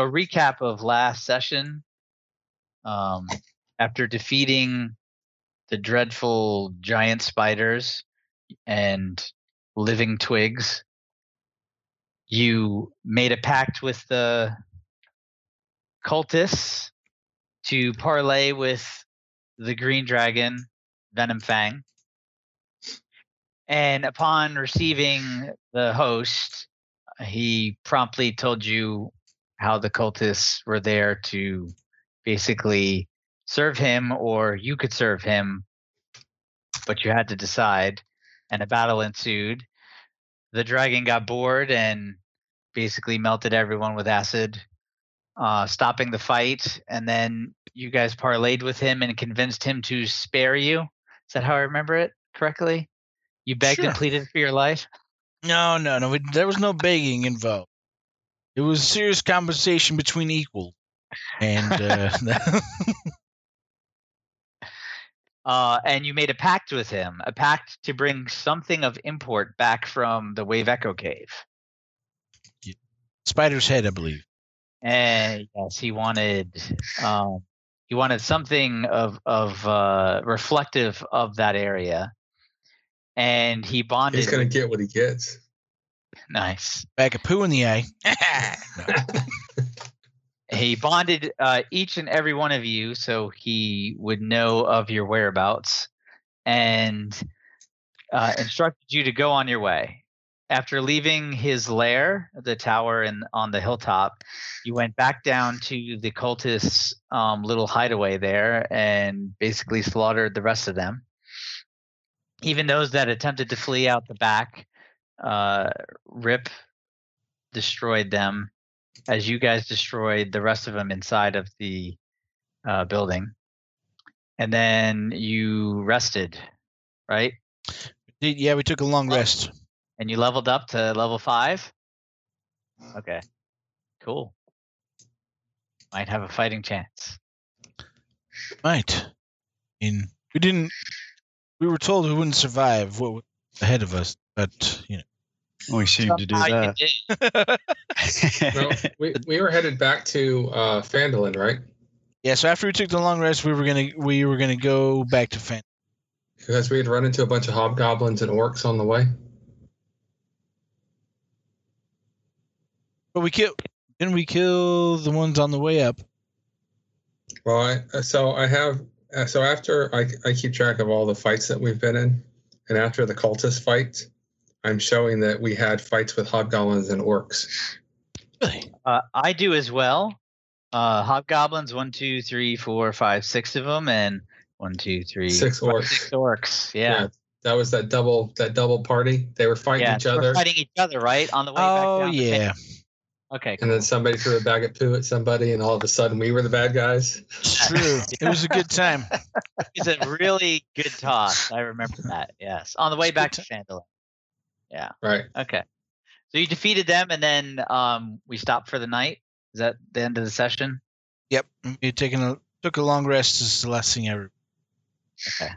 So recap of last session. Um, after defeating the dreadful giant spiders and living twigs, you made a pact with the cultists to parlay with the green dragon, Venomfang. And upon receiving the host, he promptly told you how the cultists were there to basically serve him or you could serve him, but you had to decide. And a battle ensued. The dragon got bored and basically melted everyone with acid, uh, stopping the fight. And then you guys parlayed with him and convinced him to spare you. Is that how I remember it correctly? You begged Sure. and pleaded for your life. No, no, no. we- There was no begging involved. It was a serious conversation between equal. And uh, Uh, and you made a pact with him, a pact to bring something of import back from the Wave Echo Cave. Spider's Head, I believe. And yes, he wanted um, he wanted something of of uh, reflective of that area, and he bonded. He's gonna get what he gets. Nice. Bag of poo in the eye. He bonded uh, each and every one of you, so he would know of your whereabouts, and uh, instructed you to go on your way. After leaving his lair, the tower and on the hilltop, you went back down to the cultists' um, little hideaway there and basically slaughtered the rest of them. Even those that attempted to flee out the back, uh, Rip destroyed them as you guys destroyed the rest of them inside of the uh, building. And then you rested, right? Yeah, we took a long rest. And you leveled up to level five. Okay, cool. Might have a fighting chance. Right. In we didn't. We were told we wouldn't survive what ahead of us, but you know. We seem to do that. did. Well, we, we were headed back to uh, Phandalin, right? Yeah. So after we took the long rest, we were gonna we were gonna go back to Fan. Because we had run into a bunch of hobgoblins and orcs on the way. But we kill. Didn't we kill the ones on the way up? Well, I, uh, so I have uh, so after I, I keep track of all the fights that we've been in, and after the cultist fight, I'm showing that we had fights with hobgoblins and orcs. Really? Uh, I do as well. Uh, hobgoblins, one, two, three, four, five, six of them, and one, two, three, Six five, orcs. Six orcs. Yeah. that was that double that double party. They were fighting Yeah, each they were other, fighting each other, right? On the way back Oh down. the yeah. pit. Okay. and then somebody threw a bag of poo at somebody, and all of a sudden we were the bad guys. True. it was a good time. It's a really good toss. I remember that. Yes. On the way back to to Chandelier. Right. Okay. So you defeated them and then um we stopped for the night. Is that the end of the session? Yep. You had taken a took a long rest. This is the last thing. Re- Okay.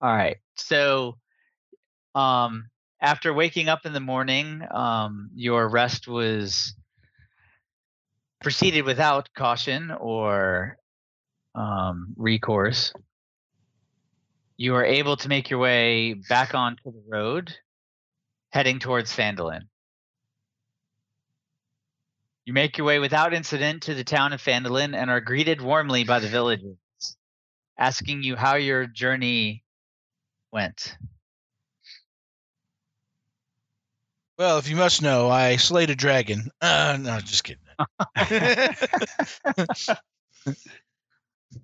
All right. So um after waking up in the morning, um your rest was proceeded without caution or um recourse. You were able to make your way back onto the road heading towards Phandalin. You make your way without incident to the town of Phandalin and are greeted warmly by the villagers, asking you how your journey went. well, if you must know, I slayed a dragon. Uh, no, just kidding.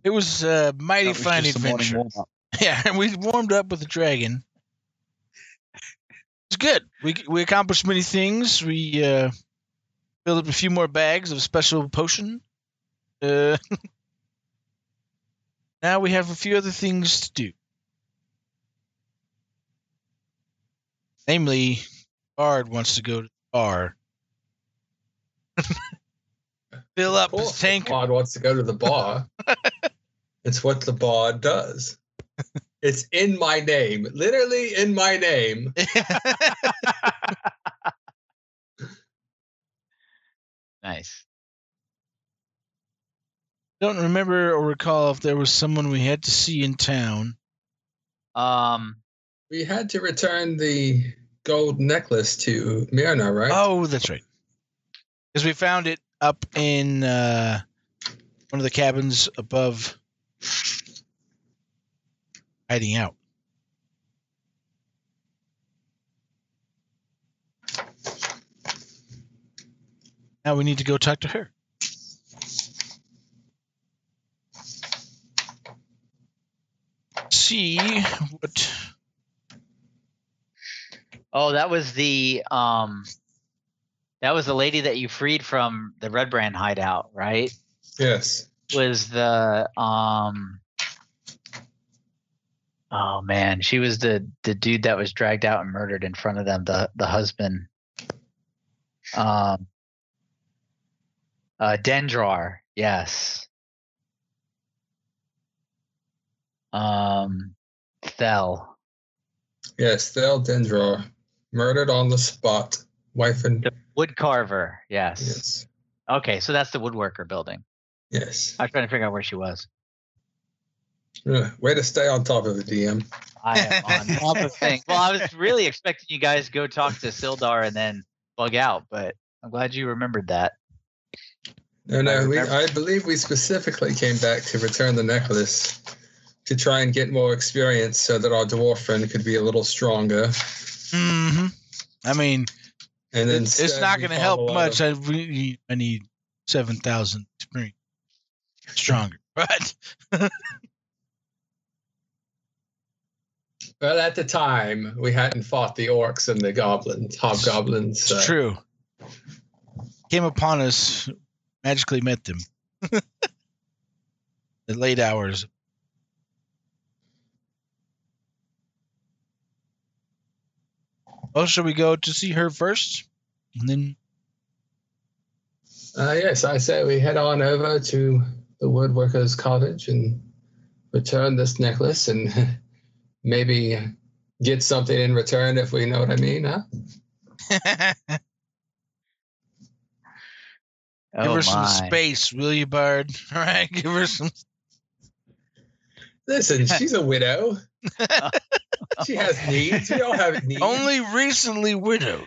it was a mighty was fine just the morning adventure. Yeah, and we warmed up with a dragon. It's good. We we accomplished many things. We uh, filled up a few more bags of special potion. Uh, now we have a few other things to do. Namely, Bard wants to go to the bar. Fill up his tank. Bod wants to go to the bar. it's what the bar does. It's in my name, literally in my name. Nice. Don't remember or recall if there was someone we had to see in town. Um, We had to return the gold necklace to Mirna, right? Oh, that's right. Because we found it up in uh, one of the cabins above, hiding out. Now we need to go talk to her. See what. oh, that was the um, that was the lady that you freed from the Red Brand hideout, right? Yes. Was the um. Oh man, she was the the dude that was dragged out and murdered in front of them. The the husband. Um. Uh, Dendrar, yes. Um, Thel. Yes, Thel Dendrar, murdered on the spot. Wife and The wood carver, yes. yes, Okay, so that's the woodworker building. yes. I was trying to figure out where she was. Uh, Way to stay on top of the DM. I am on top of things. Well, I was really expecting you guys to go talk to Sildar and then bug out, but I'm glad you remembered that. No, no, we, I believe we specifically came back to return the necklace to try and get more experience so that our dwarf friend could be a little stronger. hmm I mean, And then it's, it's not going to help much. of- I really I need seven thousand experience stronger, but Well, at the time, we hadn't fought the orcs and the goblins, hobgoblins. it's so- true. Came upon us, magically met them. At late hours. Well, shall we go to see her first, and then Uh, yes, I say we head on over to the woodworker's cottage and return this necklace and maybe get something in return if we know what I mean, huh? give Oh her some space, will you, Bard? All right, give her some. Listen, she's a widow. She has needs. We all have needs. Only recently widowed.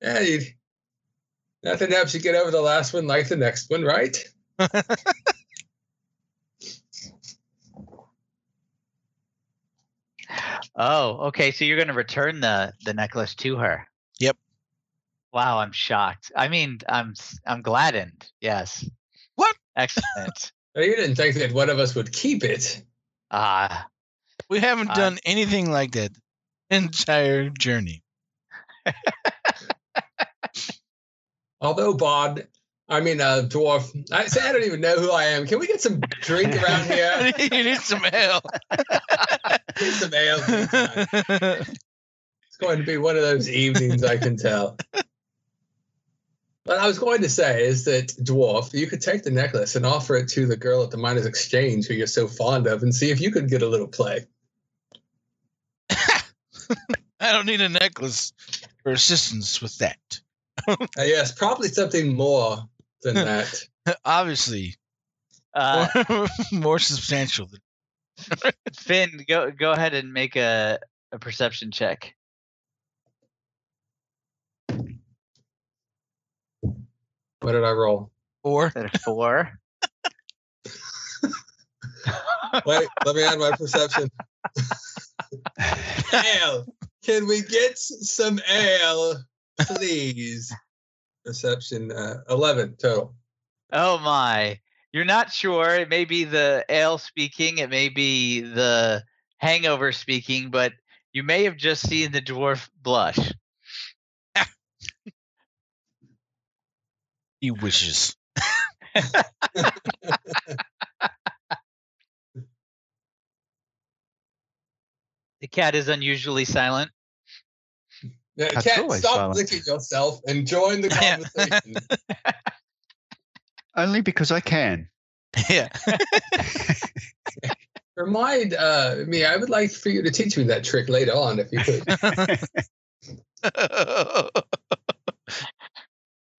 Yeah, you, nothing helps you get over the last one like the next one, right? Oh, okay. So you're going to return the the necklace to her. Yep. Wow, I'm shocked. I mean, I'm I'm gladdened. Yes. What? Excellent. Now, You didn't think that one of us would keep it. Ah, We haven't Uh, done anything like that entire journey. Although Bod, I mean, uh, dwarf, I say I don't even know who I am. Can we get some drink around here? you need some ale. Get some ale. It's going to be one of those evenings, I can tell. What I was going to say is that dwarf, you could take the necklace and offer it to the girl at the miners' exchange who you're so fond of, and see if you could get a little play. I don't need a necklace for assistance with that. Uh, yes, probably something more than that. Obviously, uh, more, more substantial. Than, Finn, go go ahead and make a a perception check. What did I roll? Four. That four. Wait, let me add my perception. ale. Can we get some ale, please? Perception uh, 11 total. Oh my. You're not sure. It may be the ale speaking, it may be the hangover speaking, but you may have just seen the dwarf blush. he wishes. The cat is unusually silent. Yeah, That's Cat, always stop silent. licking yourself and join the Yeah. conversation. Only because I can. Yeah. Remind uh, me, I would like for you to teach me that trick later on if you could.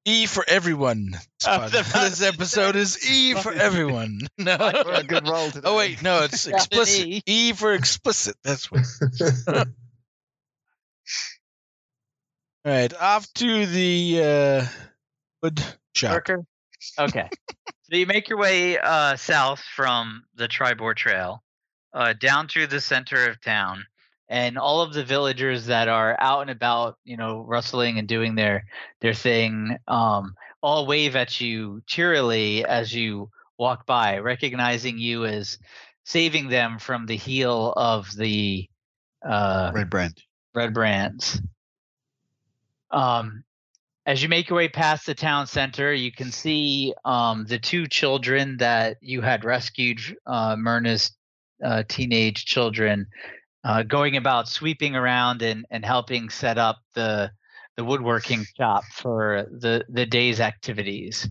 E for everyone. I was This episode is E for everyone. No. For a good roll today. Oh wait, no, it's Got an explicit. E. E for explicit. That's what. All right, off to the uh, wood shop. Okay. so you make your way uh, south from the Triboar Trail, uh, down through the center of town, and all of the villagers that are out and about, you know, rustling and doing their their thing, um, all wave at you cheerily as you walk by, recognizing you as saving them from the heel of the uh, Red brand. red brands. Um, as you make your way past the town center, you can see um, the two children that you had rescued, uh, Mirna's uh, teenage children, uh, going about sweeping around and, and helping set up the the woodworking shop for the the day's activities.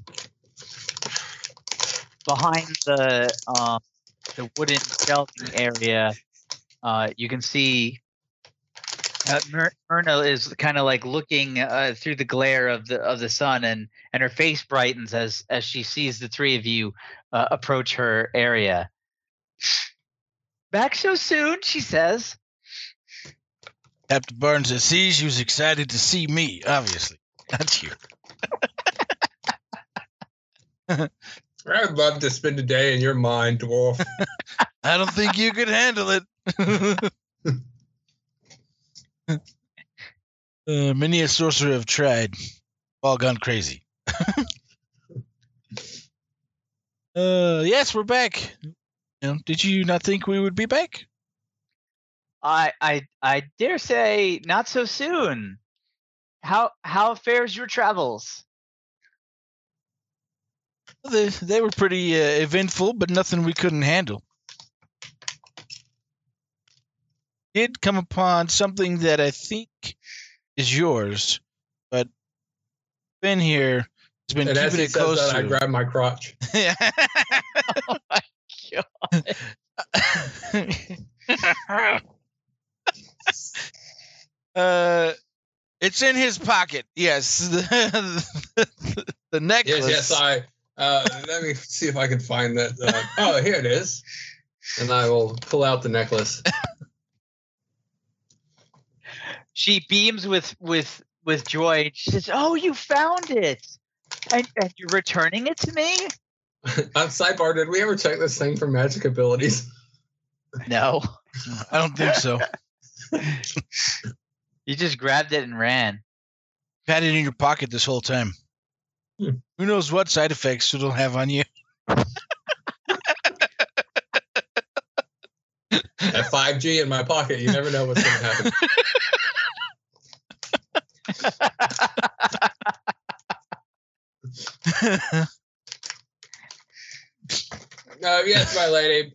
Behind the um, the wooden shelving area, uh, you can see uh, Myr- Mirna is kind of like looking uh, through the glare of the of the sun, and and her face brightens as as she sees the three of you uh, approach her area. Back so soon, she says. Captain Barnes I see she was excited to see me. Obviously, that's you. I'd love to spend a day in your mind, dwarf. I don't think you could handle it. uh, many a sorcerer have tried, all gone crazy. uh, yes, we're back. You know, did you not think we would be back? I I I dare say not so soon. How how fares your travels? They, they were pretty uh, eventful, but nothing we couldn't handle. Did come upon something that I think is yours, but Ben here It's been and keeping it close. that, I grabbed my crotch. Oh my god! uh, it's in his pocket. Yes, the, the necklace. Yes, yes, I. Uh, let me see if I can find that. Uh, oh, here it is. And I will pull out the necklace. She beams with with with joy. She says, "Oh, you found it, and, and you're returning it to me." On sidebar, did we ever check this thing for magic abilities? No, I don't think so. you just grabbed it and ran. You've had it in your pocket this whole time. Hmm. Who knows what side effects it'll have on you? At 5G in my pocket, you never know what's going to happen. Uh, yes, my lady.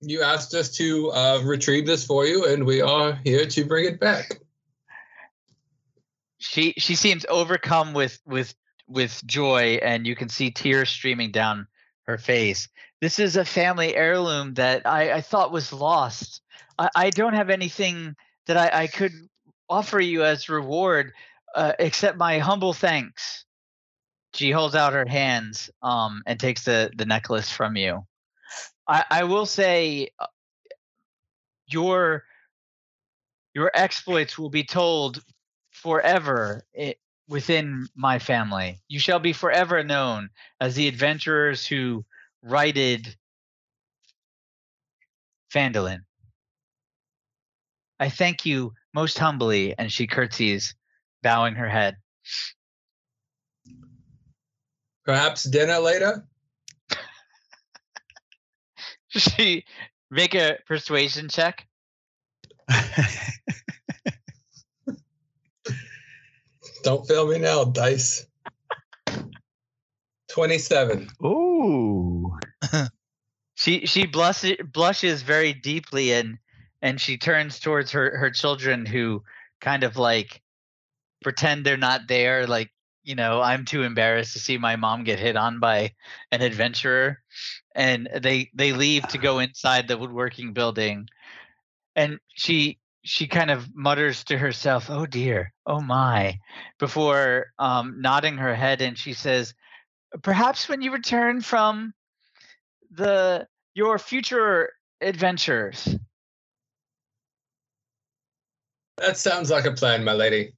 You asked us to uh, retrieve this for you, and we are here to bring it back. she she seems overcome with with with joy, and you can see tears streaming down her face. This is a family heirloom that I, I thought was lost. I, I don't have anything that I, I could offer you as reward uh, except my humble thanks. She holds out her hands um, and takes the, the necklace from you. I, I will say uh, your your exploits will be told forever i within my family. You shall be forever known as the adventurers who righted Phandalin. I thank you most humbly, and she curtsies, bowing her head. Perhaps dinner later? She make a persuasion check. Don't fail me now, dice. 27. Ooh. She she blushes blushes very deeply and and she turns towards her her children who kind of like pretend they're not there like you know I'm too embarrassed to see my mom get hit on by an adventurer and they they leave to go inside the woodworking building and she she kind of mutters to herself, "Oh dear, oh my," before um, nodding her head, and she says, "Perhaps when you return from the your future adventures." That sounds like a plan, my lady.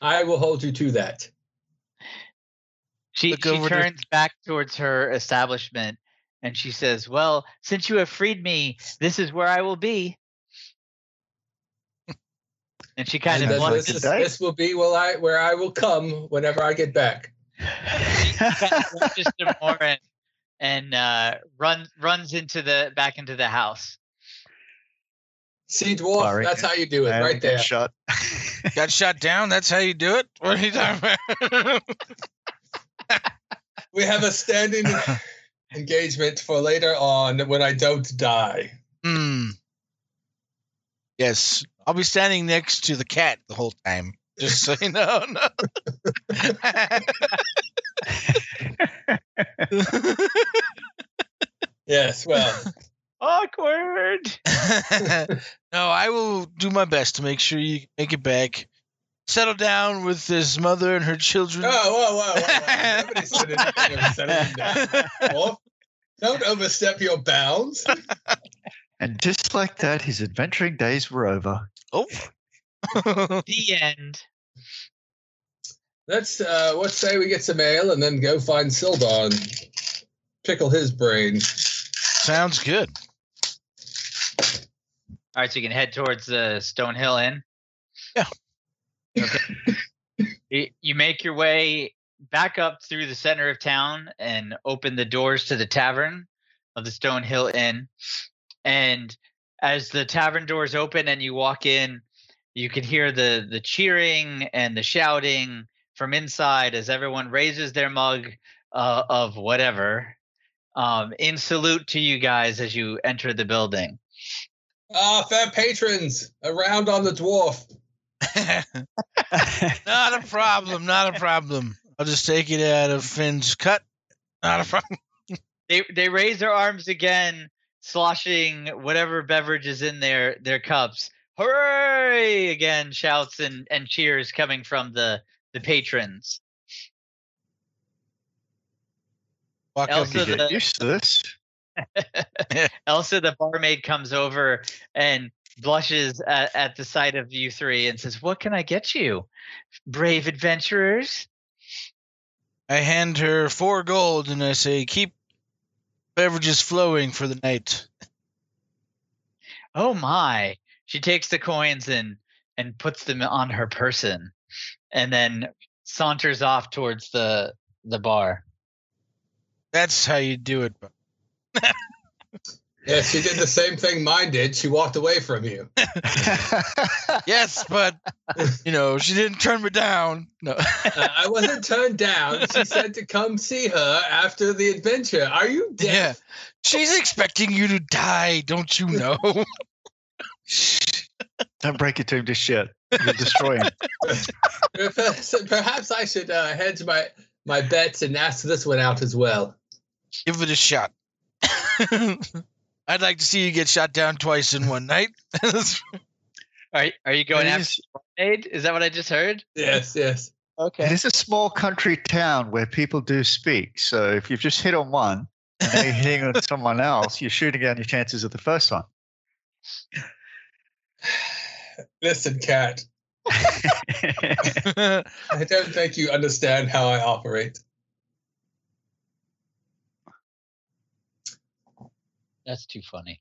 I will hold you to that. She Look she over to- turns back towards her establishment and she says, "Well, since you have freed me, this is where I will be." and she kind And of then bluntly this, is, this will be where I where I will come whenever I get back. just some and, and uh, runs runs into the back into the house. See, dwarf, Sorry. that's how you do it, Man, right get there. Shot. Got shot down. That's how you do it. What are you talking about? We have a standing engagement for later on when I don't die. Hmm. Yes, I'll be standing next to the cat the whole time. Just so you know. No. Yes, well, Awkward. no, I will do my best to make sure you make it back. Settle down with his mother and her children. oh, whoa, whoa, whoa, whoa. Nobody said anything of settling down. Dwarf, Don't overstep your bounds. And just like that, his adventuring days were over. Oh. the end. Let's uh let's say we get some ale and then go find Sildar and pickle his brain. Sounds good. All right, so you can head towards the Stone Hill Inn. Yeah. Okay. you, you make your way back up through the center of town and open the doors to the tavern of the Stone Hill Inn. And as the tavern doors open and you walk in, you can hear the the cheering and the shouting from inside as everyone raises their mug uh, of whatever um, in salute to you guys as you enter the building. Ah, fair patrons, around on the dwarf. not a problem. Not a problem. I'll just take it out of Finn's cut. Not a problem. they they raise their arms again, sloshing whatever beverage is in their their cups. Hooray! Again, shouts and, and cheers coming from the the patrons. Walk up Elsa You the- get used to this. Elsa, the barmaid, comes over and blushes at, at the sight of you three and says, "What can I get you, brave adventurers?" I hand her four gold and I say, keep beverages flowing for the night. Oh my! She takes the coins and and puts them on her person, and then saunters off towards the the bar. That's how you do it. Yeah, she did the same thing mine did. She walked away from you. Yes, but you know, she didn't turn me down. No. Uh, I wasn't turned down. She said to come see her after the adventure. Are you deaf? Yeah. She's expecting you to die, don't you know? Shh. Don't break it to him just yet. You'll destroy him. Perhaps, perhaps I should uh, hedge my, my bets and ask this one out as well. Give it a shot. I'd like to see you get shot down twice in one night. Are are you going It after is- the? Is that what I just heard? Yes, yes. It Okay. is a small country town where people do speak. So if you've just hit on one and now you're hitting on someone else, you're shooting down your chances of the first one. Listen, cat. I don't think you understand how I operate. That's too funny.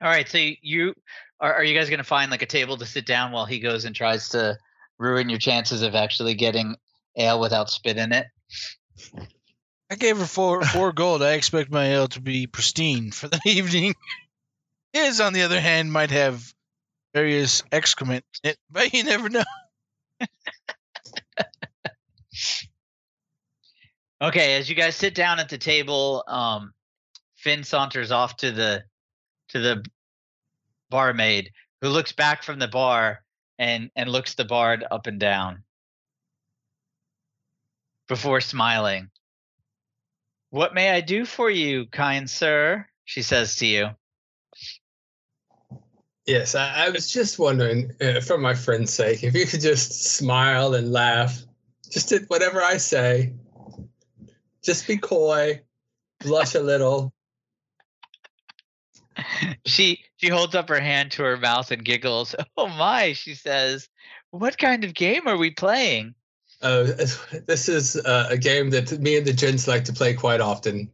All right, so you are are you guys going to find like a table to sit down while he goes and tries to ruin your chances of actually getting ale without spit in it? I gave her four four gold. I expect my ale to be pristine for the evening. His, on the other hand, might have various excrement in it, but you never know. Okay, as you guys sit down at the table, um, Finn saunters off to the to the barmaid, who looks back from the bar and and looks the bard up and down before smiling. What may I do for you, kind sir? She says to you. Yes, I, I was just wondering, uh, for my friend's sake, if you could just smile and laugh, just at whatever I say. Just be coy, blush a little. She she holds up her hand to her mouth and giggles. Oh my, she says. What kind of game are we playing? Uh, this is uh, a game that me and the gents like to play quite often.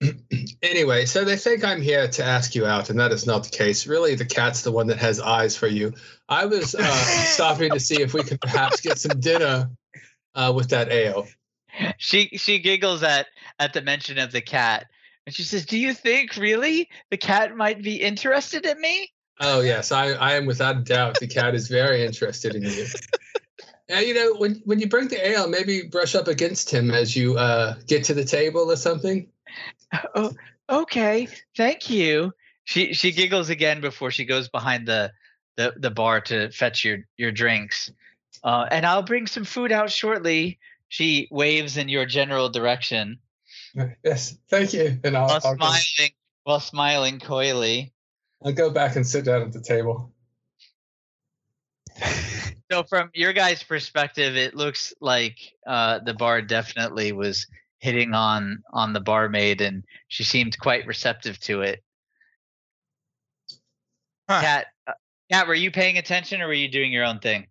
anyway, so they think I'm here to ask you out, and that is not the case. Really, the cat's the one that has eyes for you. I was uh, stopping to see if we could perhaps get some dinner uh, with that ale. She she giggles at at the mention of the cat, and she says, "Do you think really the cat might be interested in me?" Oh yes, I, I am without a doubt. The cat is very interested in you. And you know, when when you bring the ale, maybe brush up against him as you uh, get to the table or something. Oh, okay. Thank you. She she giggles again before she goes behind the the, the bar to fetch your your drinks. Uh, and I'll bring some food out shortly. She waves in your general direction Yes, thank you. And I'll, while I'll, go, smiling while smiling coyly. I'll go back and sit down at the table. So from your guys' perspective, it looks like uh, the bar definitely was hitting on on the barmaid, and she seemed quite receptive to it. Huh. Kat, uh, Kat, were you paying attention, or were you doing your own thing?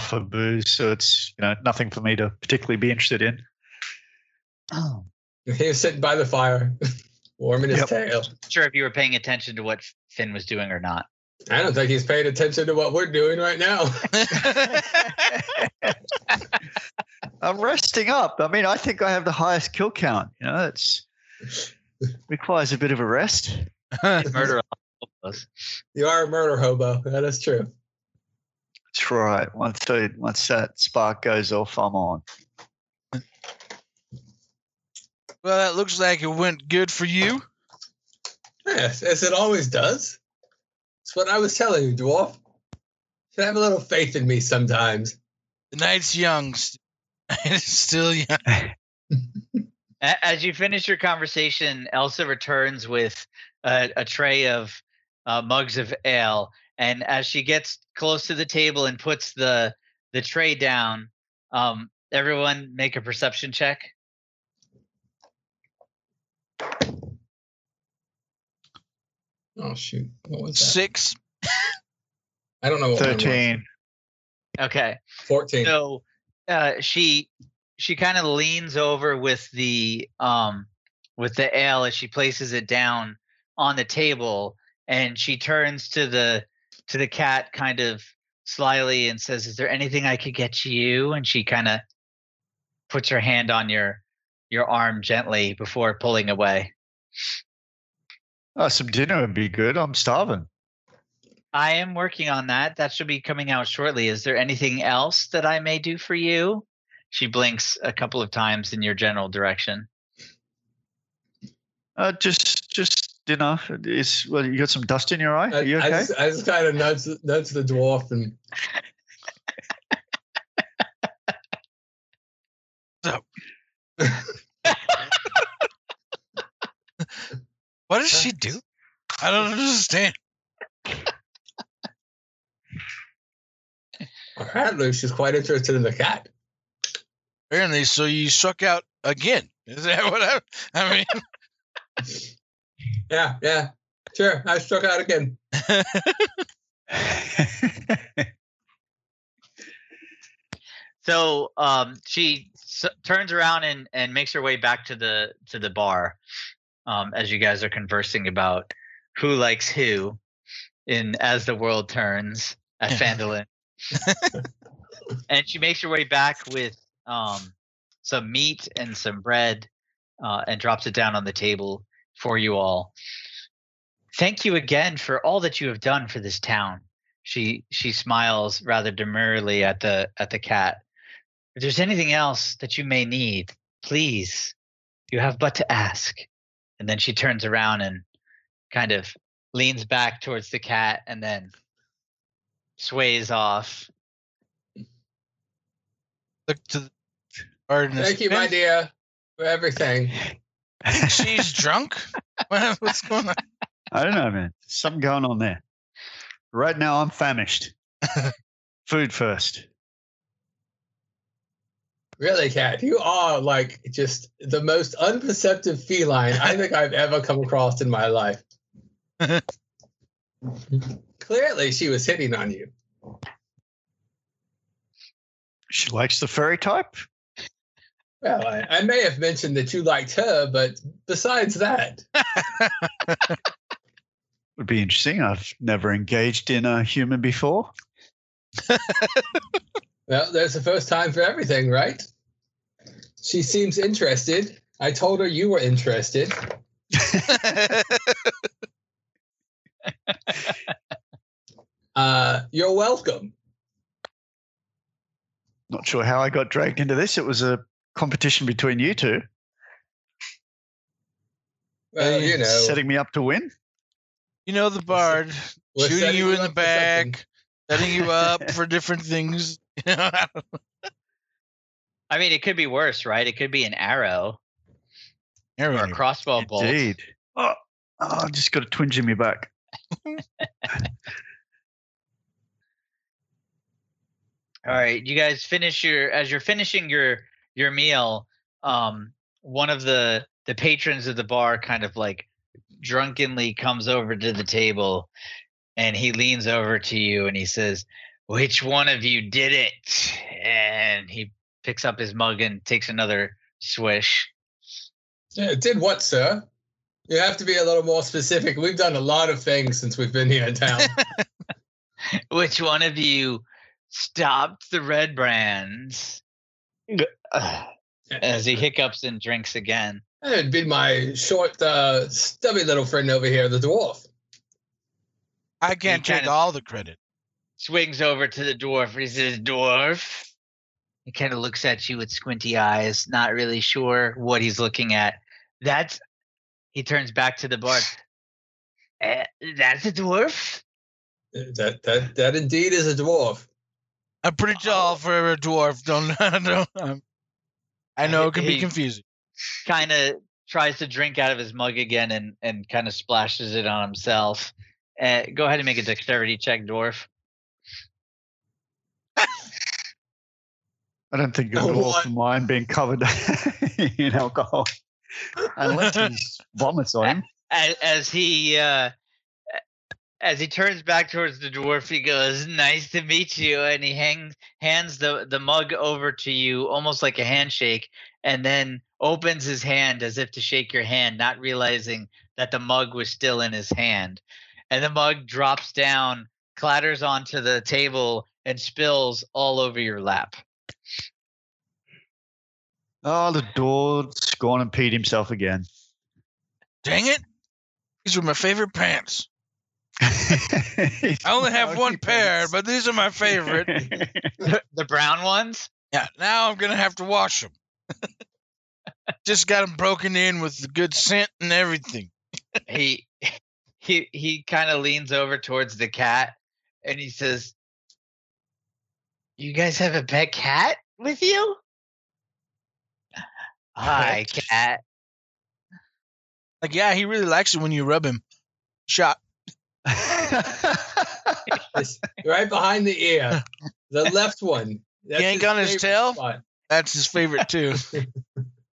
For booze, so it's you know nothing for me to particularly be interested in. Oh, He was sitting by the fire, warming his Yep. tail. sure if you were paying attention to what Finn was doing or not. I don't think he's paying attention to what we're doing right now. I'm resting up. I mean, I think I have the highest kill count. You know, it's requires a bit of a rest. Murder all. You are a murder hobo. That is true. That's right. Once I, once that spark goes off, I'm on. well, that looks like it went good for you. Yes, as it always does. It's what I was telling you, dwarf. You Should have a little faith in me sometimes. The night's young. st- It's still young. As you finish your conversation, Elsa returns with a, a tray of uh, mugs of ale, and as she gets close to the table and puts the the tray down, um, everyone make a perception check. Oh shoot! What was that? Six. I don't know. What mine was. Thirteen. Okay, Fourteen. so uh, she she kind of leans over with the um with the ale as she places it down on the table, and she turns to the to the cat kind of slyly and says, "Is there anything I could get you?" And she kind of puts her hand on your your arm gently before pulling away. Oh, some dinner would be good. I'm starving. I am working on that. That should be coming out shortly. Is there anything else that I may do for you? She blinks a couple of times in your general direction. Uh, just, just you know, is well, you got some dust in your eye? I, Are you I okay? just, I just kind of nudge, nudge the dwarf and so. What does she do? I don't understand. apparently she's quite interested in the cat. Apparently, so you struck out again. Is that what I? I mean, Yeah, yeah, sure. I struck out again. So um, she s- turns around and, and makes her way back to the to the bar um, as you guys are conversing about who likes who in as the world turns at Phandalin. and she makes her way back with um, some meat and some bread uh, and drops it down on the table for you all. Thank you again for all that you have done for this town. She she smiles rather demurely at the at the cat. If there's anything else that you may need, please, you have but to ask. And then she turns around and kind of leans back towards the cat and then sways off. look to the Artemis. Thank you, my dear, for everything. Think she's drunk? What's going on? I don't know, man. Something going on there. Right now, I'm famished. Food first. Really, Cat, you are like just the most unperceptive feline I think I've ever come across in my life. Clearly, she was hitting on you. She likes the furry type. Well, I, I may have mentioned that you liked her, but besides that, Would be interesting. I've never engaged in a human before. well, there's the first time for everything, right? She seems interested. I told her you were interested. Uh, you're welcome. Not sure how I got dragged into this. It was a competition between you two, Well, you know, setting me up to win. you know the bard we're shooting you in the up for something. back, setting you up for different things. I mean, it could be worse, right? It could be an arrow or a Anyway, crossbow bolt. Indeed. Oh, oh, I just got a twinge in my back. All right, you guys finish your as you're finishing your your meal. Um, one of the the patrons of the bar kind of like drunkenly comes over to the table, and he leans over to you and he says, "Which one of you did it?" And he picks up his mug and takes another swish. Yeah, did what, sir? You have to be a little more specific. We've done a lot of things since we've been here in town. Which one of you stopped the red brands? As he hiccups and drinks again. It'd be my short, uh, stubby little friend over here, the dwarf. I can't take all the credit. swings over to the dwarf he says, Dwarf. He kind of looks at you with squinty eyes, not really sure what he's looking at. That's he turns back to the bard. "Eh, that's a dwarf? That that that indeed is a dwarf. I'm pretty tall for a dwarf. Don't, don't um, I know it can be confusing. Kind of tries to drink out of his mug again and, and kind of splashes it on himself. Uh, go ahead and make a dexterity check, dwarf. I don't think a Oh, dwarf what? of mine being covered in alcohol, unless he vomits on him. as, as he uh, as he turns back towards the dwarf, he goes, "Nice to meet you," and he hangs hands the the mug over to you, almost like a handshake, and then opens his hand as if to shake your hand, not realizing that the mug was still in his hand, and the mug drops down, clatters onto the table, and spills all over your lap. Oh, the dwarf's gone and peed himself again. Dang it! These were my favorite pants. I only have one pair, but these are my favorite. the, the brown ones. Yeah, now I'm gonna have to wash them. Just got them broken in with the good scent and everything. he he he kind of leans over towards the cat and he says you guys have a pet cat with you hi cat Like, yeah, he really likes it when you rub him. Shot. It's right behind the ear, the left one. That's Yank his on his tail? spot. That's his favorite too.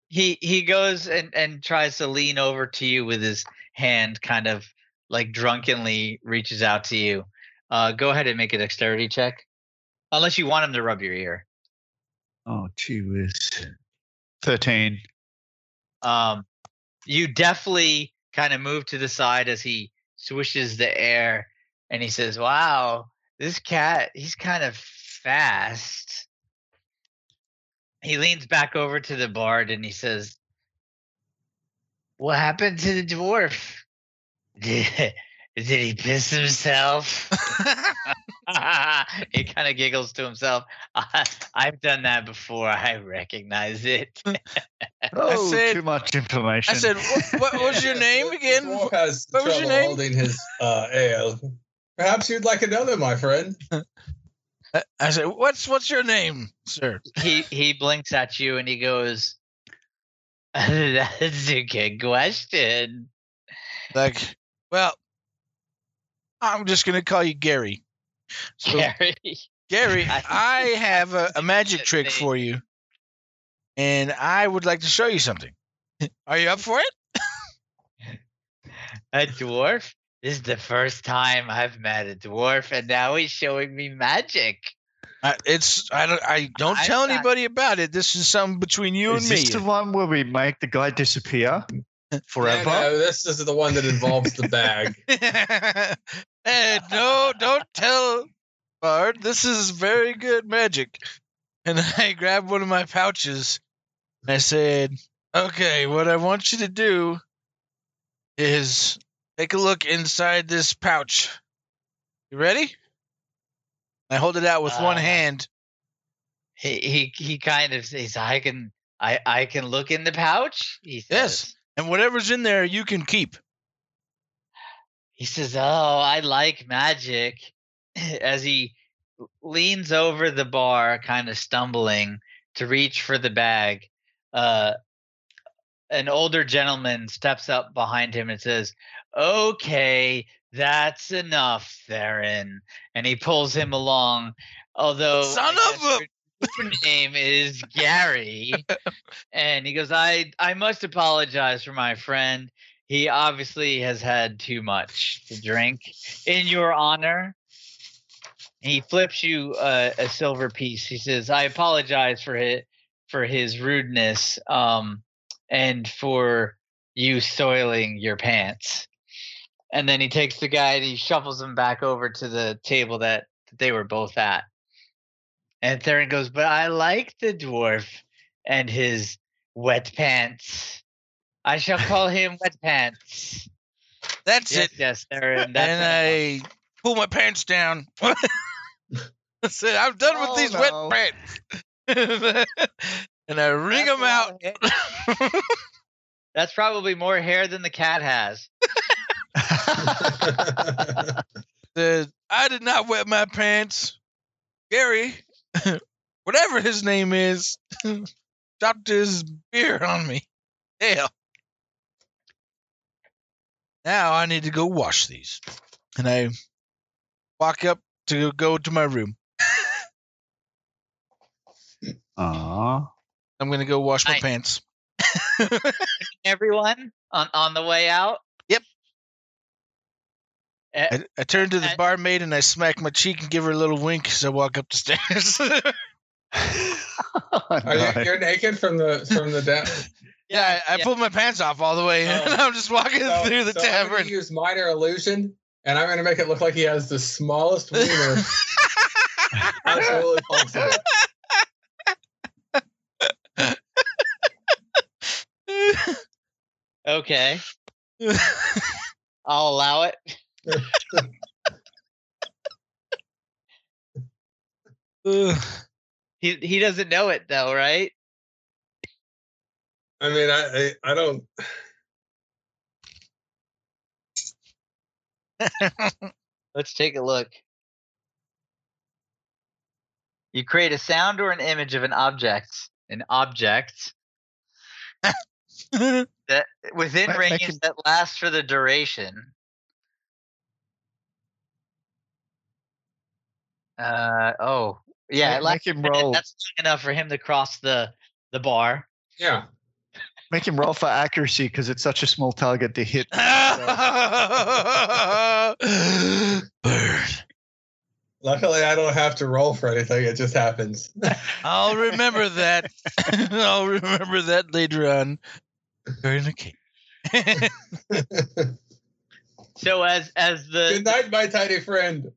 he he goes and and tries to lean over to you with his hand kind of like drunkenly reaches out to you uh go ahead and make a dexterity check unless you want him to rub your ear oh, gee whiz. 13. um you definitely kind of move to the side as he swishes the air and he says wow this cat he's kind of fast. He leans back over to the bard and he says what happened to the dwarf? Did, did he piss himself he kind of giggles to himself I, i've done that before i recognize it Oh, said- too much information. I said, what, what was your name again? has What was your trouble name? holding his uh, ale. Perhaps you'd like another, my friend. I- I said, "What's what's your name, sir?" he he blinks at you and he goes that's a good question Like, well, I'm just gonna call you Gary. So, Gary. Gary, I- I have a, a magic trick for you, and I would like to show you something. Are you up for it? A dwarf? This is the first time I've met a dwarf, and now he's showing me magic. Uh, it's I don't I don't I'm tell not- anybody about it. This is something between you and me. Is this the one where we make the guy disappear forever? Yeah, no, this is the one that involves the bag. Hey, no, don't tell Bard. This is very good magic. And I grabbed one of my pouches and I said, Okay, what I want you to do is take a look inside this pouch. You ready? I hold it out with one Uh, hand. He he he kind of says, "I can I I can look in the pouch." He says. Yes. And whatever's in there, you can keep. He says, "Oh, I like magic." As he leans over the bar, kind of stumbling to reach for the bag, uh, an older gentleman steps up behind him and says, "Okay, that's enough, Theron." And he pulls him along. Although, Son of a- your, name is Gary, and he goes, "I I must apologize for my friend." He obviously has had too much to drink. In your honor, he flips you a, a silver piece. He says, "I apologize for his for his rudeness, um, and for you soiling your pants." And then he takes the guy and he shuffles him back over to the table that, that they were both at. And Theron goes, "But I like the dwarf and his wet pants." I shall call him Wet Pants. That's Yes, it. yes, Theron. That's and enough. I pull my pants down. I said, I'm done Oh, with these oh, no. wet pants. and I wring them out. That's probably more hair than the cat has. Said, I did not wet my pants. Gary, whatever his name is, dropped his beer on me. Hell. Now I need to go wash these. And I walk up to go to my room. Aw. I'm going to go wash my Nice. pants. Everyone on on the way out. Yep. Eh, I, I turn to the Uh, barmaid and I smack my cheek and give her a little wink as I walk up the stairs. Oh, Are you, you're naked from the from the down. Yeah, I, I pulled my pants off all the way, and Oh. I'm just walking So, through the so I'm tavern. gonna use minor illusion, and I'm going to make it look like he has the smallest wiener absolutely possible. okay, I'll allow it. He he doesn't know it though, right? I mean, I I, I don't. Let's take a look. You create a sound or an image of an object. An object that within range make him- that lasts for the duration. Uh oh, yeah, it lasts make him roll. That's long enough for him to cross the the bar. Yeah. Make him roll for accuracy because it's such a small target to hit. Burn. Luckily, I don't have to roll for anything. It just happens. I'll remember that. I'll remember that later on. Burn the cake. So as as Good the night, my tiny friend.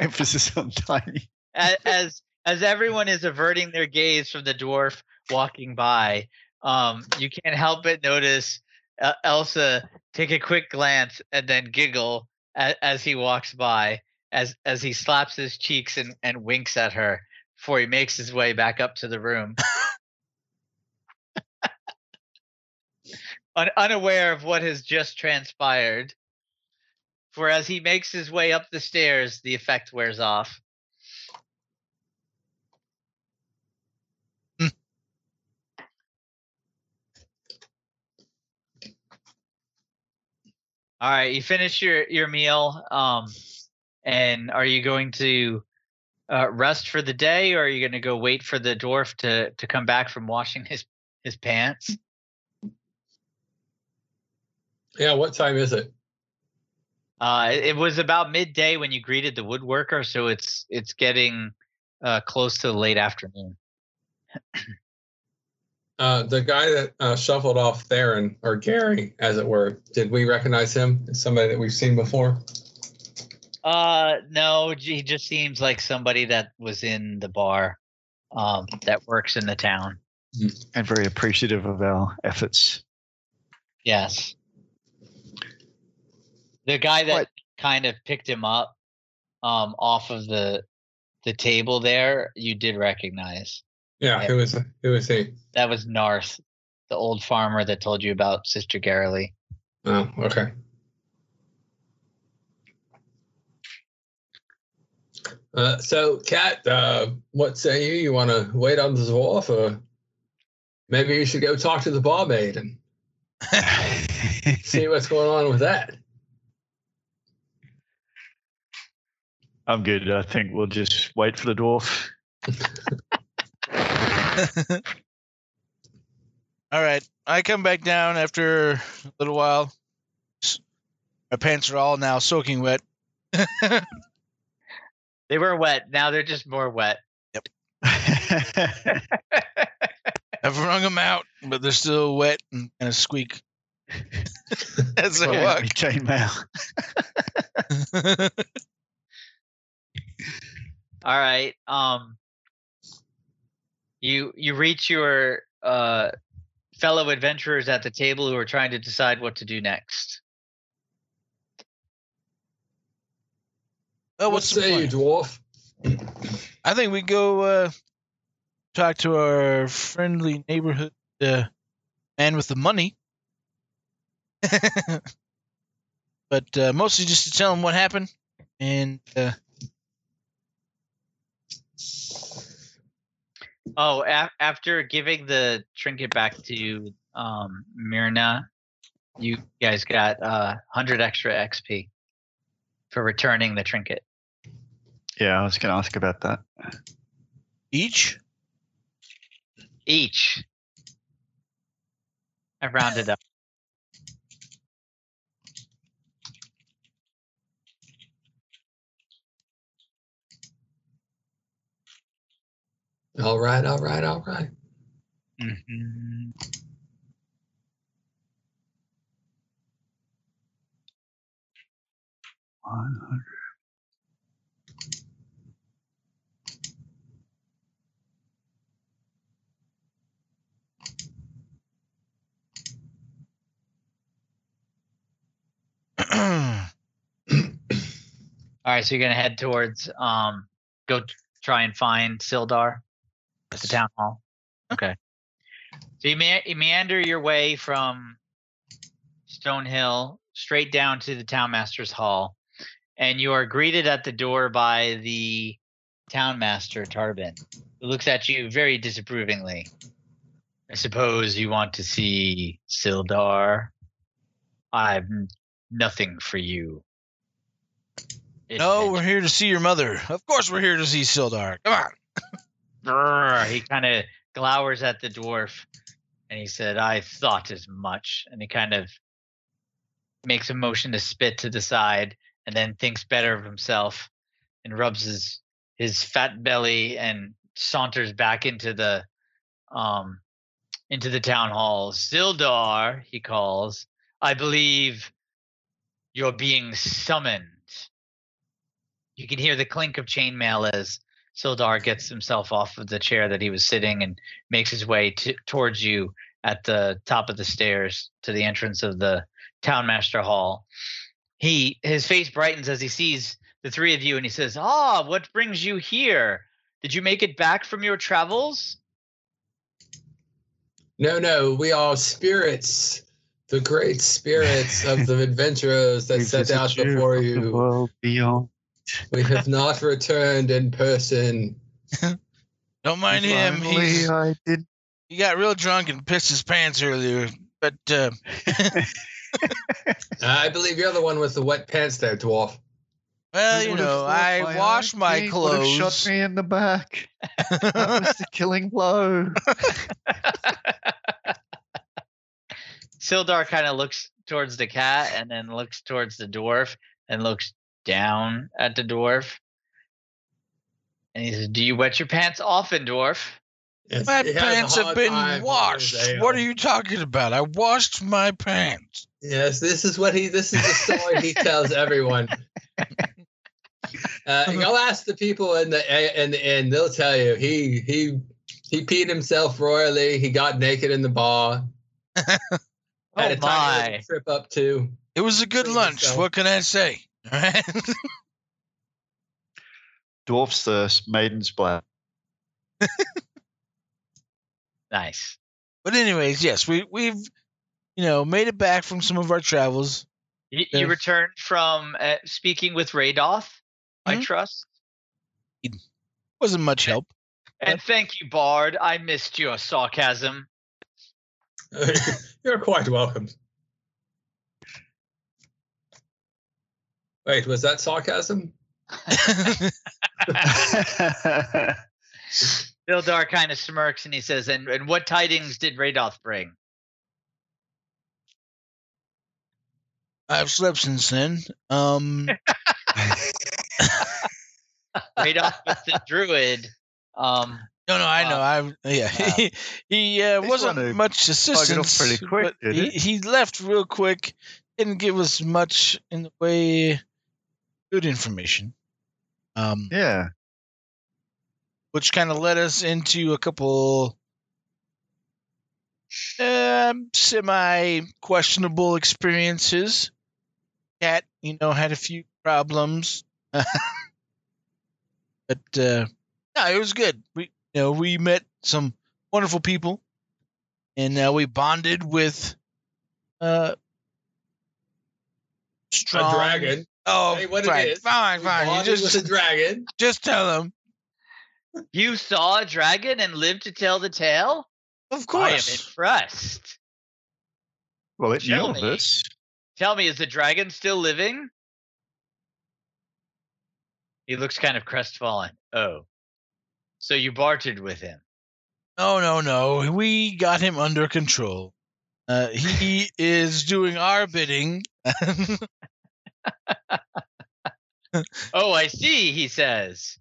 Emphasis on tiny. a- as as everyone is averting their gaze from the dwarf walking by, um, you can't help but notice uh, Elsa take a quick glance and then giggle as, as he walks by, as as he slaps his cheeks and, and winks at her before he makes his way back up to the room. Un- unaware of what has just transpired. For as he makes his way up the stairs, the effect wears off. All right, you finish your your meal. Um, and are you going to uh, rest for the day, or are you going to go wait for the dwarf to to come back from washing his his pants? Yeah, what time is it? Uh, it, it was about midday when you greeted the woodworker, so it's it's getting uh, close to the late afternoon. Uh, the guy that uh, shuffled off Theron, or Gary, as it were, did we recognize him as somebody that we've seen before? Uh, no, he just seems like somebody that was in the bar, um, that works in the town. and very appreciative of our efforts. Yes. The guy that What? kind of picked him up um off of the the table there, you did recognize. Yeah, Yeah. who was who was he? That was Narth, the old farmer that told you about Sister Garaele. Oh, okay. Uh, so, Kat, uh, what say you? You want to wait on the dwarf, or maybe you should go talk to the barmaid and see what's going on with that? I'm good. I think we'll just wait for the dwarf. All right. I come back down after a little while. My pants are all now soaking wet. They were wet. Now they're just more wet. Yep. I've wrung them out, but they're still wet and kind of squeak as I Yeah, walk. chainmail. All right. Um you you reach your uh fellow adventurers at the table who are trying to decide what to do next. Oh, what what's the say you, dwarf? I think we go uh, talk to our friendly neighborhood uh, man with the money. but uh, mostly just to tell him what happened. And Oh, a- after giving the trinket back to um, Mirna, you guys got uh, 100 extra XP for returning the trinket. Yeah, I was going to ask about that. each, Each. I rounded up. All right, all right, all right. Mhm. All right, so you're gonna head towards um, go t- try and find Sildar at the town hall. Okay. So you, me- you meander your way from Stonehill straight down to the townmaster's hall, and you are greeted at the door by the townmaster Tarbin, who looks at you very disapprovingly. I suppose you want to see Sildar. I've nothing for you. no, we're here to see your mother. Of course, we're here to see Sildar. Come on. Brr, he kind of glowers at the dwarf and he said, I thought as much. And he kind of makes a motion to spit to the side and then thinks better of himself and rubs his his fat belly and saunters back into the um into the town hall. Sildar, he calls, I believe you're being summoned. You can hear the clink of chainmail as Sildar gets himself off of the chair that he was sitting and makes his way to, towards you at the top of the stairs to the entrance of the townmaster hall. He his face brightens as he sees the three of you and he says, "Ah, what brings you here? Did you make it back from your travels?" No, no, we are spirits, the great spirits of the adventurers that set out before from the you. world beyond. We have not returned in person. Don't mind him. Finally, He's, I did. he got real drunk and pissed his pants earlier. But uh, I believe you're the one with the wet pants there, dwarf. Well, you know, I wash my eye would've clothes. Shot me in the back. That was the killing blow. Sildar kind of looks towards the cat and then looks towards the dwarf and looks down at the dwarf. And he says, Do you wet your pants often, dwarf? Yes, My he has a pants have been washed. What are you talking about? I washed my pants. Yes, this is what he. This is the story he tells everyone. Uh, go ask the people in the in the inn; they'll tell you. He he he peed himself royally. He got naked in the bar. Had Oh a my. trip up too. It was a good lunch. yourself. What can I say? All right. Dwarf's thirst, maiden's blood. Nice. but anyways, yes, we we've you know made it back from some of our travels. You, you returned from uh, speaking with Radoth, I Mhm. trust. Wasn't much help. And thank you, Bard. I missed your sarcasm. You're quite welcome. Wait, was that sarcasm? Sildar kind of smirks and he says, and, and what tidings did Radoth bring? I've slept since then. Um, Radoth was the druid. Um, no, no, I know. Uh, I yeah. uh, he he uh, wasn't much assistance. pretty quick, but he, he? he left real quick. Didn't give us much in the way good information. Um, yeah. which kind of led us into a couple um, semi questionable experiences. Cat, you know, had a few problems, but uh, no, it was good. We, you know, we met some wonderful people, and uh, we bonded with uh, strong A dragon. Oh, Hey, what it fine, is, fine, fine. You just with a dragon. just tell them. you saw a dragon and lived to tell the tale? Of course, I am course. impressed. Well, it knew Tell me. this. Tell me, is the dragon still living? He looks kind of crestfallen. Oh. So you bartered with him. No, no, no. We got him under control. Uh, he is doing our bidding. Oh, I see, he says.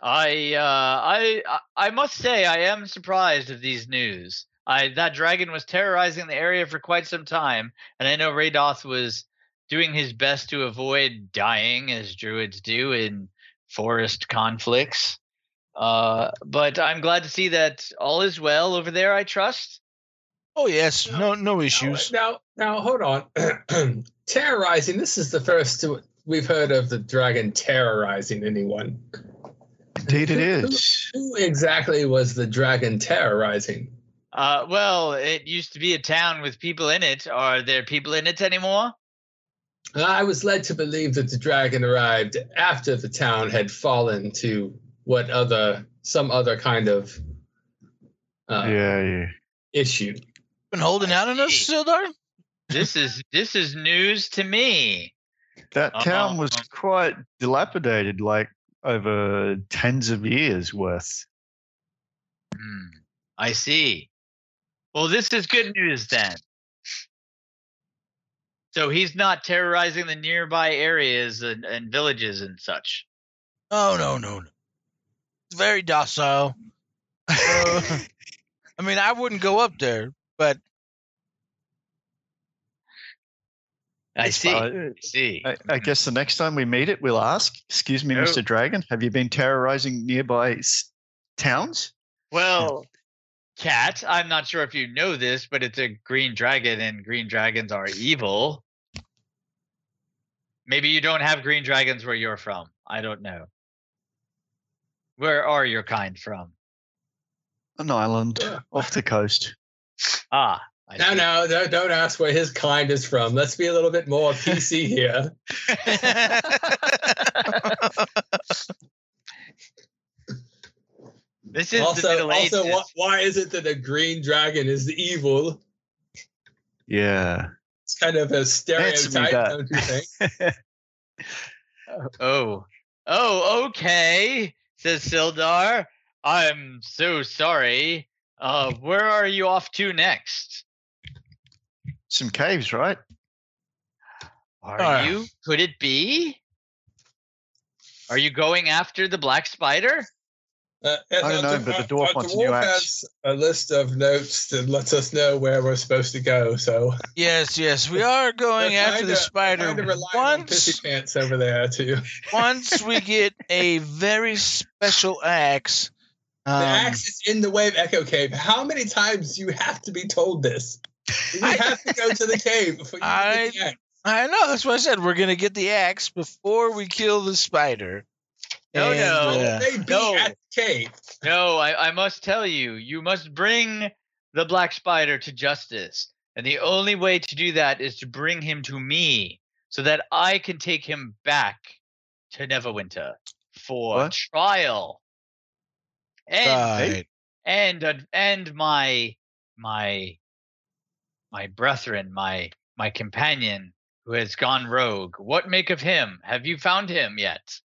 I uh I I- I must say I am surprised of these news. I that dragon was terrorizing the area for quite some time, and I know Radoth was doing his best to avoid dying as druids do in forest conflicts. Uh but I'm glad to see that all is well over there, I trust. oh yes, no, no issues. Now, now, hold on. terrorizing. This is the first to- we've heard of the dragon terrorizing anyone. Indeed, it is. Who- is. Who exactly was the dragon terrorizing? Uh well, it used to be a town with people in it. Are there people in it anymore? I was led to believe that the dragon arrived after the town had fallen to what other, some other kind of uh, yeah, yeah. issue. Been holding out on us, see. Sildar? This is this is news to me. That town was Uh-uh. quite dilapidated, like over tens of years worth. Hmm, I see. Well, this is good news then. So he's not terrorizing the nearby areas and, and villages and such. Oh no, no, no. It's very docile. Uh, I mean, I wouldn't go up there, but I see. Uh, I see. I, I guess the next time we meet it, we'll ask, "Excuse me, Oh. Mr. Dragon, have you been terrorizing nearby s- towns?" Well, Cat, I'm not sure if you know this, but it's a green dragon, and green dragons are evil. Maybe you don't have green dragons where you're from. I don't know. Where are your kind from? An island off the coast. Ah, I No, see. no, don't, don't ask where his kind is from. Let's be a little bit more PC here. This is the also, Middle also, Ages. wh- why is it that a green dragon is evil? Yeah. It's kind of a stereotype, don't you think? Oh, oh, okay, says Sildar. I'm so sorry. Uh, where are you off to next? Some caves, right? Are Ah. you? Could it be? Are you going after the black spider? Uh, I don't know, d- but the our- dwarf our wants a new dwarf axe. has a list of notes that lets us know where we're supposed to go. So Yes, yes, we are going after the spider. Kind of relying on Once, Pissy Pants over there too. once we get a very special axe. The um, axe is in the wave echo cave. How many times do you have to be told this? You I- have to go to the cave before you I- get the axe. I know. That's why I said we're gonna get the axe before we kill the spider. No, And, no. uh, They be no. at the cave. No, I, I must tell you, you must bring the black spider to justice. And the only way to do that is to bring him to me so that I can take him back to Neverwinter for What? trial. And right. and uh, and my my my brethren, my my companion who has gone rogue. What make of him? Have you found him yet?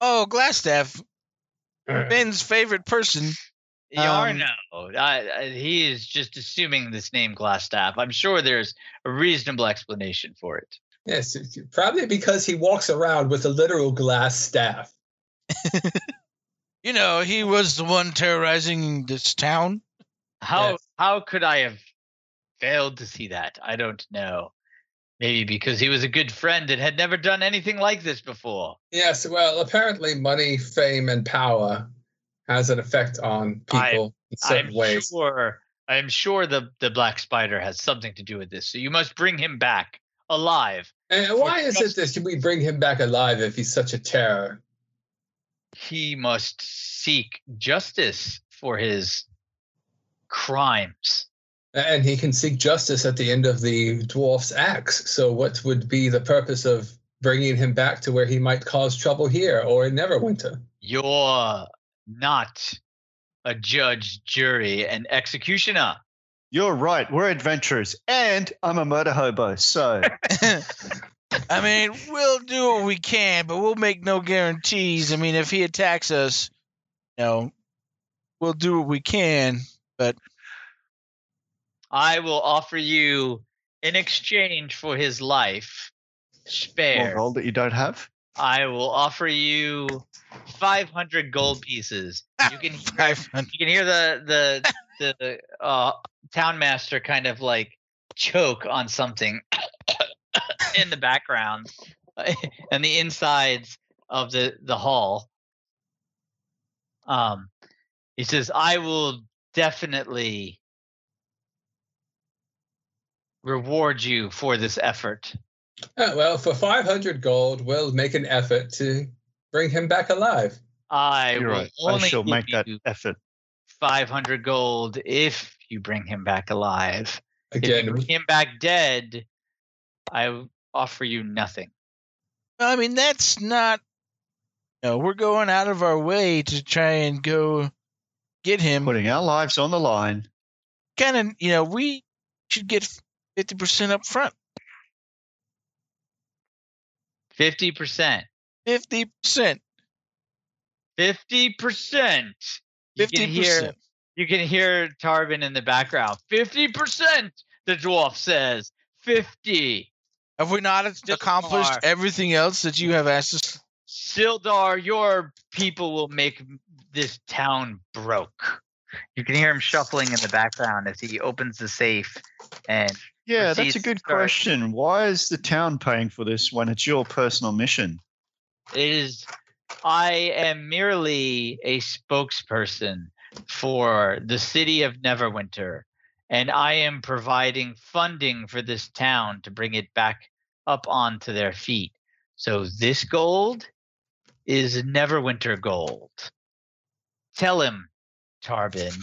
Oh, Glasstaff, Ben's favorite person. Um, Iarno. I, I, he is just assuming this name Glasstaff. I'm sure there's a reasonable explanation for it. Yes, probably because he walks around with a literal glass staff. You know, he was the one terrorizing this town. How Yes. how could I have failed to see that? I don't know. Maybe because he was a good friend and had never done anything like this before. Yes, well, apparently money, fame, and power has an effect on I- people in certain I'm ways. sure I'm sure the the black spider has something to do with this. So you must bring him back alive. And why is it that we bring him back alive if he's such a terror? He must seek justice for his crimes. And he can seek justice at the end of the dwarf's axe. So, what would be the purpose of bringing him back to where he might cause trouble here or in Neverwinter? You're not a judge, jury, and executioner. You're right. We're adventurers, and I'm a murder hobo. So I mean, we'll do what we can, but we'll make no guarantees. I mean, if he attacks us, you know, we'll do what we can. But I will offer you in exchange for his life, more spare. gold that you don't have. I will offer you 500 gold pieces. You can hear, 500 you can hear the the the uh, town master kind of like choke on something in the background and the insides of the the hall. Um, he says, "I will definitely reward you for this effort." Oh, well, for 500 gold, we'll make an effort to bring him back alive. I You're will right. I shall give make that you effort. 500 gold if you bring him back alive. If you Again, bring him back dead, I offer you nothing. I mean, that's not. You know, we're going out of our way to try and go get him. Putting our lives on the line. Kind of, you know, we should get fifty percent up front. 50%. Fifty percent. 50%. You Fifty can hear percent. you can hear Tarvin in the background. 50%, the dwarf says. 50. Have we not accomplished everything else that you have asked us? Sildar, your people will make this town broke. You can hear him shuffling in the background as he opens the safe and Yeah, that's a good start- question. Why is the town paying for this when it's your personal mission? It is I am merely a spokesperson for the city of Neverwinter, and I am providing funding for this town to bring it back up onto their feet. So this gold is Neverwinter gold. Tell him, Tarbin.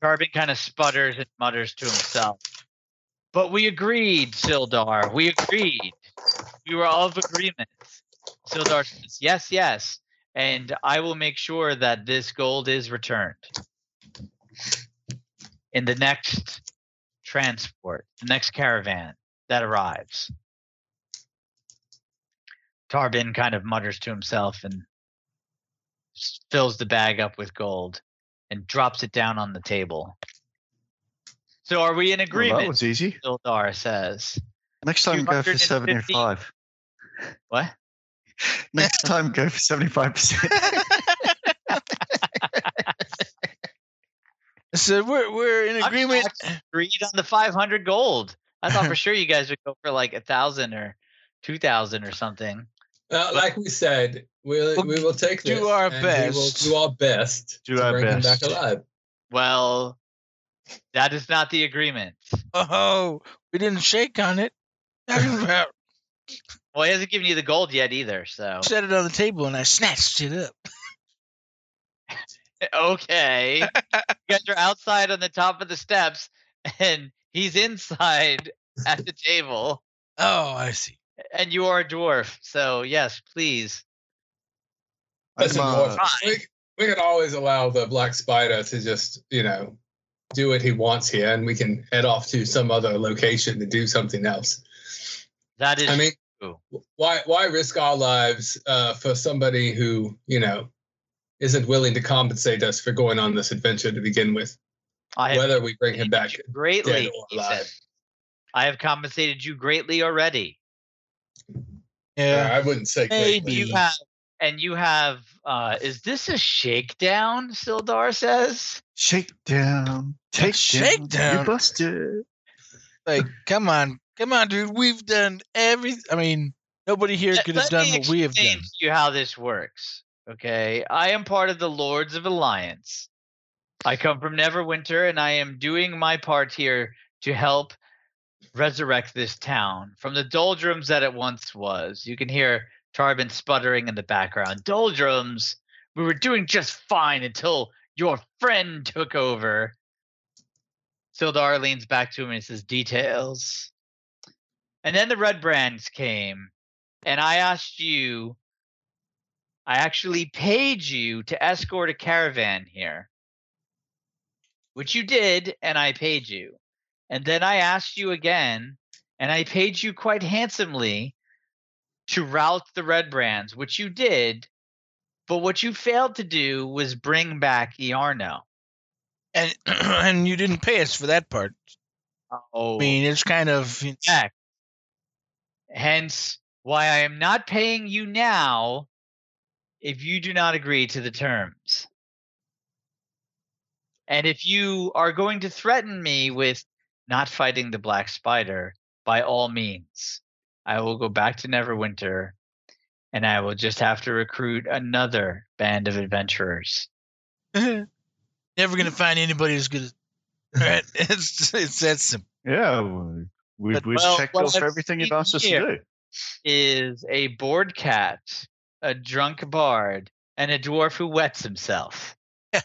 Tarbin kind of sputters and mutters to himself. But we agreed, Sildar. We agreed. We were all of agreement. Sildar says, Yes, yes. And I will make sure that this gold is returned in the next transport, the next caravan. that arrives. Tarbin kind of mutters to himself and fills the bag up with gold and drops it down on the table. So are we in Well, agreement? that was easy. Ildar says. Next time, go for 75. What? Next time, go for 75%. I said we're we're in agreement. Agreed on the 500 gold. I thought for sure you guys would go for like a thousand or two thousand or something. Uh, like we said, we'll, We'll we will take do this. our and We will do our best Do to our bring him best. back alive. Well, that is not the agreement. Oh, we didn't shake on it. Well, he hasn't given you the gold yet either. So set it on the table and I snatched it up. okay, you guys are outside on the top of the steps, and he's inside at the table, Oh, I see. and you are a dwarf. So yes, please. Listen, Dwarf, uh, we, we can always allow the Black Spider to just, you know, do what he wants here, and we can head off to some other location to do something else. That is I mean, true. why why risk our lives uh, for somebody who, you know, isn't willing to compensate us for going on this adventure to begin with, I have whether we bring him back compensated you greatly. dead or He said. I have compensated you greatly already. Yeah. I wouldn't say Maybe. greatly. You have, and you have. uh Is this a shakedown? Sildar says. Shakedown. Take shake down, You busted. Like, come on, come on, dude. We've done everything. I mean, nobody here Let- could have done what we have done. to you how this works. Okay, I am part of the Lords of Alliance. I come from Neverwinter, and I am doing my part here to help resurrect this town from the doldrums that it once was. You can hear Tarbin sputtering in the background. Doldrums. We were doing just fine until your friend took over. Sildar leans back to him and says, Details. And then the Red Brands came, and I asked you, I actually paid you to escort a caravan here, which you did, and I paid you. And then I asked you again, and I paid you quite handsomely to rout the Red Brands, which you did. But what you failed to do was bring back Iarno. And and you didn't pay us for that part. Oh, I mean, it's kind of Correct. Hence, why I am not paying you now if you do not agree to the terms. And if you are going to threaten me with not fighting the Black Spider, by all means, I will go back to Neverwinter and I will just have to recruit another band of adventurers. never gonna find anybody as good as. Right? It's it's that simple. Yeah, we- we've, But- we've well, checked off everything you've asked us to do. Is a bored cat, a drunk bard, and a dwarf who wets himself. Yeah,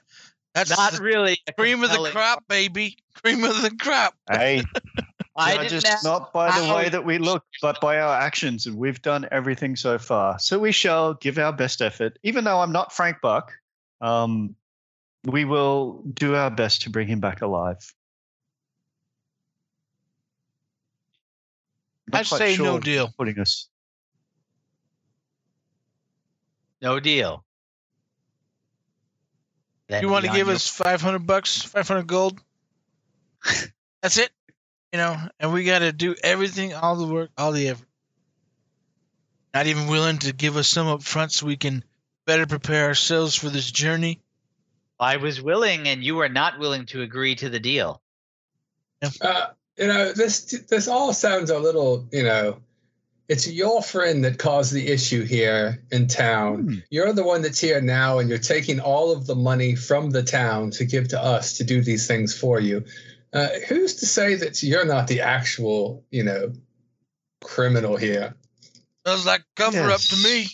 that's Not really cream of the crop, baby. Cream of the crop. Hey, I judge didn't us ask not by the how way that we look, but by our actions, and we've done everything so far. So we shall give our best effort. Even though I'm not Frank Buck, um, we will do our best to bring him back alive. Not I quite say no deal. Putting us. No deal. Then You want to give your- us five hundred bucks, five hundred gold? That's it. You know, and we got to do everything, all the work, all the effort. Not even willing to give us some up front so we can better prepare ourselves for this journey. I was willing, and you were not willing to agree to the deal. Uh, you know, this this all sounds a little, you know, it's your friend that caused the issue here in town. Hmm. You're the one that's here now, and you're taking all of the money from the town to give to us to do these things for you. Uh, who's to say that you're not the actual, you know, criminal here? Sounds like cover up to me.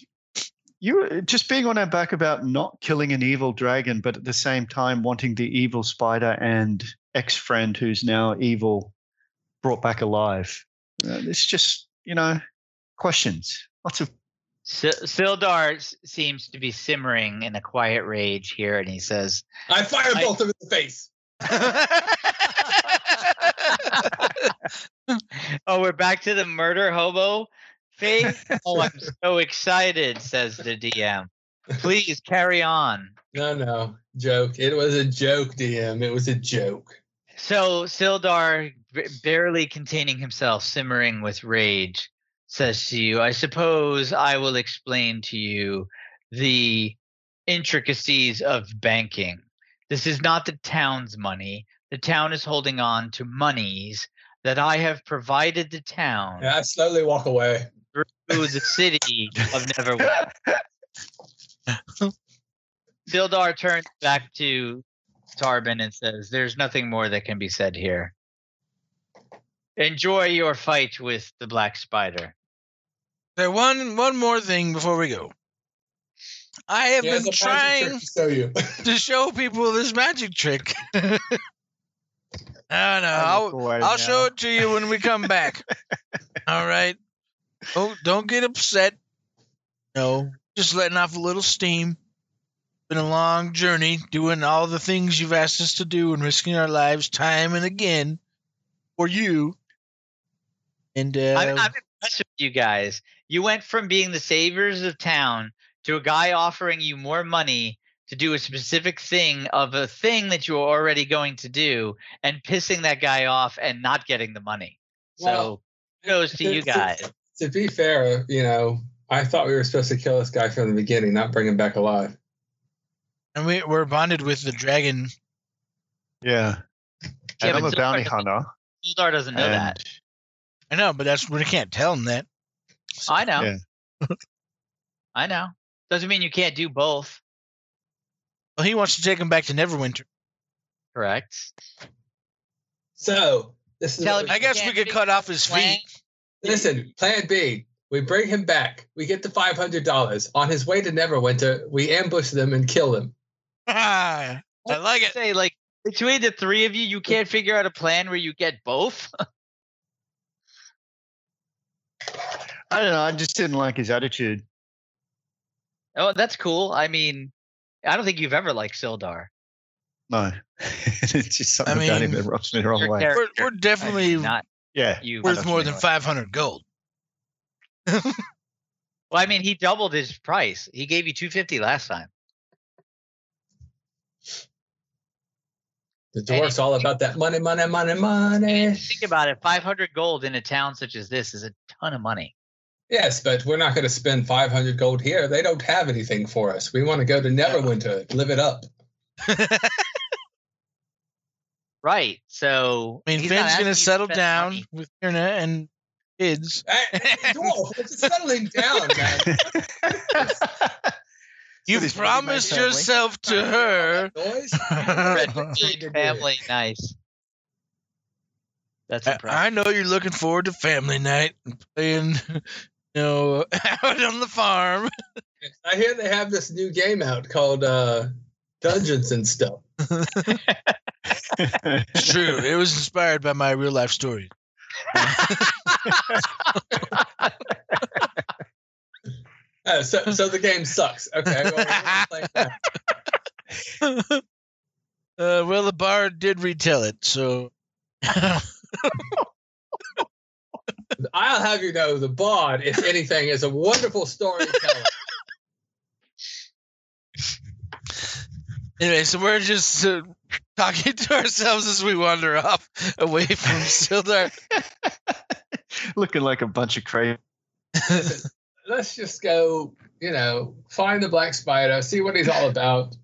You were just being on our back about not killing an evil dragon, but at the same time wanting the evil spider and ex friend who's now evil brought back alive. Uh, it's just, you know, questions. Lots of. S- Sildar seems to be simmering in a quiet rage here, and he says, I fire both of them in the face. oh, we're back to the murder hobo thing. Oh, I'm so excited, says the DM. Please carry on. No, no, joke. It was a joke, DM. It was a joke. So Sildar, b- barely containing himself, simmering with rage, says to you, I suppose I will explain to you the intricacies of banking. This is not the town's money. The town is holding on to monies that I have provided the town Yeah, I slowly walk away. through the city of Neverwinter. Sildar turns back to Tarbin and says, There's nothing more that can be said here. Enjoy your fight with the Black Spider. There one one more thing before we go. I have He has been a magic trick trying to show you. to show people this magic trick. no, no, I'll, I'll show it to you when we come back. All right. Oh, don't get upset. No, just letting off a little steam. Been a long journey, doing all the things you've asked us to do and risking our lives time and again for you. And uh, I'm, I'm impressed with you guys. You went from being the saviors of town to a guy offering you more money to do a specific thing of a thing that you're already going to do and pissing that guy off and not getting the money. So Well, kudos to you guys. To be fair, you know, I thought we were supposed to kill this guy from the beginning, not bring him back alive. and we, we're bonded with the dragon. Yeah. Yeah, and I'm a bounty hunter. Sildar doesn't know that. I know, but that's we can't tell him that. I know. Yeah. I know. Doesn't mean you can't do both. Well, he wants to take him back to Neverwinter. Correct. So this is Tell him we- I guess we could cut off his plan. feet. listen. Plan B. We bring him back. We get the five hundred dollars. On his way to Neverwinter, we ambush them and kill them. I like it. Say like between the three of you, you can't figure out a plan where you get both. I don't know. I just didn't like his attitude. oh, that's cool. I mean, I don't think you've ever liked Sildar. No. it's just something I about him that rubs me the wrong way. We're, we're definitely not Yeah. you. worth more than 500 gold. Well, I mean, he doubled his price. He gave you two fifty last time. The dwarf's all about that money, money, money, money. Think about it: five hundred gold in a town such as this is a ton of money. Yes, but we're not going to spend 500 gold here. They don't have anything for us. We want to go to Neverwinter, live it up. Right. So I mean, Finn's gonna settle down money. with Irna and kids. Hey, dwarf, it's settling down, man. You his promised yourself to her. Noise? Red Good Big deal. family, nice. That's I, impressive. I know you're looking forward to family night and playing, you know, out on the farm. I hear they have this new game out called uh, Dungeons and stuff. It's true. It was inspired by my real life story. Oh, so, so the game sucks. Okay. Well, we're gonna play that. Uh, well, the bard did retell it, so I'll have you know the Bard, if anything, is a wonderful storyteller. anyway, so we're just uh, talking to ourselves as we wander off away from Sildar. Looking like a bunch of crazy. Let's just go, you know, find the Black Spider, see what he's all about.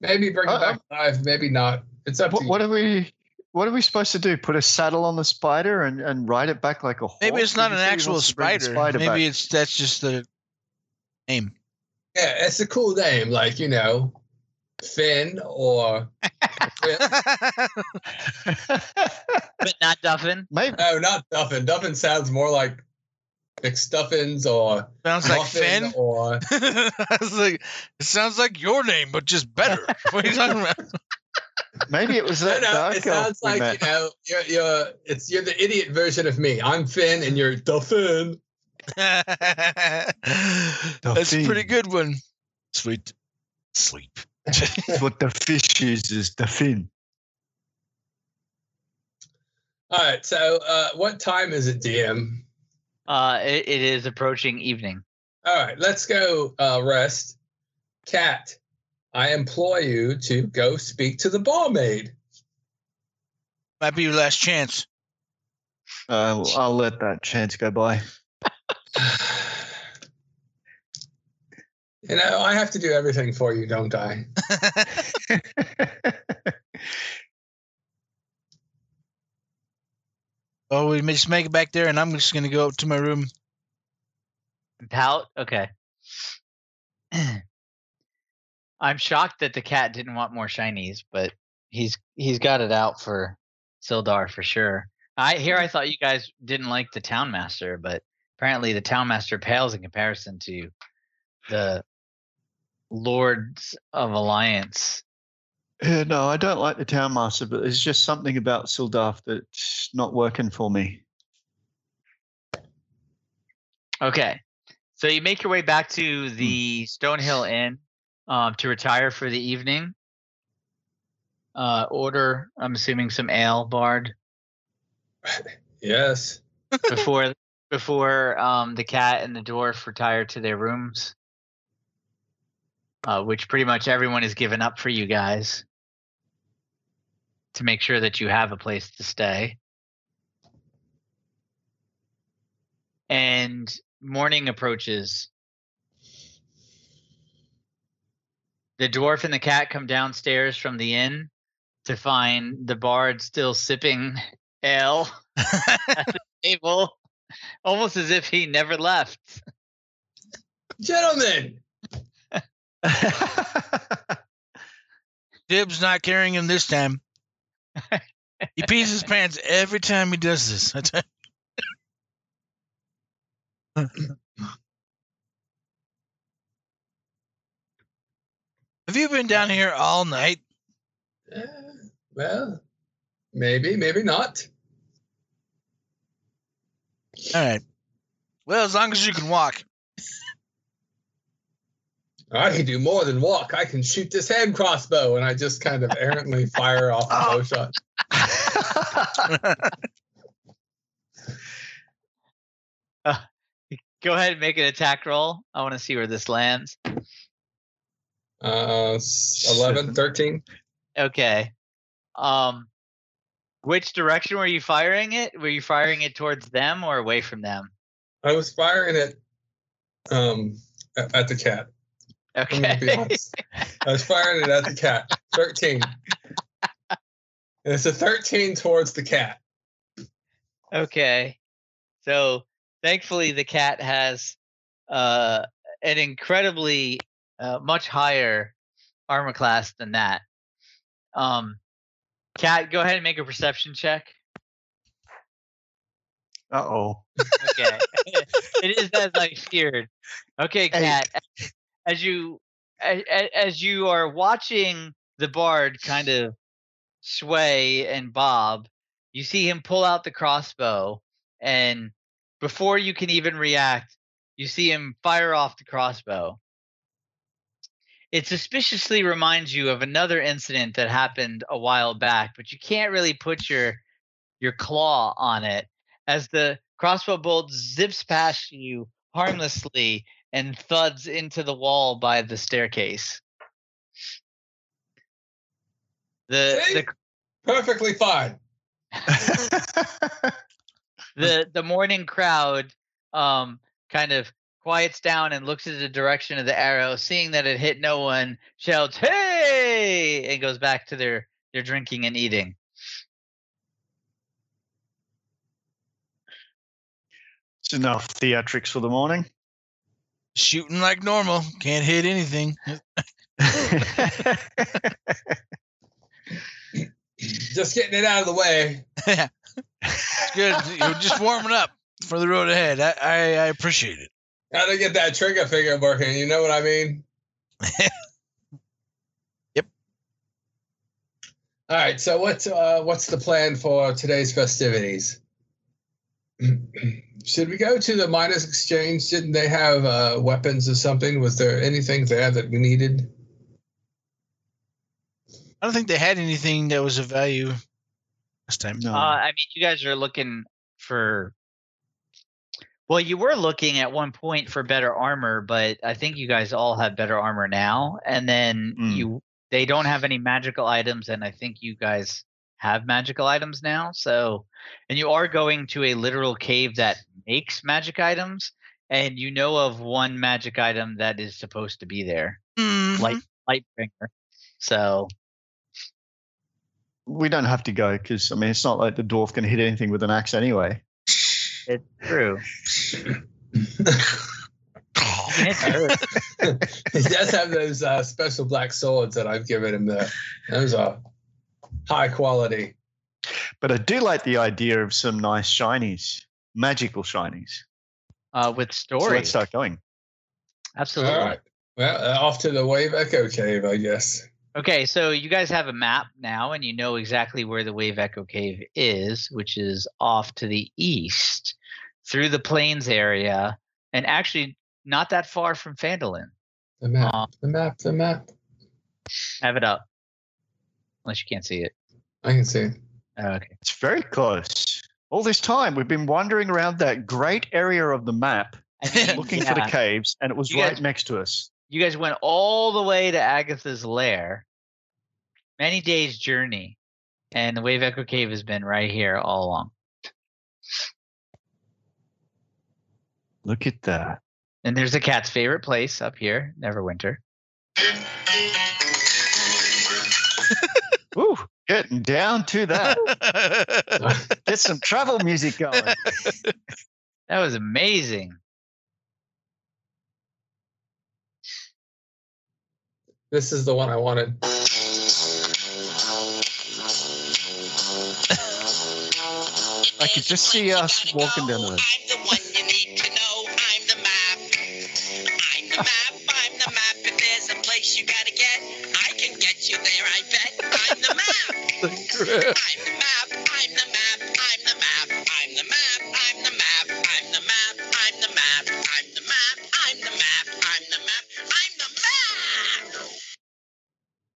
Maybe bring him Uh, back alive, maybe not. It's up What, to you. what are we? What are we supposed to do? Put a saddle on the spider and, and ride it back like a horse? Maybe it's not an you say he actual wants to bring the spider. Maybe back? it's that's just the name. Yeah, it's a cool name, like you know, Finn or but not Duffin. maybe no, not Duffin. Duffin sounds more like McStuffins or Sounds like Finn. or I was like, it sounds like your name, but just better. What are you talking about? Maybe it was that no. dark It sounds like met. you know, you're you're it's you're the idiot version of me. I'm Finn and you're Duffin. That's a pretty good one. Sweet. Sleep. what the fish is is the fin. All right. So, uh, what time is it, DM? Uh, it, it is approaching evening. All right. Let's go uh, rest. Cat, I implore you to go speak to the barmaid. Might be your last chance. Uh, I'll let that chance go by. You know, I have to do everything for you, don't I? oh, we just make it back there, and I'm just gonna go up to my room. Pout. Okay. I'm shocked that the cat didn't want more shinies, but he's he's got it out for Sildar for sure. I here I thought you guys didn't like the town master, but apparently the town master pales in comparison to the lords of alliance. Uh, no, I don't like the town master, but there's just something about Sildar that's not working for me. Okay. So you make your way back to the Stonehill Inn um, to retire for the evening. Uh, order, I'm assuming some ale, Bard, Yes. before before um, the cat and the dwarf retire to their rooms, uh, which pretty much everyone has given up for you guys to make sure that you have a place to stay. And morning approaches. The dwarf and the cat come downstairs from the inn to find the bard still sipping ale at the table, almost as if he never left. Gentlemen, Dib's not carrying him this time. he pees his pants every time he does this. Have you been down here all night? uh, well, maybe, maybe not. All right. Well, as long as you can walk. I can do more than walk. I can shoot this hand crossbow, and I just kind of errantly fire off a bow shot. Go ahead and make an attack roll. I want to see where this lands. Uh, s- 11, 13. Okay. Um which direction were you firing it? Were you firing it towards them or away from them? I was firing it um, at the cat. I'm gonna be Okay. I was firing it at the cat. 13. And it's a 13 towards the cat. okay. So thankfully the cat has uh an incredibly uh, much higher armor class than that. Um cat, go ahead and make a perception check. Uh oh. Okay. it is as I feared. Okay, Hey. Cat. As you as, as you are watching the bard kind of sway and bob, you see him pull out the crossbow, and before you can even react, you see him fire off the crossbow. It suspiciously reminds you of another incident that happened a while back, but you can't really put your your claw on it as the crossbow bolt zips past you harmlessly and thuds into the wall by the staircase. The See? the Perfectly fine. the the morning crowd um kind of quiets down and looks at the direction of the arrow, seeing that it hit no one, shouts "Hey!" and goes back to their their drinking and eating. it's enough theatrics for the morning. Shooting like normal. Can't hit anything. Just getting it out of the way. It's good. You're just warming up for the road ahead. I, I, I appreciate it. Gotta get that trigger finger working. You know what I mean? Yep. All right. So what's uh, what's the plan for today's festivities? Should we go to the miners exchange? Didn't they have uh, weapons or something? Was there anything there that we needed? I don't think they had anything that was of value. Last time. No. Uh, I mean, you guys are looking for. Well, you were looking at one point for better armor, but I think you guys all have better armor now. And then Mm. you, they don't have any magical items, and I think you guys have magical items now. So, and you are going to a literal cave that makes magic items, and you know of one magic item that is supposed to be there, Mhm. Light Lightbringer. So, we don't have to go because I mean it's not like the dwarf can hit anything with an axe anyway. It's true. He does have those uh, special black swords that I've given him. There, those are high quality. But I do like the idea of some nice shinies, magical shinies. uh, with So story. let's start going. Absolutely. All right. Well, uh, off to the Wave Echo Cave, I guess. Okay, so you guys have a map now, and you know exactly where the Wave Echo Cave is, which is off to the east through the plains area, and actually not that far from Phandalin. The map, Uh, the map, the map. have it up, unless you can't see it. I can see it. Okay. It's very close. All this time we've been wandering around that great area of the map I mean, looking for the caves, and it was You right guys- next to us. You guys went all the way to Agatha's lair, many days' journey, and the Wave Echo Cave has been right here all along. Look at that. And there's the cat's favorite place up here, Neverwinter. Ooh, getting down to that. Get some travel music going. That was amazing. This is the one I wanted. I could just see us walking down the road. I'm the one you need to know. I'm the map. I'm the map. I'm the map. If there's a place you gotta get, I can get you there. I bet. I'm the map. I'm the map. I'm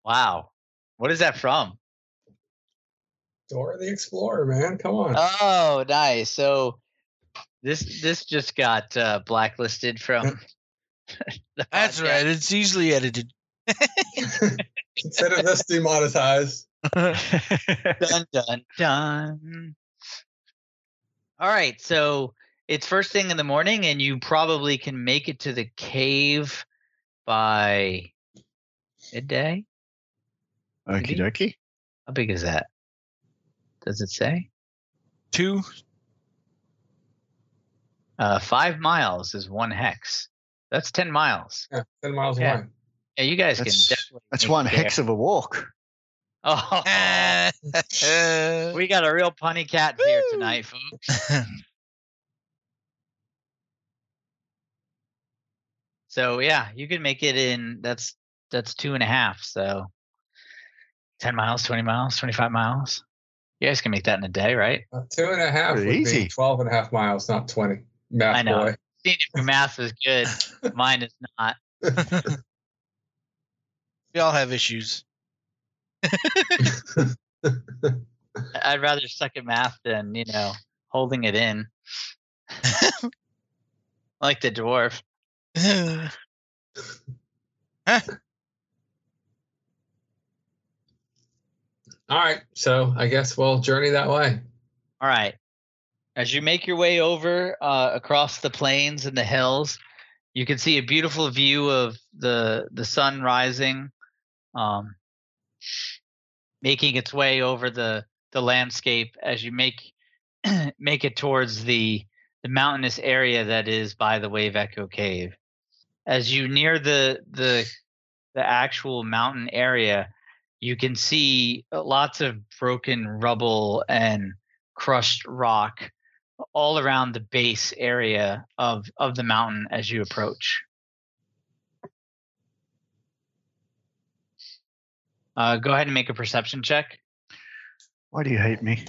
Wow. What is that from? Dora the Explorer, man. Come on. Oh, nice. So this this just got uh, blacklisted from. That's podcast. right. It's easily edited. Consider this demonetized. Dun dun dun. All right, so it's first thing in the morning, and you probably can make it to the cave by midday. Okie dokie. How big is that? Does it say? Two. Uh, five miles is one hex. That's ten miles. Yeah, 10 miles Yeah. away. Yeah, you guys That's- can definitely. That's one it there. hex of a walk. Oh, we got a real punny cat here tonight, folks. So yeah, you can make it in. That's that's two and a half. So ten miles, twenty miles, twenty-five miles. You guys can make that in a day, right? Uh, two and a half Pretty would easy. be 12 and a half miles, not 20. Math I know. boy. Seeing if your math is good, mine is not. we all have issues. I'd rather suck at math than you know holding it in, like the dwarf. All right. So I guess we'll journey that way. All right. As you make your way over uh, across the plains and the hills, you can see a beautiful view of the the sun rising, um, making its way over the the landscape as you make make it towards the the mountainous area that is by the Wave Echo Cave. As you near the the the actual mountain area, you can see uh, lots of broken rubble and crushed rock all around the base area of of the mountain as you approach. Uh, go ahead and make a perception check. Why do you hate me?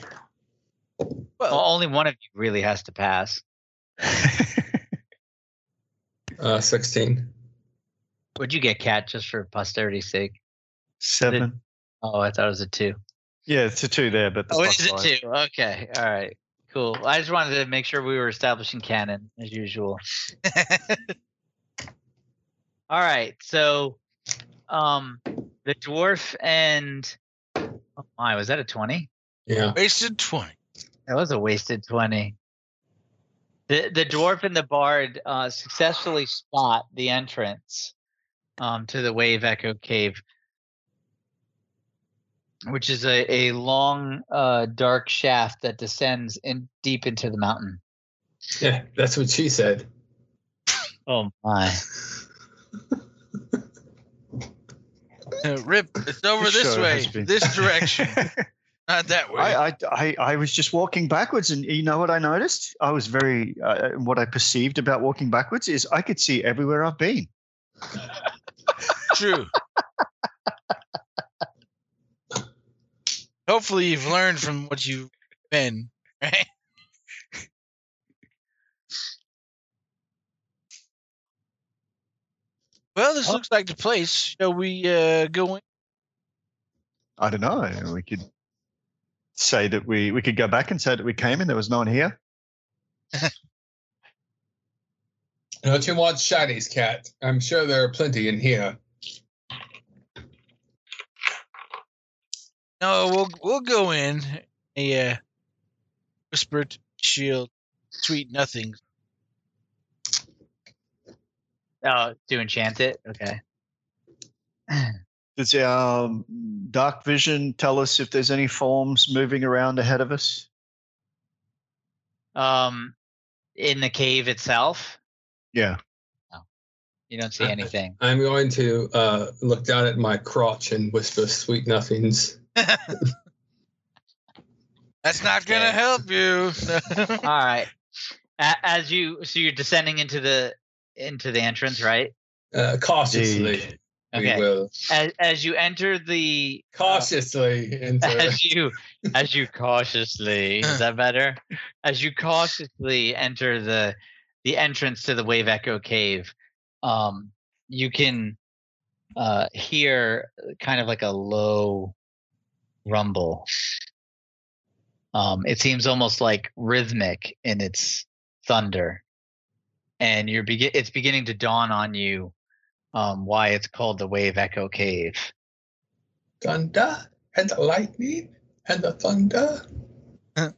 Well, only one of you really has to pass. Uh, 16. Would you get cat just for posterity's sake? Seven. Oh, I thought it was a two. Yeah, it's a two there, but the Oh, plus is it two? Okay. All right. Cool. I just wanted to make sure we were establishing canon as usual. All right. So, um, the dwarf and oh my, was that a twenty? Yeah. Wasted 20. That was a wasted twenty. The the dwarf and the bard uh, successfully spot the entrance um, to the Wave Echo Cave, which is a, a long, uh, dark shaft that descends in deep into the mountain. Yeah, that's what she said. Oh my! Uh, Rip, it's over This this way, been- this direction, not that way. I, I, I, I was just walking backwards, and you know what I noticed? I was very, uh, what I perceived about walking backwards is I could see everywhere I've been. True. Hopefully, you've learned from what you've been, right? Well, this Oh. looks like the place. Shall we uh, go in? I don't know. We could say that we, we could go back and say that we came and there was no one here. Don't you want shinies, cat? I'm sure there are plenty in here. No, we'll we'll go in. A uh, whispered shield, sweet nothings. Oh, to enchant it. Okay. Does our dark vision tell us if there's any forms moving around ahead of us? Um, in the cave itself, Yeah. you don't see anything. I'm going to uh, look down at my crotch and whisper sweet nothings. That's not gonna help you. All right. As you, so you're descending into the into the entrance, right? Uh, cautiously, Indeed. we Okay. will. As as you enter the uh, Cautiously into. as you as you cautiously is that better as you cautiously enter the the entrance to the wave echo cave um you can uh hear kind of like a low rumble um it seems almost like rhythmic in its thunder and you're begin it's beginning to dawn on you um why it's called the wave echo cave thunder and the lightning and the thunder.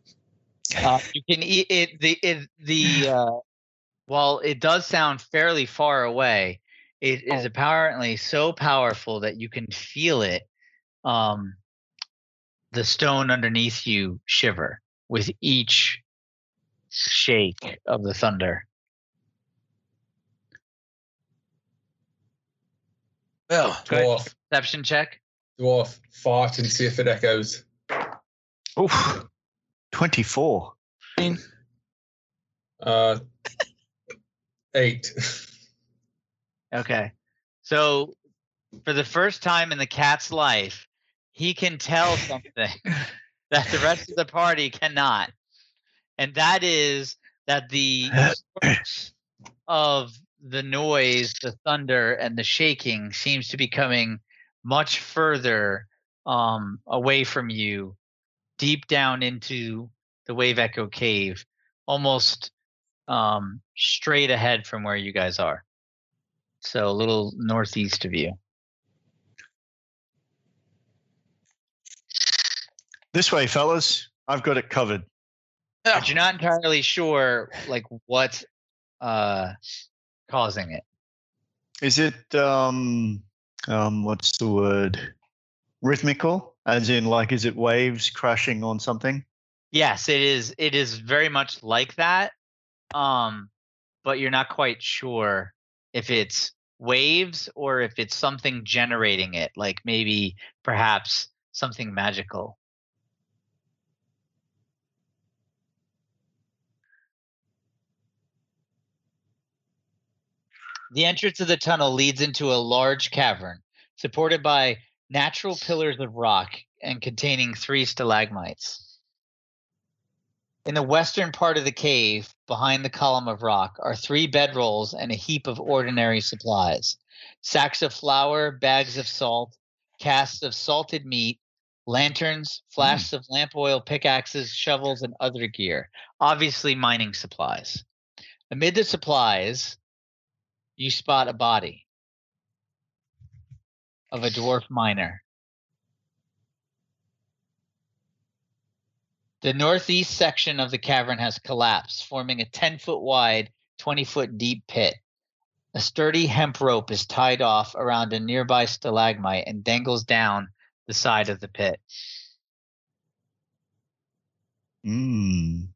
Uh, you can eat it. The it, the uh, while it does sound fairly far away, it is apparently so powerful that you can feel it. Um, the stone underneath you shiver with each shake of the thunder. well, Go. Dwarf, Perception check. dwarf, fart and see if it echoes. Oof. 24. Uh, eight. Okay. So for the first time in the cat's life, he can tell something that the rest of the party cannot. And that is that the of the noise, the thunder, and the shaking seems to be coming much further um, away from you, deep down into the Wave Echo Cave, almost um, straight ahead from where you guys are. So a little northeast of you. This way, fellas. I've got it covered. But you're not entirely sure like what's uh causing it. Is it um um what's the word? Rhythmical? As in like is it waves crashing on something? Yes, it is it is very much like that. Um but you're not quite sure if it's waves or if it's something generating it, like maybe perhaps something magical. The entrance of the tunnel leads into a large cavern supported by natural pillars of rock and containing three stalagmites. In the western part of the cave, behind the column of rock, are three bedrolls and a heap of ordinary supplies sacks of flour, bags of salt, casks of salted meat, lanterns, mm. flasks of lamp oil, pickaxes, shovels, and other gear. Obviously, mining supplies. Amid the supplies, you spot a body of a dwarf miner. The northeast section of the cavern has collapsed, forming a 10 foot wide, 20 foot deep pit. A sturdy hemp rope is tied off around a nearby stalagmite and dangles down the side of the pit. Mm.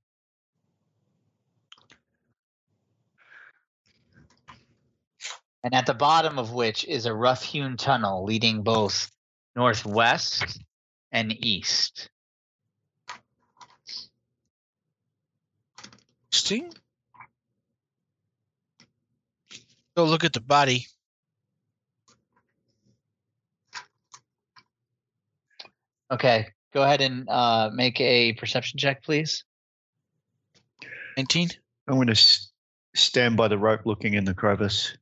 And at the bottom of which is a rough hewn tunnel leading both northwest and east. Interesting. Go look at the body. Okay, go ahead and uh, make a perception check, please. 19. I'm going to s- stand by the rope looking in the crevice.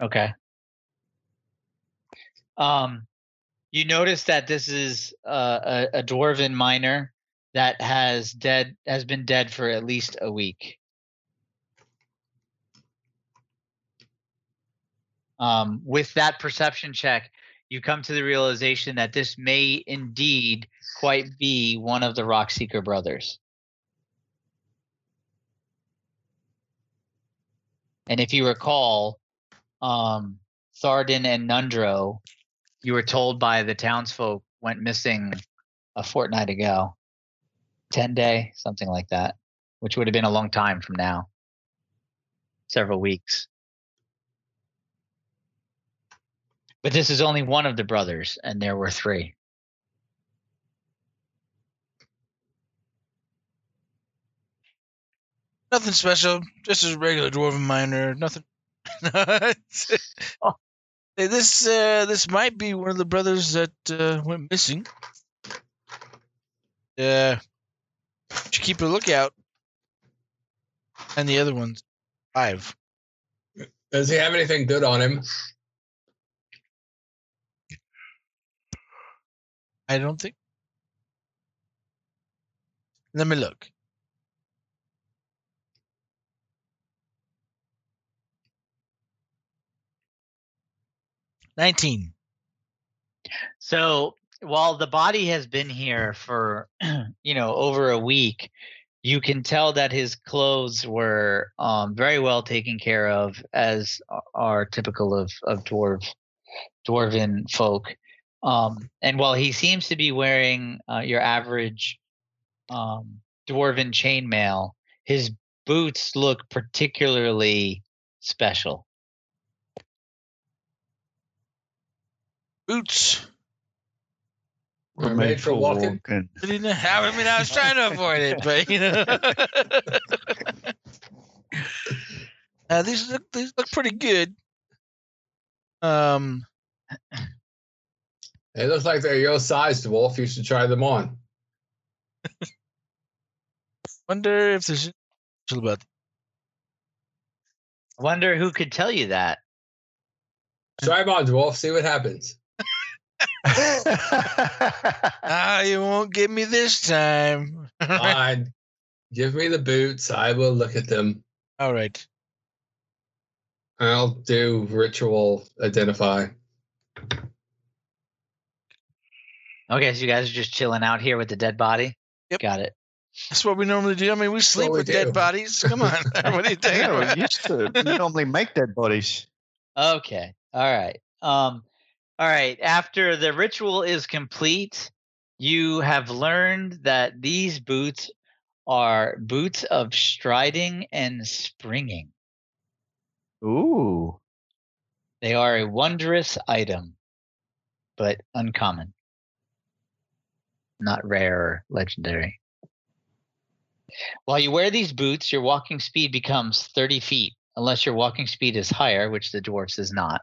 Okay. Um, you notice that this is uh, a, a dwarven miner that has dead has been dead for at least a week. Um, with that perception check, you come to the realization that this may indeed quite be one of the Rockseeker brothers. And if you recall, um, Tharden and Nundro, you were told by the townsfolk went missing a fortnight ago, ten day, something like that, which would have been a long time from now, several weeks. But this is only one of the brothers, and there were three. Nothing special. Just a regular dwarven miner. Nothing. Oh. This uh, this might be one of the brothers that uh, went missing. Yeah. Should keep a lookout. And the other ones, five. Does he have anything good on him? I don't think. Let me look. Nineteen. So while the body has been here for, you know, over a week, you can tell that his clothes were um, very well taken care of, as are typical of of dwarf dwarven folk. Um, and while he seems to be wearing uh, your average um, dwarven chainmail, his boots look particularly special. Boots. They're made for walking. I didn't know how. I mean, I was trying to avoid it, but you know. uh, these look these look pretty good. Um, It looks like they're your size, Wolf. You should try them on. wonder if there's special about. I wonder who could tell you that. Try them on, Dwarf. See what happens. Ah, you won't get me this time. Fine. Give me the boots. I will look at them. All right. I'll do ritual identify. Okay, so you guys are just chilling out here with the dead body. Yep. Got it. That's what we normally do. I mean, we sleep what we with do. dead bodies. Come on. what are you talking yeah, we used to we normally make dead bodies. Okay. All right. Um all right, after the ritual is complete, you have learned that these boots are boots of striding and springing. Ooh. They are a wondrous item, but uncommon. Not rare or legendary. While you wear these boots, your walking speed becomes 30 feet, unless your walking speed is higher, which the dwarfs is not.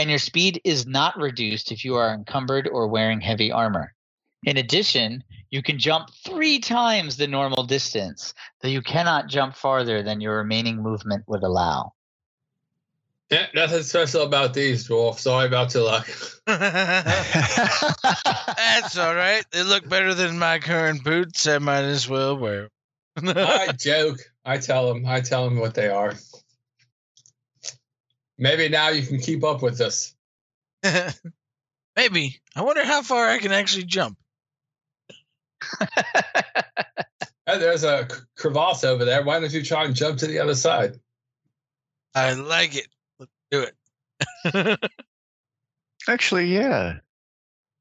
And your speed is not reduced if you are encumbered or wearing heavy armor. In addition, you can jump three times the normal distance, though you cannot jump farther than your remaining movement would allow. Yeah, nothing special about these, Dwarf. Sorry about your luck. That's all right. They look better than my current boots. I might as well wear 'em. I joke. I tell them. I tell them what they are. Maybe now you can keep up with us. Maybe. I wonder how far I can actually jump. Hey, there's a crevasse over there. Why don't you try and jump to the other side? I like it. Let's do it. Actually, yeah.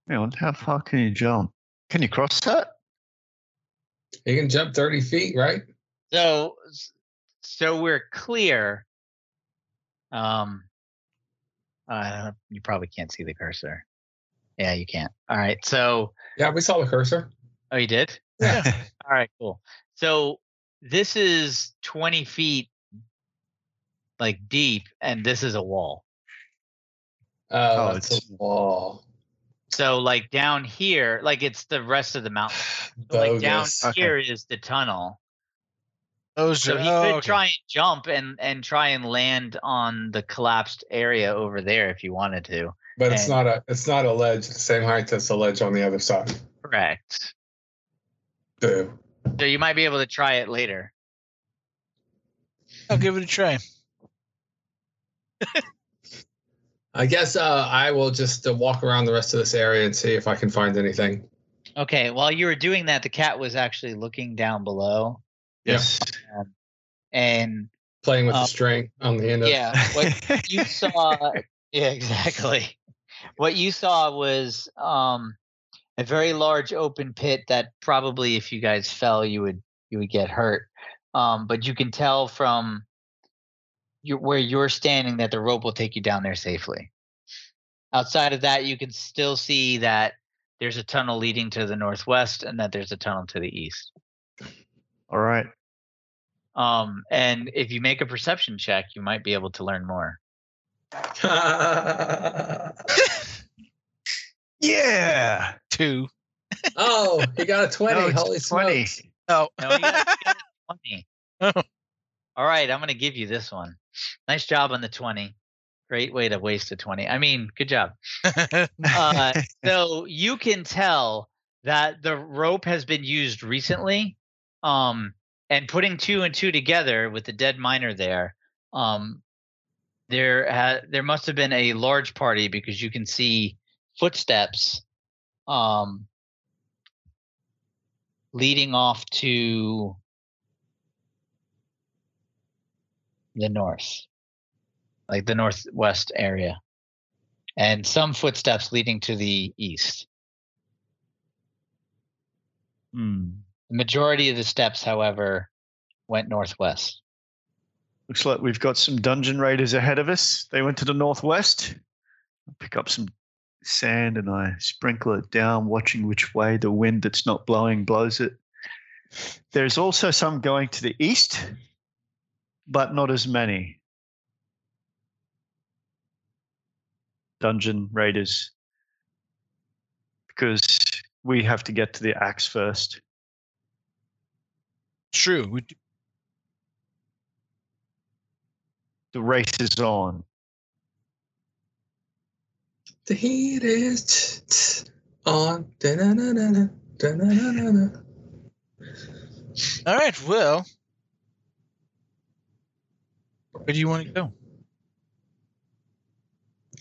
Hang on, how far can you jump? Can you cross that? You can jump 30 feet, right? So, so we're clear. Um, uh, you probably can't see the cursor. Yeah, you can't. All right. So, Yeah, we saw the cursor. oh, you did. Yeah. All right, cool. So this is 20 feet like deep, and this is a wall. Oh, Oh, it's a wall. So like down here, like it's the rest of the mountain. So, like down Okay. here is the tunnel. Those So are, he oh, could okay. try and jump and and try and land on the collapsed area over there if you wanted to. But it's not a it's not a ledge the same height as the ledge on the other side. Correct. Boo. So you might be able to try it later. I'll give it a try. I guess uh, I will just uh, walk around the rest of this area and see if I can find anything. Okay, while you were doing that, the cat was actually looking down below yes. and Playing with Um, the string on the end of yeah, what you saw yeah exactly. What you saw was um a very large open pit that probably if you guys fell you would you would get hurt. Um but you can tell from your, where you're standing that the rope will take you down there safely. Outside of that you can still see that there's a tunnel leading to the northwest and that there's a tunnel to the east All right. um and if you make a perception check you might be able to learn more Yeah. Two. oh, he got a 20. No, Holy 20. smokes. Oh. No, you got, you got a 20. Oh. All right, I'm going to give you this one. Nice job on the 20. Great way to waste a 20. I mean, good job. Uh, so you can tell that the rope has been used recently. Um, and putting two and two together with the dead miner there, um, there ha- there must have been a large party because you can see footsteps um, leading off to the north, like the northwest area, and some footsteps leading to the east. Hmm. The majority of the steps, however, went northwest. Looks like we've got some dungeon raiders ahead of us. They went to the northwest. I pick up some sand and I sprinkle it down, watching which way the wind that's not blowing blows it. There's also some going to the east, but not as many. Dungeon raiders. Because we have to get to the axe first. True. The race is on. The heat is on. Da-na-na-na-na, da-na-na-na-na. All right. Well, where do you want to go?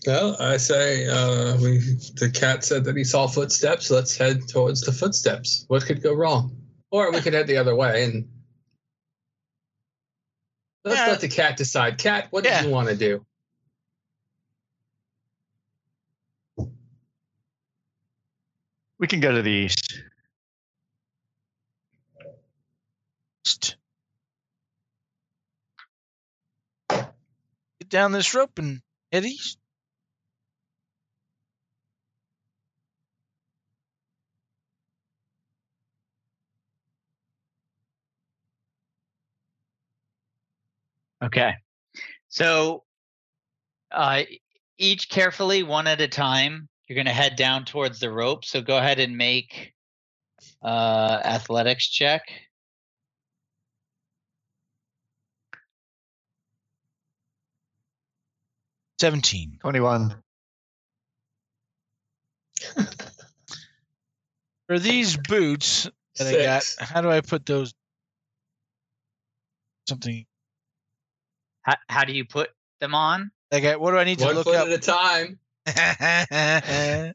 Well, I say uh, we. The cat said that he saw footsteps. Let's head towards the footsteps. What could go wrong? Or we could head the other way and let's Yeah. let the cat decide. Cat, what do you want to do? We can go to the east. Get down this rope and head east. Okay. So uh, each carefully, one at a time, you're going to head down towards the rope. So go ahead and make uh, athletics check. 17. 21. For these boots that I got, how do I put those? Something How, how do you put them on? Okay, what do I need to One look foot up? at a time. I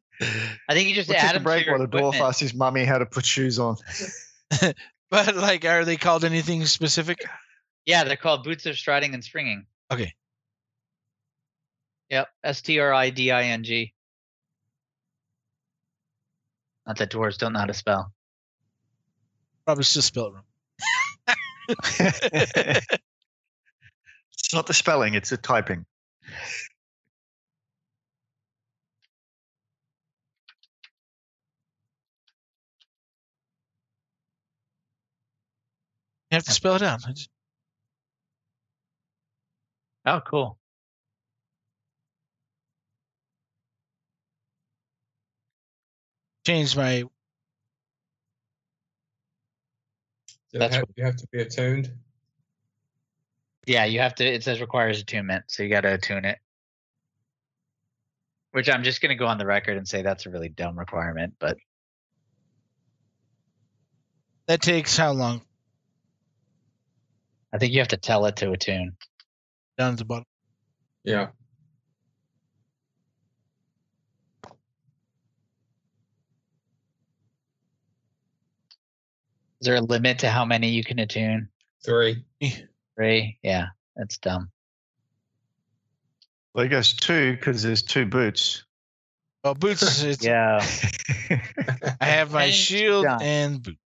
think you just We'll add take a break to your while the dwarf equipment. asks his mummy how to put shoes on. but like, are they called anything specific? Yeah, they're called boots of striding and springing. Okay. Yep. S T R I D I N G. Not that dwarves don't know how to spell. Probably still spelled wrong. it's not the spelling, it's the typing. You have to spell it out. Just- Oh, cool. Change my. Do That's have, you have to be attuned. Yeah, you have to. It says requires attunement, so you got to attune it. Which I'm just gonna go on the record and say that's a really dumb requirement, but That takes how long? I think you have to tell it to attune. Down at the bottom. Yeah. Is there a limit to how many you can attune? Three. Eh. Three? Yeah, that's dumb. Well, he goes two because there's two boots. Well, boots. It's, Yeah. I have my And shield done. and boot.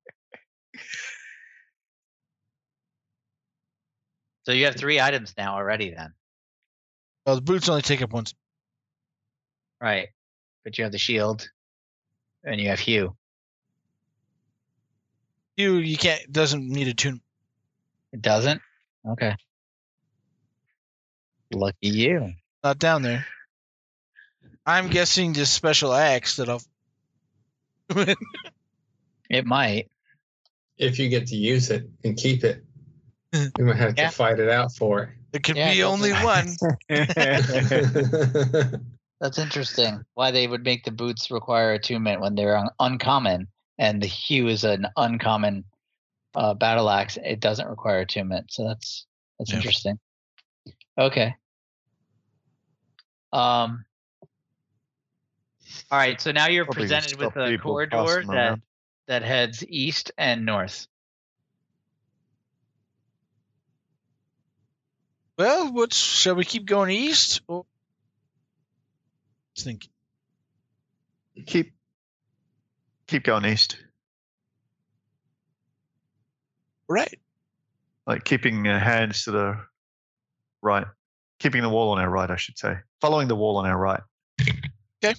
So you have three items now already then. Well, the boots only take up one. Right. But you have the shield and you have Hew. You you can't doesn't need a tune. It doesn't? Okay. Lucky you. Not down there. I'm guessing this special axe that I'll. It might. If you get to use it and keep it, you might have Yeah. to fight it out for There could Yeah, be only one. That's interesting. Why they would make the boots require attunement when they're un- uncommon, and the Hew is an uncommon uh, battle axe. It doesn't require attunement, so that's that's Yeah. interesting. Okay. Um. All right. So now you're Probably presented with a corridor that around. that heads east and north. Well, what's shall we keep going east? Or think keep keep going east. Right. Like keeping uh, hands to the right. Keeping the wall on our right, I should say. Following the wall on our right. Okay.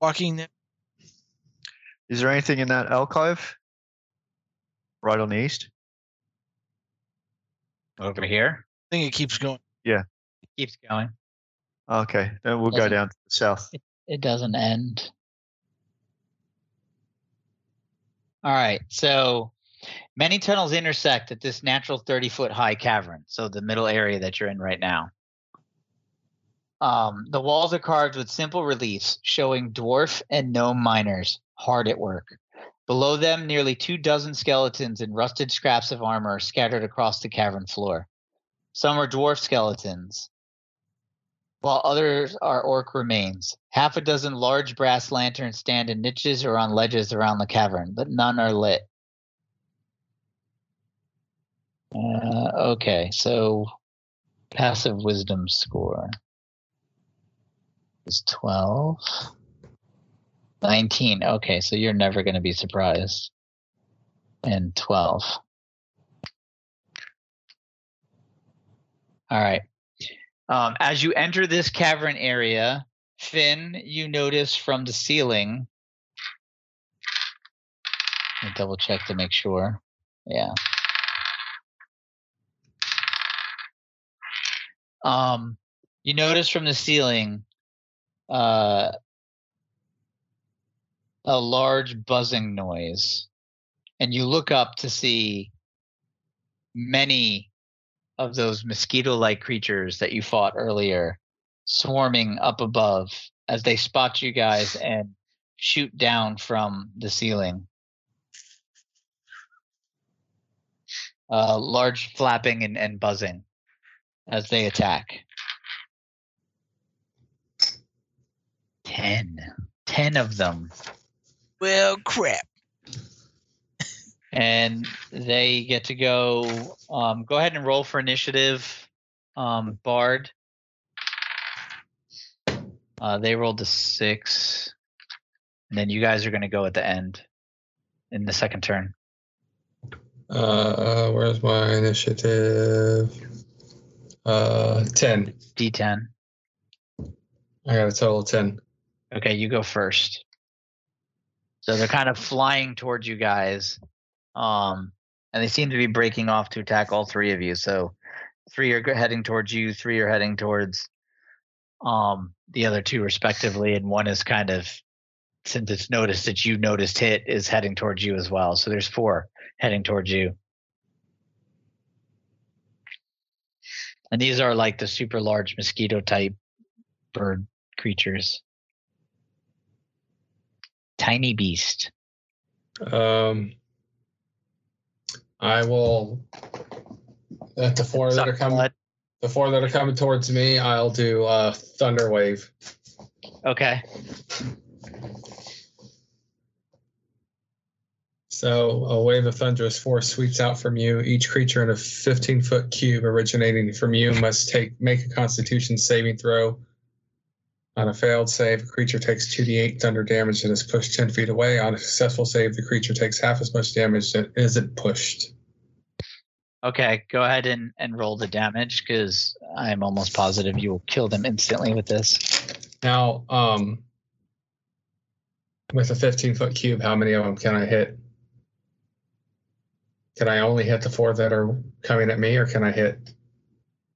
Walking. there. Is there anything in that alcove? Right on the east? Over here. I think it keeps going. Yeah. It keeps going. Okay, then we'll go Doesn't- down to the south. It doesn't end. All right. So many tunnels intersect at this natural 30 foot high cavern. So the middle area that you're in right now. Um, the walls are carved with simple reliefs showing dwarf and gnome miners hard at work. Below them, nearly two dozen skeletons and rusted scraps of armor are scattered across the cavern floor. Some are dwarf skeletons, while others are orc remains. Half a dozen large brass lanterns stand in niches or on ledges around the cavern, but none are lit. Uh, okay, so passive wisdom score is 12. 19. Okay, so you're never going to be surprised. And 12. All right. Um, as you enter this cavern area, Finn, you notice from the ceiling. Let me double check to make sure. Yeah. Um, you notice from the ceiling uh, a large buzzing noise, and you look up to see many of those mosquito-like creatures that you fought earlier swarming up above as they spot you guys and shoot down from the ceiling. Uh, large flapping and, and buzzing as they attack. Ten. Ten of them. Well, crap. And they get to go. Um, go ahead and roll for initiative, um, Bard. Uh, they rolled a six, and then you guys are going to go at the end in the second turn. Uh, where's my initiative? Uh, 10. D10. I got a total of 10. Okay, you go first. So they're kind of flying towards you guys, um, and they seem to be breaking off to attack all three of you. So three are heading towards you, three are heading towards um, the other two, respectively, and one is kind of, since it's noticed that you noticed hit, is heading towards you as well. So there's four heading towards you. And these are like the super large mosquito type bird creatures. Tiny beast. Um, I will. At the four that Suck are coming, blood. the four that are coming towards me, I'll do uh, thunder wave. Okay. So a wave of thunderous force sweeps out from you. Each creature in a 15 foot cube originating from you must take make a Constitution saving throw. On a failed save, a creature takes 2d8 thunder damage and is pushed 10 feet away. On a successful save, the creature takes half as much damage and isn't pushed. Okay. Go ahead and, and roll the damage because I'm almost positive you will kill them instantly with this. Now, um, with a 15 foot cube, how many of them can I hit? Can I only hit the four that are coming at me, or can I hit?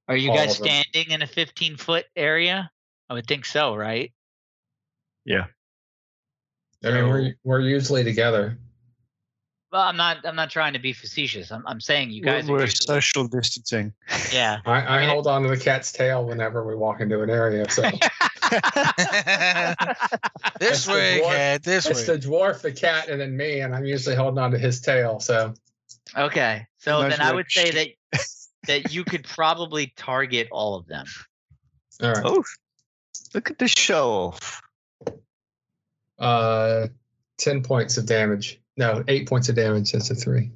Are you All guys standing in a 15 foot area? I would think so, right? Yeah. I mean, we're we're usually together. Well, I'm not. I'm not trying to be facetious. I'm. I'm saying you We're, guys are. we're usually- social distancing. yeah. I, I mean, it- hold on to the cat's tail whenever we walk into an area. So this the way, dwarf- cat. This it's way. the dwarf, the cat, and then me, and I'm usually holding on to his tail. So okay. So Nice then I work. would say that that you could probably target all of them. all right. Oh, look at this show off. Uh, ten points of damage. No, eight points of damage. That's a three.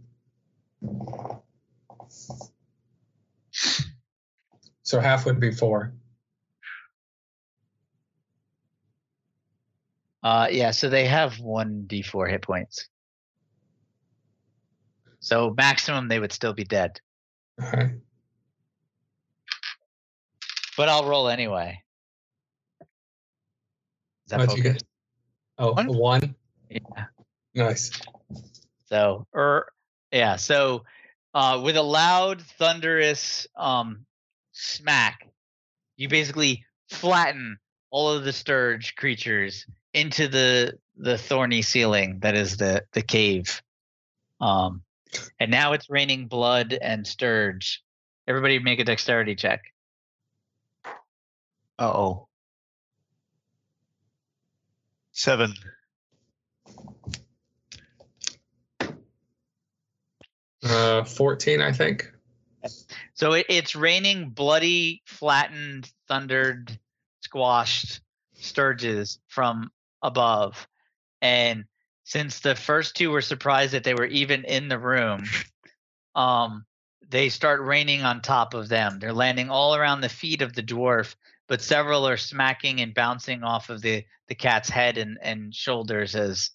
So half would be four. Uh, yeah. So they have one d4 hit points. So maximum they would still be dead. All right. But I'll roll anyway. Is that What'd focus? get? Oh, One? one. Yeah. Nice. So, or yeah, so uh, with a loud, thunderous um, smack, you basically flatten all of the stirge creatures into the the thorny ceiling that is the the cave. Um, and now it's raining blood and stirge. Everybody, make a dexterity check. Uh oh. Seven. Uh, fourteen, I think. So it, it's raining bloody, flattened, thundered, squashed stirges from above. And since the first two were surprised that they were even in the room, um, they start raining on top of them. They're landing all around the feet of the dwarf, but several are smacking and bouncing off of the, the cat's head and, and shoulders as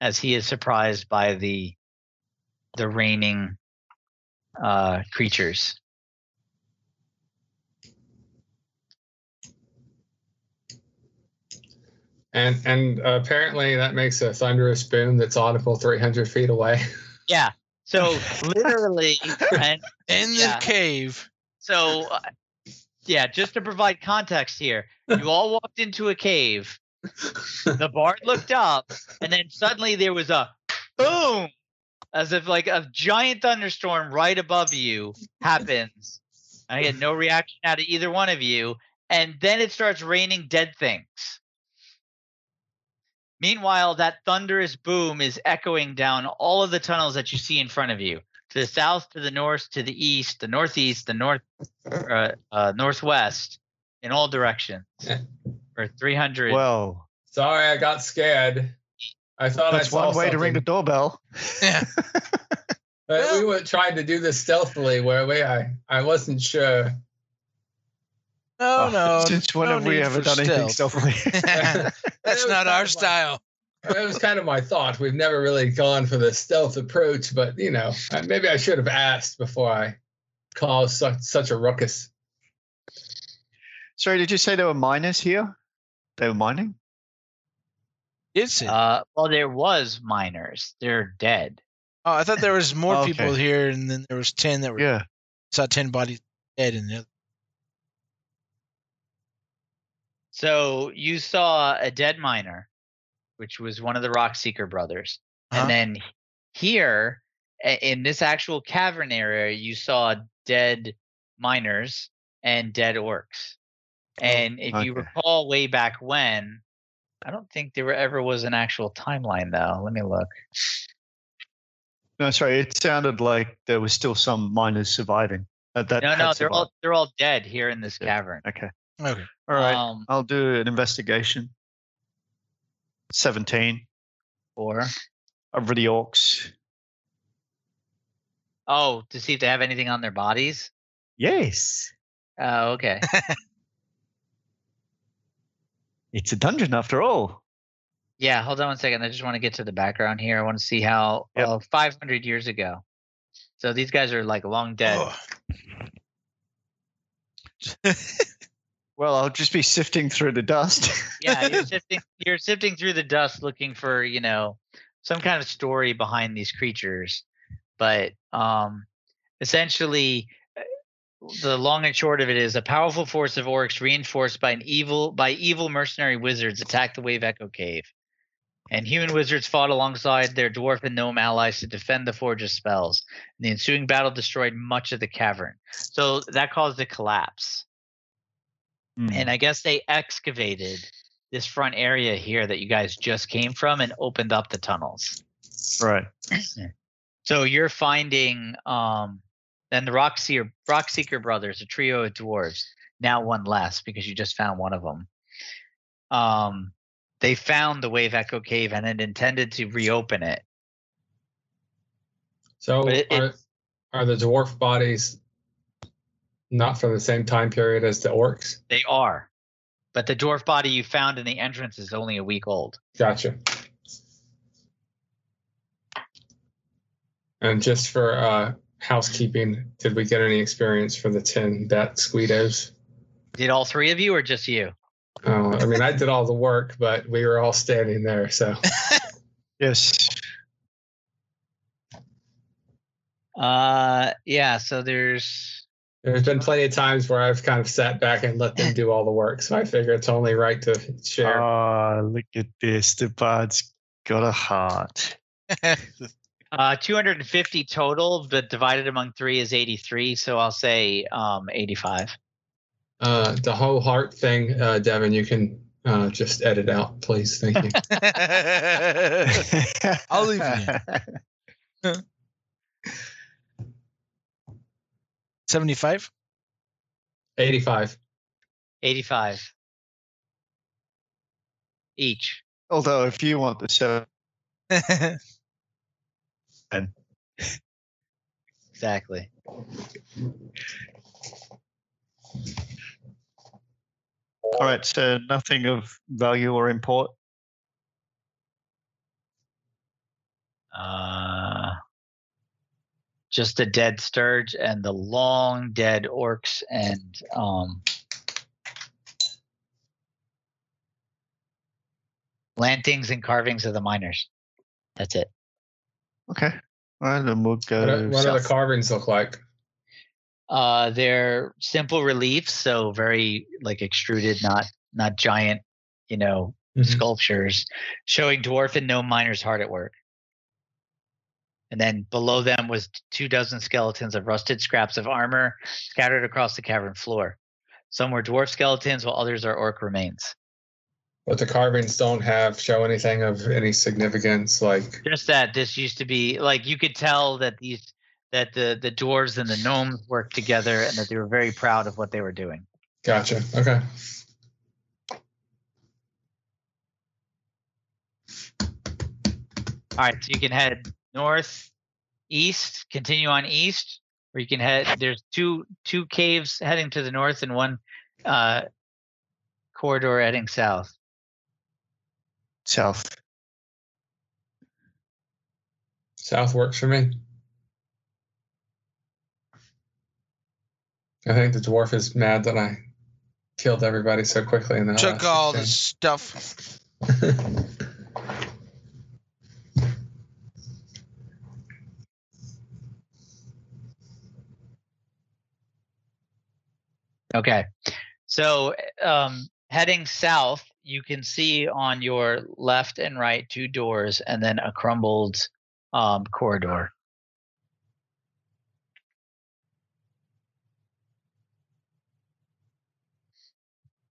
as he is surprised by the the raining uh, creatures. And and uh, apparently that makes a thunderous boom that's audible three hundred feet away. Yeah. So literally, and In the Yeah. cave. so uh, yeah, just to provide context here, you all walked into a cave. The bard looked up, and then suddenly there was a boom, as if like a giant thunderstorm right above you happens, I get no reaction out of either one of you, and then it starts raining dead things. Meanwhile, that thunderous boom is echoing down all of the tunnels that you see in front of you to the south, to the north, to the east, the northeast, the north, uh, uh, northwest, in all directions. Yeah. For 300. Well, Sorry, I got scared. I thought that's I saw one way to ring the doorbell. Yeah. But we were trying to do this stealthily, where we I I wasn't sure. No, Oh, no. Since when no have we ever for done anything stealthily? That's not our like- style. That was kind of my thought. We've never really gone for the stealth approach, but you know, maybe I should have asked before I caused such such a ruckus. Sorry, did you say there were miners here? They were mining? Is it? Uh, well, there was miners. They're dead. oh, I thought there was more Okay. people here, and then there was ten that were Yeah. saw ten bodies dead in the other. So you saw a dead miner, which was one of the Rockseeker brothers. Uh-huh. And then here in this actual cavern area, you saw dead miners and dead orcs. And if you recall way back when, I don't think there ever was an actual timeline though. Let me look. No, sorry. It sounded like there was still some miners surviving. Uh, that No, no, they're survived. all they're all dead here in this Yeah. cavern. Okay. Okay. All right. Um, I'll do an investigation. 17 or over the orcs. oh, to see if they have anything on their bodies. Yes. Oh, okay. It's a dungeon after all. Yeah, hold on one second. I just want to get to the background here. I want to see how Yep. uh, 500 years ago. So these guys are like long dead. Oh. Well, I'll just be sifting through the dust. Yeah, you're sifting you're sifting through the dust looking for, you know, some kind of story behind these creatures. But um essentially uh, the long and short of it is a powerful force of orcs reinforced by an evil by evil mercenary wizards attacked the Wave Echo Cave. And human wizards fought alongside their dwarf and gnome allies to defend the forge's spells. the ensuing battle destroyed much of the cavern. So that caused a collapse. Hmm. and I guess they excavated this front area here that you guys just came from and opened up the tunnels. right. So you're finding um then the Rockseeker, Rock Seeker brothers, a trio of dwarves, now one less because you just found one of them. Um they found the Wave Echo Cave and had intended to reopen it. So it- are, it's- are the dwarf bodies not from the same time period as the orcs? They are. But the dwarf body you found in the entrance is only a week old. Gotcha. And just for uh, housekeeping, did we get any experience for the 10 bat squeedos? Did all three of you or just you? Uh, I mean, I did all the work, but we were all standing there. So Yes. Uh yeah, so there's there's been plenty of times where I've kind of sat back and let them do all the work. So I figure it's only right to share. Oh, look at this. The bard's got a heart. Uh, 250 total, but divided among three is 83. So I'll say um 85. Uh, the whole heart thing, uh, Devin, you can uh, just edit out, please. Thank you. I'll leave it 75? 85. 85 each. Although, if you want the seven, Exactly. all right. So nothing of value or import. Uh, just the dead stirge and the long dead orcs and um lantings and carvings of the miners. That's it. Okay. All right. Then we'll go. What, are- what do the carvings look like? Uh, they're simple reliefs, so very like extruded, not not giant, you know, Mhm. sculptures showing dwarf and gnome miners hard at work. And then below them was two dozen skeletons of rusted scraps of armor scattered across the cavern floor. Some were dwarf skeletons, while others are orc remains. But the carvings don't have show anything of any significance, like Just that this used to be like you could tell that these that the the dwarves and the gnomes worked together and that they were very proud of what they were doing. gotcha. Okay. All right, so you can head north, east, continue on east, or you can head. There's two two caves heading to the north and one uh, corridor heading south. South. South works for me. I think the dwarf is mad that I killed everybody so quickly in the Took all the stuff. Okay, so um, heading south, you can see on your left and right two doors, and then a crumbled um, corridor.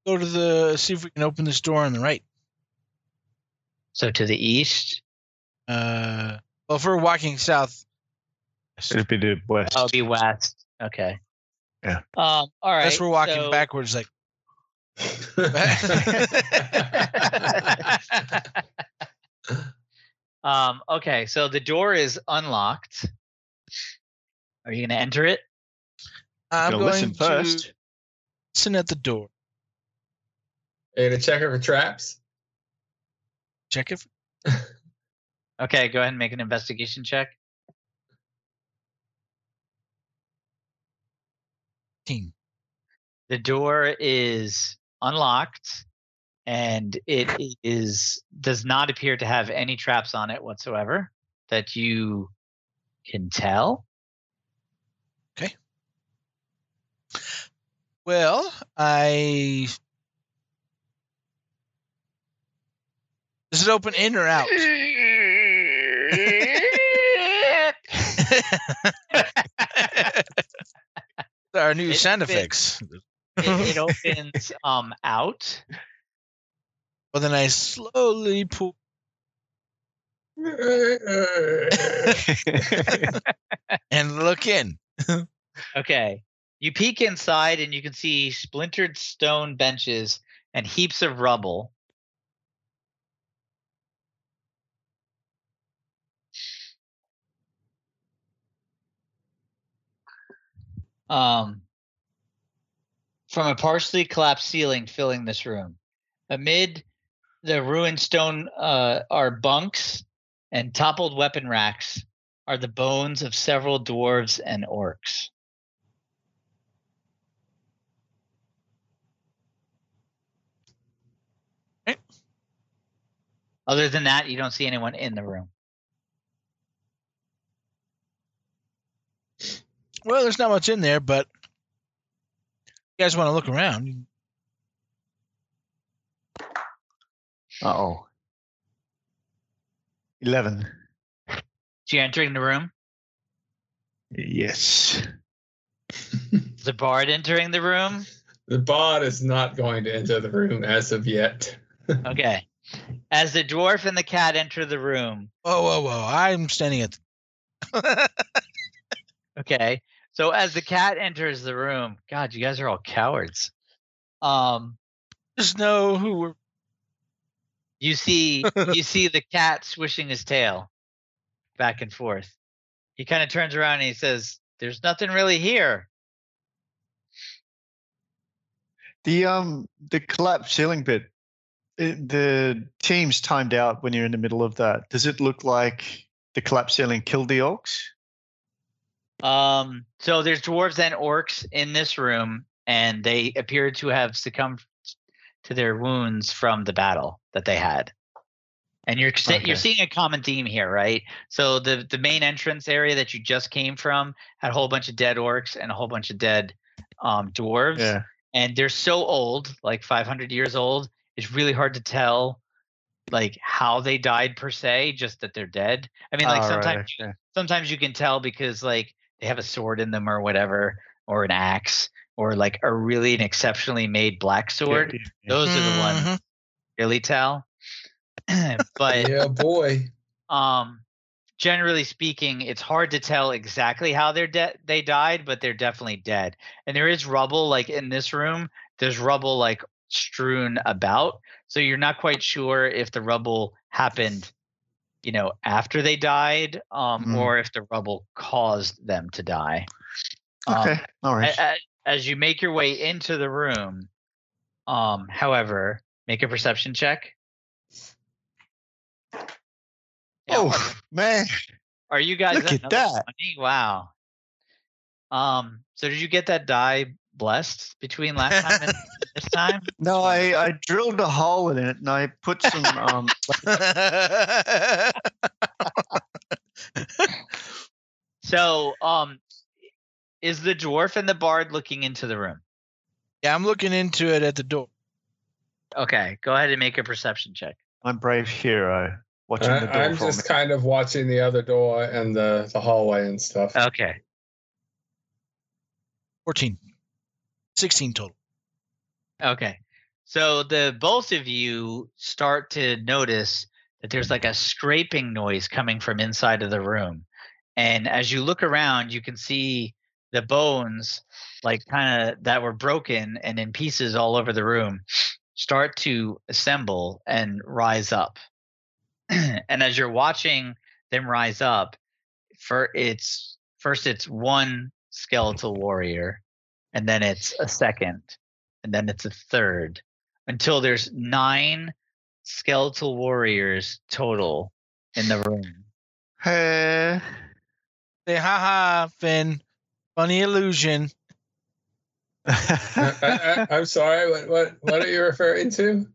Go to the see if we can open this door on the right. So to the east, Uh, well, if we're walking south, It'd be the west. that would be west. Okay. Yeah. Um. All right. unless we're walking so- backwards, like um, okay, so the door is unlocked. Are you going to enter it? I'm Gonna going listen to first. listen at the door. Hey, to check it for traps. Check if Okay, go ahead and make an investigation check. Team. The door is unlocked and it is does not appear to have any traps on it whatsoever that you can tell. Okay. Well, I. Does it open in or out? Our new It sound effects. It, it opens um out. Well, then I slowly pull. and look in. Okay. You peek inside and you can see splintered stone benches and heaps of rubble. Um, from a partially collapsed ceiling filling this room. Amid the ruined stone uh, are bunks and toppled weapon racks are the bones of several dwarves and orcs. Other than that, you don't see anyone in the room. Well, there's not much in there, but you guys want to look around. Uh oh. Eleven. So you're entering the room. Yes. Is the bard entering the room? the bard is not going to enter the room as of yet. Okay. As the dwarf and the cat enter the room, Whoa, whoa, whoa! I'm standing at. The... Okay. So as the cat enters the room, God, you guys are all cowards. Um, Just know who we're. you see, you see the cat swishing his tail back and forth. He kind of turns around and he says, "There's nothing really here." The um the collapsed ceiling bit. It, the team's timed out when you're in the middle of that. Does it look like the collapsed ceiling killed the orcs? Um, so there's dwarves and orcs in this room, and they appear to have succumbed to their wounds from the battle that they had. And you're Okay. you're seeing a common theme here, right? So the the main entrance area that you just came from had a whole bunch of dead orcs and a whole bunch of dead um, dwarves, Yeah. and they're so old, like 500 years old. It's really hard to tell, like how they died per se, just that they're dead. I mean, like Oh, sometimes okay. sometimes you can tell because like they have a sword in them or whatever, or an axe, or like a really an exceptionally made black sword. Yeah, yeah, yeah. Those are the ones Mhm. really tell. but yeah, boy. um generally speaking it's hard to tell exactly how they're dead they died but they're definitely dead and there is rubble like in this room there's rubble like strewn about so you're not quite sure if the rubble happened you know after they died um Mm. or if the rubble caused them to die Um, Okay. All right. a- a- as you make your way into the room um however make a perception check Yeah, oh man, Are you guys Look at that. 20? Wow. Um, so did you get that die blessed between last time and this time? no, I, I drilled a hole in it and I put some um So, um, is the dwarf and the bard looking into the room? yeah, I'm looking into it at the door. Okay, go ahead and make a perception check. I'm brave hero watching the door I, I'm just me. kind of watching the other door and the, the hallway and stuff. Okay. 14. 16 total. Okay. So the both of you start to notice that there's like a scraping noise coming from inside of the room. And as you look around, you can see the bones like kind of that were broken and in pieces all over the room start to assemble and rise up. and as you're watching them rise up, for it's first it's one skeletal warrior and then it's a second and then it's a third until there's nine skeletal warriors total in the room. Hey, Say, ha ha, Finn. Funny illusion. I, I, I'm sorry. What, what what are you referring to?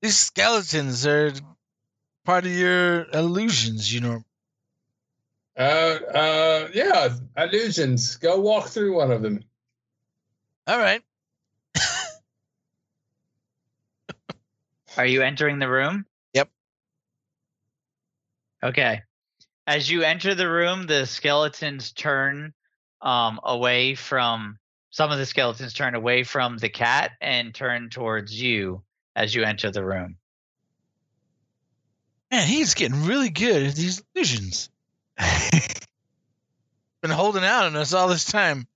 These skeletons are part of your illusions, you know. Uh, uh, yeah, illusions. Go walk through one of them. All right. Are you entering the room? Yep. Okay. As you enter the room, the skeletons turn um, away from some of the skeletons turn away from the cat and turn towards you as you enter the room. Man, he's getting really good at these illusions. Been holding out on us all this time.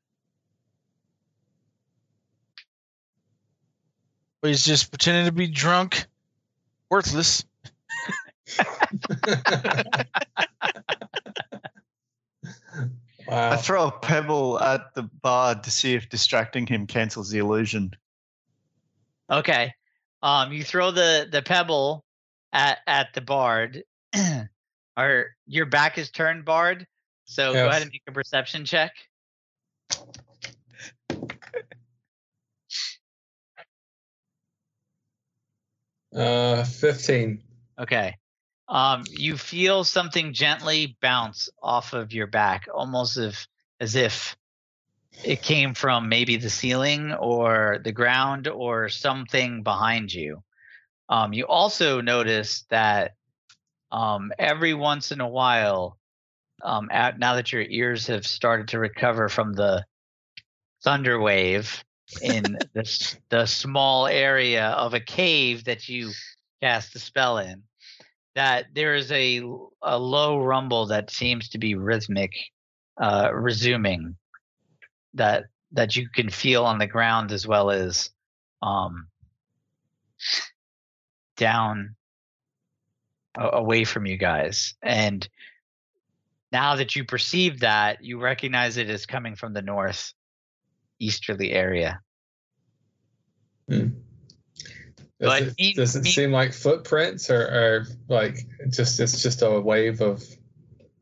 But he's just pretending to be drunk, worthless. I throw a pebble at the bard to see if distracting him cancels the illusion. Okay. Um, you throw the the pebble at at the bard. Or your back is turned, bard. So go ahead and make a perception check. Uh, fifteen. Okay. Um, you feel something gently bounce off of your back, almost if as if it came from maybe the ceiling or the ground or something behind you. Um, you also notice that um, every once in a while, um, at, now that your ears have started to recover from the thunder wave in this the small area of a cave that you cast the spell in, that there is a a low rumble that seems to be rhythmic, uh, resuming. That that you can feel on the ground as well as um, down a- away from you guys. And now that you perceive that, you recognize it as coming from the north easterly area. Hmm. Does But it, does it seem like footprints or, or like just it's just a wave of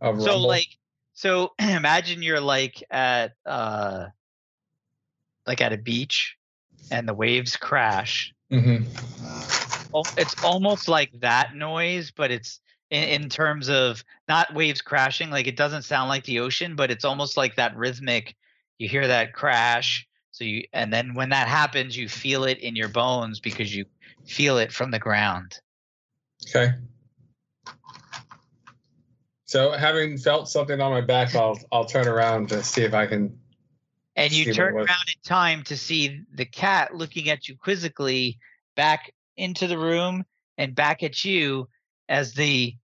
of So rumble? like so imagine you're like at uh like at a beach and the waves crash. Mhm. It's almost like that noise, but it's in, in terms of not waves crashing, like it doesn't sound like the ocean, but it's almost like that rhythmic you hear that crash. So you and then when that happens, you feel it in your bones because you feel it from the ground. Okay. So having felt something on my back, I'll I'll turn around to see if I can. and you turn around in time to see the cat looking at you quizzically back into the room and back at you as the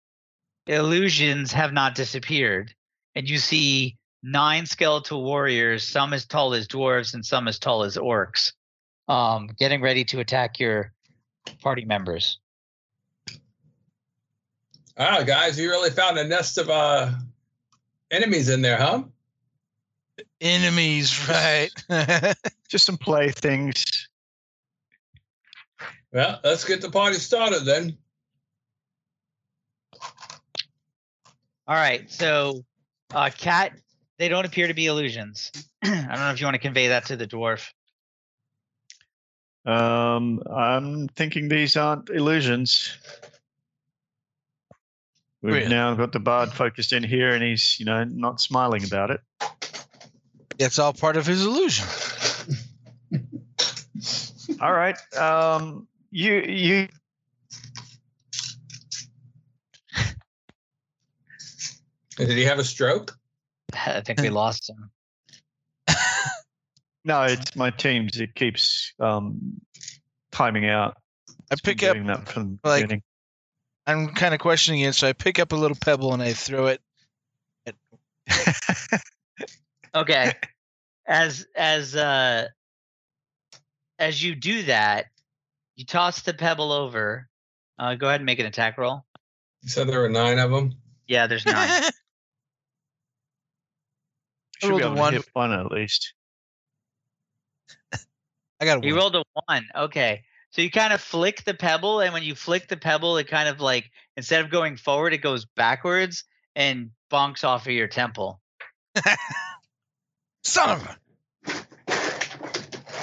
illusions have not disappeared and you see nine skeletal warriors some as tall as dwarves and some as tall as orcs um, getting ready to attack your party members Ah, guys, you really found a nest of uh enemies in there, huh? Enemies, right? Just some playthings. Well, let's get the party started then. all right so uh, cat they don't appear to be illusions i don't know if you want to convey that to the dwarf Um, I'm thinking these aren't illusions. We've Really? now got the bard focused in here, and he's, you know, not smiling about it. That's all part of his illusion. All right. Um, you you Did he have a stroke? i think we lost him no, it's my teams. It keeps um, timing out. I pick up. that from the like- beginning. I'm kind of questioning it, so I pick up a little pebble and I throw it. okay as as uh as you do that you toss the pebble over uh go ahead and make an attack roll You said there were nine of them. yeah there's nine Should rolled be a able to one. hit one at least. I got a you one. rolled a one okay so you kind of flick the pebble and when you flick the pebble it kind of like instead of going forward it goes backwards and bonks off of your temple Son of a.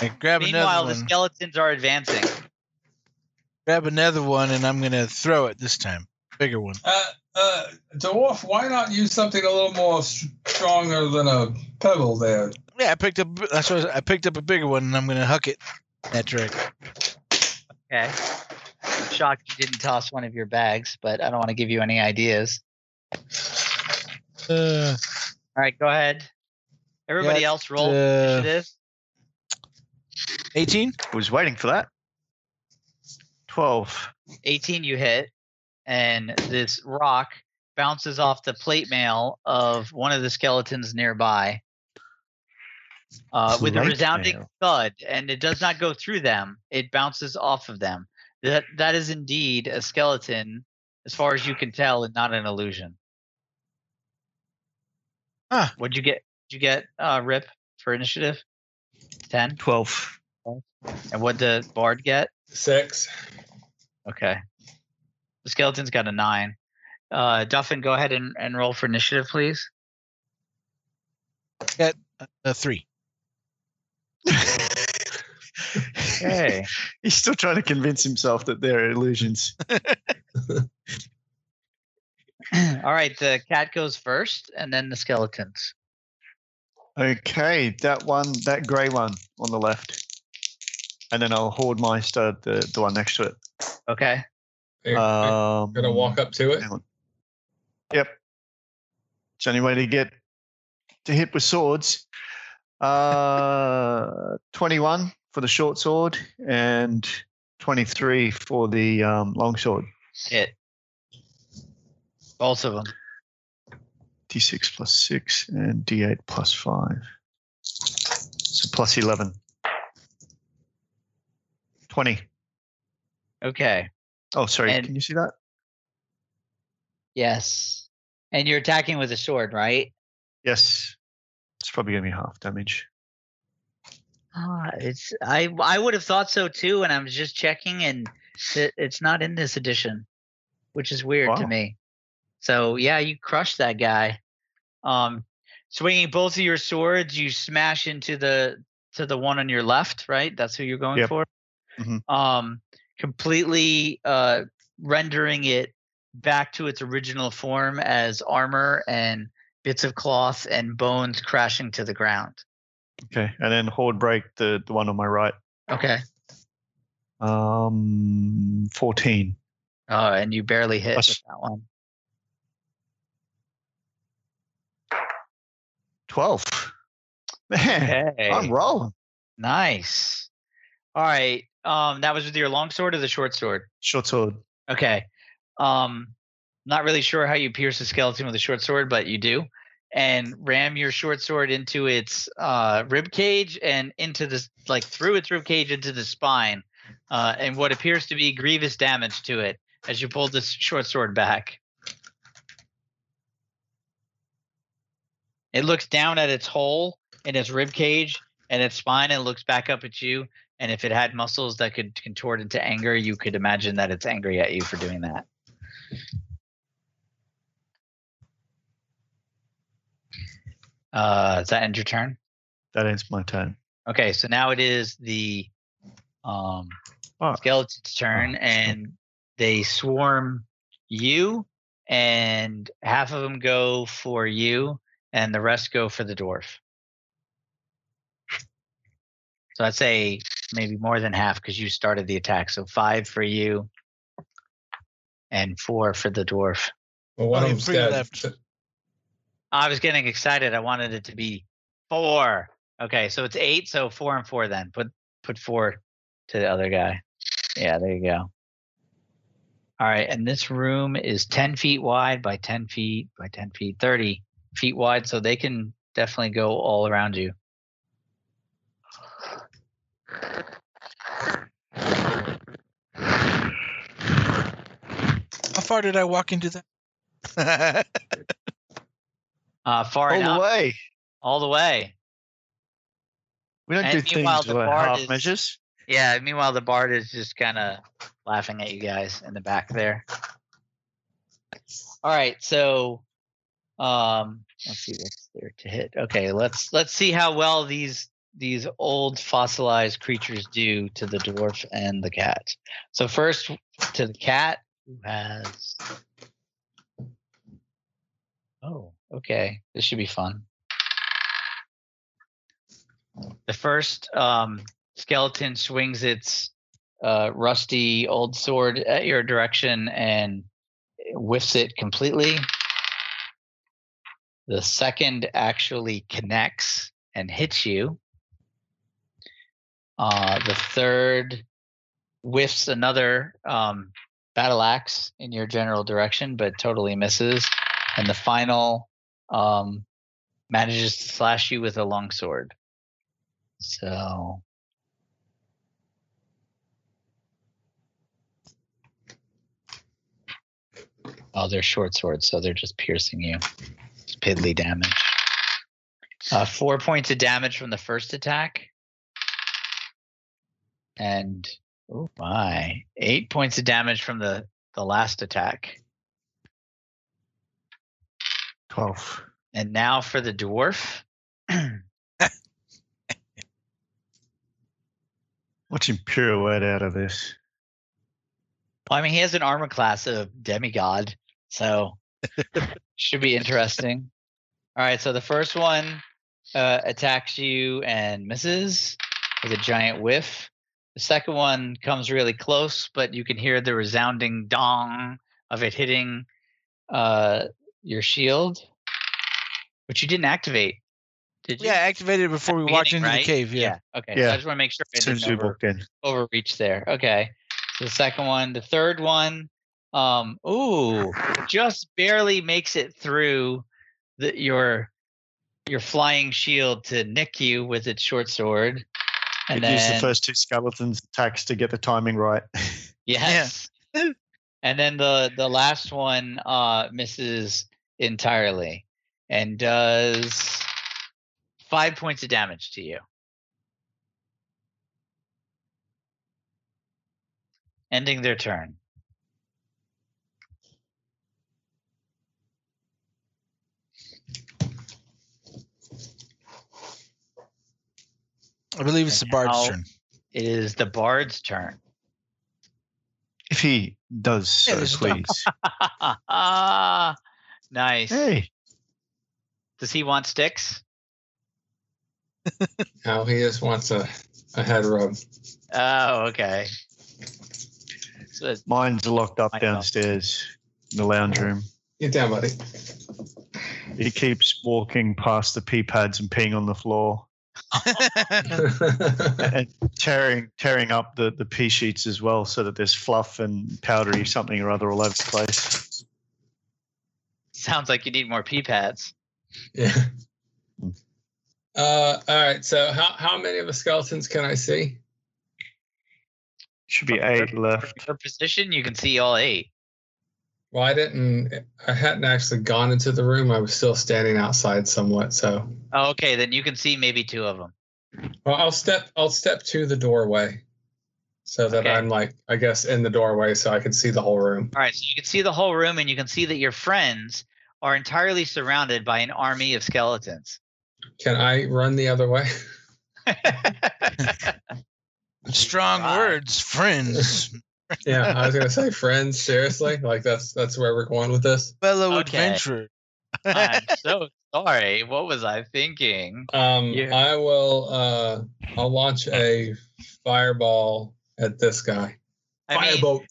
I grab meanwhile another the skeletons are advancing grab another one, and I'm gonna throw it this time. Bigger one. Uh, uh, dwarf, why not use something a little more stronger than a pebble there? Yeah, I picked up. That's what I picked up a bigger one, and I'm gonna huck it that direction. okay I'm shocked you didn't toss one of your bags but i don't want to give you any ideas Uh, All right, go ahead. Everybody Yeah, else roll uh, initiative. 18. Was waiting for that. Twelve. 18 you hit, and this rock bounces off the plate mail of one of the skeletons nearby uh, with a resounding mail. thud, and it does not go through them. It bounces off of them. That that is indeed a skeleton, as far as you can tell, and not an illusion. Huh. What'd you get? Did you get uh, Rip for initiative? Ten. Twelve. And what the bard get? Six. Okay. The skeleton's got a nine. Uh, Duffin, go ahead and, and roll for initiative, please. Uh, three. Okay. He's still trying to convince himself that they're illusions. All right. The cat goes first, and then the skeletons. Okay, that one, that grey one on the left, and then I'll hoard meister the the one next to it. Okay. You're Um, gonna walk up to it. Yep. It's the only way to get to hit with swords. Uh, 21 for the short sword and 23 for the um, long sword. Hit. Both of them. D6 plus 6 and D8 plus 5. So plus 11. 20. Okay. Oh, sorry. And- Can you see that? Yes. And you're attacking with a sword, right? Yes. It's probably going to be half damage. Ah, it's I I would have thought so too, and I was just checking, and it, it's not in this edition, which is weird to Wow. me. So yeah, you crushed that guy. Um, swinging both of your swords, you smash into the to the one on your left, right? That's who you're going Yep. for. Mhm. Um, completely uh rendering it back to its original form as armor and bits of cloth and bones crashing to the ground. Okay. And then horde break the, the one on my right. Okay. Um, 14. Oh, and you barely hit Plus- that one. 12. Man, Okay. I'm rolling. Nice. All right. Um, that was with your long sword or the short sword? Short sword. Okay. Um, not really sure how you pierce a skeleton with a short sword, but you do. And ram your short sword into its uh, rib cage and into the like through its rib cage into the spine, uh, and what appears to be grievous damage to it as you pull this short sword back. It looks down at its hole in its rib cage and its spine, and looks back up at you. And if it had muscles that could contort into anger, you could imagine that it's angry at you for doing that. Uh, does that end your turn? That ends my turn. Okay, so now it is the um, Oh. skeleton's turn, and they swarm you, and half of them go for you, and the rest go for the dwarf. So I'd say maybe more than half because you started the attack. So five for you, and four for the dwarf. Well, one Only of them's three dead. left. I was getting excited. I wanted it to be four. Okay, so it's eight. So four and four then. Put put four to the other guy. Yeah, there you go. All right, and this room is ten feet wide by ten feet by ten feet, thirty feet wide. So they can definitely go all around you. How far did I walk into that? Uh, far All enough, the way. all the way. We don't And do meanwhile, things the half is- measures. Yeah. Meanwhile, the bard is just kind of laughing at you guys in the back there. All right, so um, let's see what's there to hit. Okay, let's let's see how well these these old fossilized creatures do to the dwarf and the cat. So first to the cat, who has oh, okay, this should be fun. The first um, skeleton swings its uh, rusty old sword at your direction and whiffs it completely. The second actually connects and hits you. Uh, the third whiffs another um, battle axe in your general direction, but totally misses. And the final um, manages to slash you with a long sword. So Oh, they're short swords, so they're just piercing you. Piddly damage. Uh, four points of damage from the first attack. And oh my, eight points of damage from the the last attack. 12. And now for the dwarf. Watch him pirouette out of this. Well, I mean, he has an armor class of demigod, so should be interesting. All right, so the first one uh, attacks you and misses with a giant whiff. The second one comes really close, but you can hear the resounding dong of it hitting uh, your shield, which you didn't activate. Did you? yeah, I activated it before we walked into beginning, the cave. Yeah. Okay. Yeah. I just want to make sure I As didn't over, walked in. overreach there. Okay. So the second one, the third one, um, ooh, just barely makes it through the, your your flying shield to nick you with its short sword. And We'd use the first two skeletons attacks to get the timing right. yes. and then the the last one uh misses entirely and does five points of damage to you. Ending their turn. I believe it's the bard's turn. It is the bard's turn. if he does so, there's a dog. please. nice. hey, Does he want sticks? Now he just wants a, a head rub. Oh, okay. So it's- mine's locked up I know. downstairs in the lounge room. Get down, buddy. He keeps walking past the pee pads and peeing on the floor and tearing tearing up the, the pea sheets as well so that there's fluff and powdery something or other all over the place. Sounds like you need more pee pads. yeah. Uh, all right. So how how many of the skeletons can I see? Should be eight left. Your position, you can see all eight. Well, I didn't. I hadn't actually gone into the room. I was still standing outside somewhat. So, Oh, okay, then you can see maybe two of them. well, I'll step. I'll step to the doorway, so that Okay. I'm like, I guess, in the doorway, so I can see the whole room. All right, so you can see the whole room, and you can see that your friends are entirely surrounded by an army of skeletons. Can I run the other way? Strong Right. words, friends, yeah, I was gonna say friends. Seriously, like that's that's where we're going with this. fellow Okay. adventurer. I'm so sorry. What was I thinking? Um, Yeah. I will. Uh, I'll launch a fireball at this guy. I mean, Firebolt.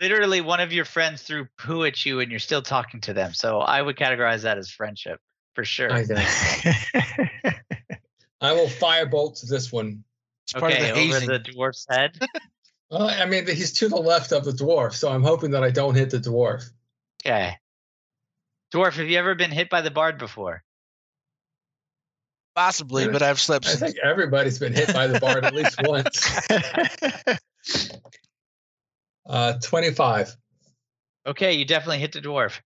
literally, one of your friends threw poo at you, and you're still talking to them. So I would categorize that as friendship for sure. I. I will firebolt this one. It's part of okay, the over hazing. the dwarf's head. Well, I mean, he's to the left of the dwarf, so I'm hoping that I don't hit the dwarf. Okay. Dwarf, have you ever been hit by the bard before? Possibly, but I've slept I think everybody's been hit by the bard at least once. Uh, 25. Okay, you definitely hit the dwarf.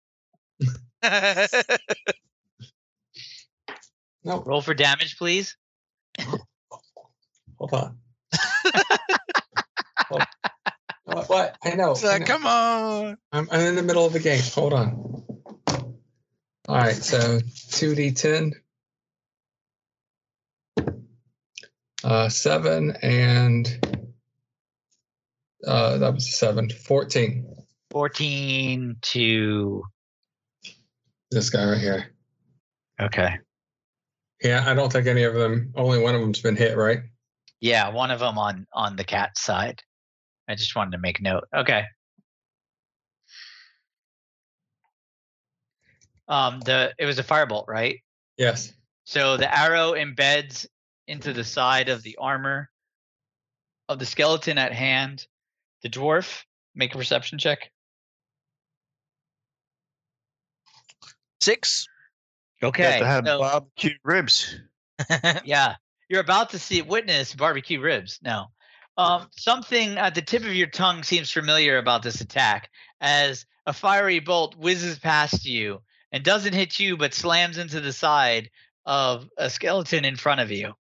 No, Roll for damage, please. hold on. Hold- what, what? I know. It's I like, know. come on. I'm, I'm in the middle of the game. Hold on. All right, so 2d10. Uh, 7 and uh, that was 7. 14. 14 to. This guy right here. Okay. Yeah, I don't think any of them, only one of them's been hit, right? Yeah, one of them on on the cat side. I just wanted to make note. Okay. Um, the it was a firebolt, right? Yes. So the arrow embeds into the side of the armor of the skeleton at hand. The dwarf make a perception check. Six. Okay. Got to have so- barbecue ribs. yeah, you're about to see witness barbecue ribs. No, um, something at the tip of your tongue seems familiar about this attack, as a fiery bolt whizzes past you and doesn't hit you, but slams into the side of a skeleton in front of you.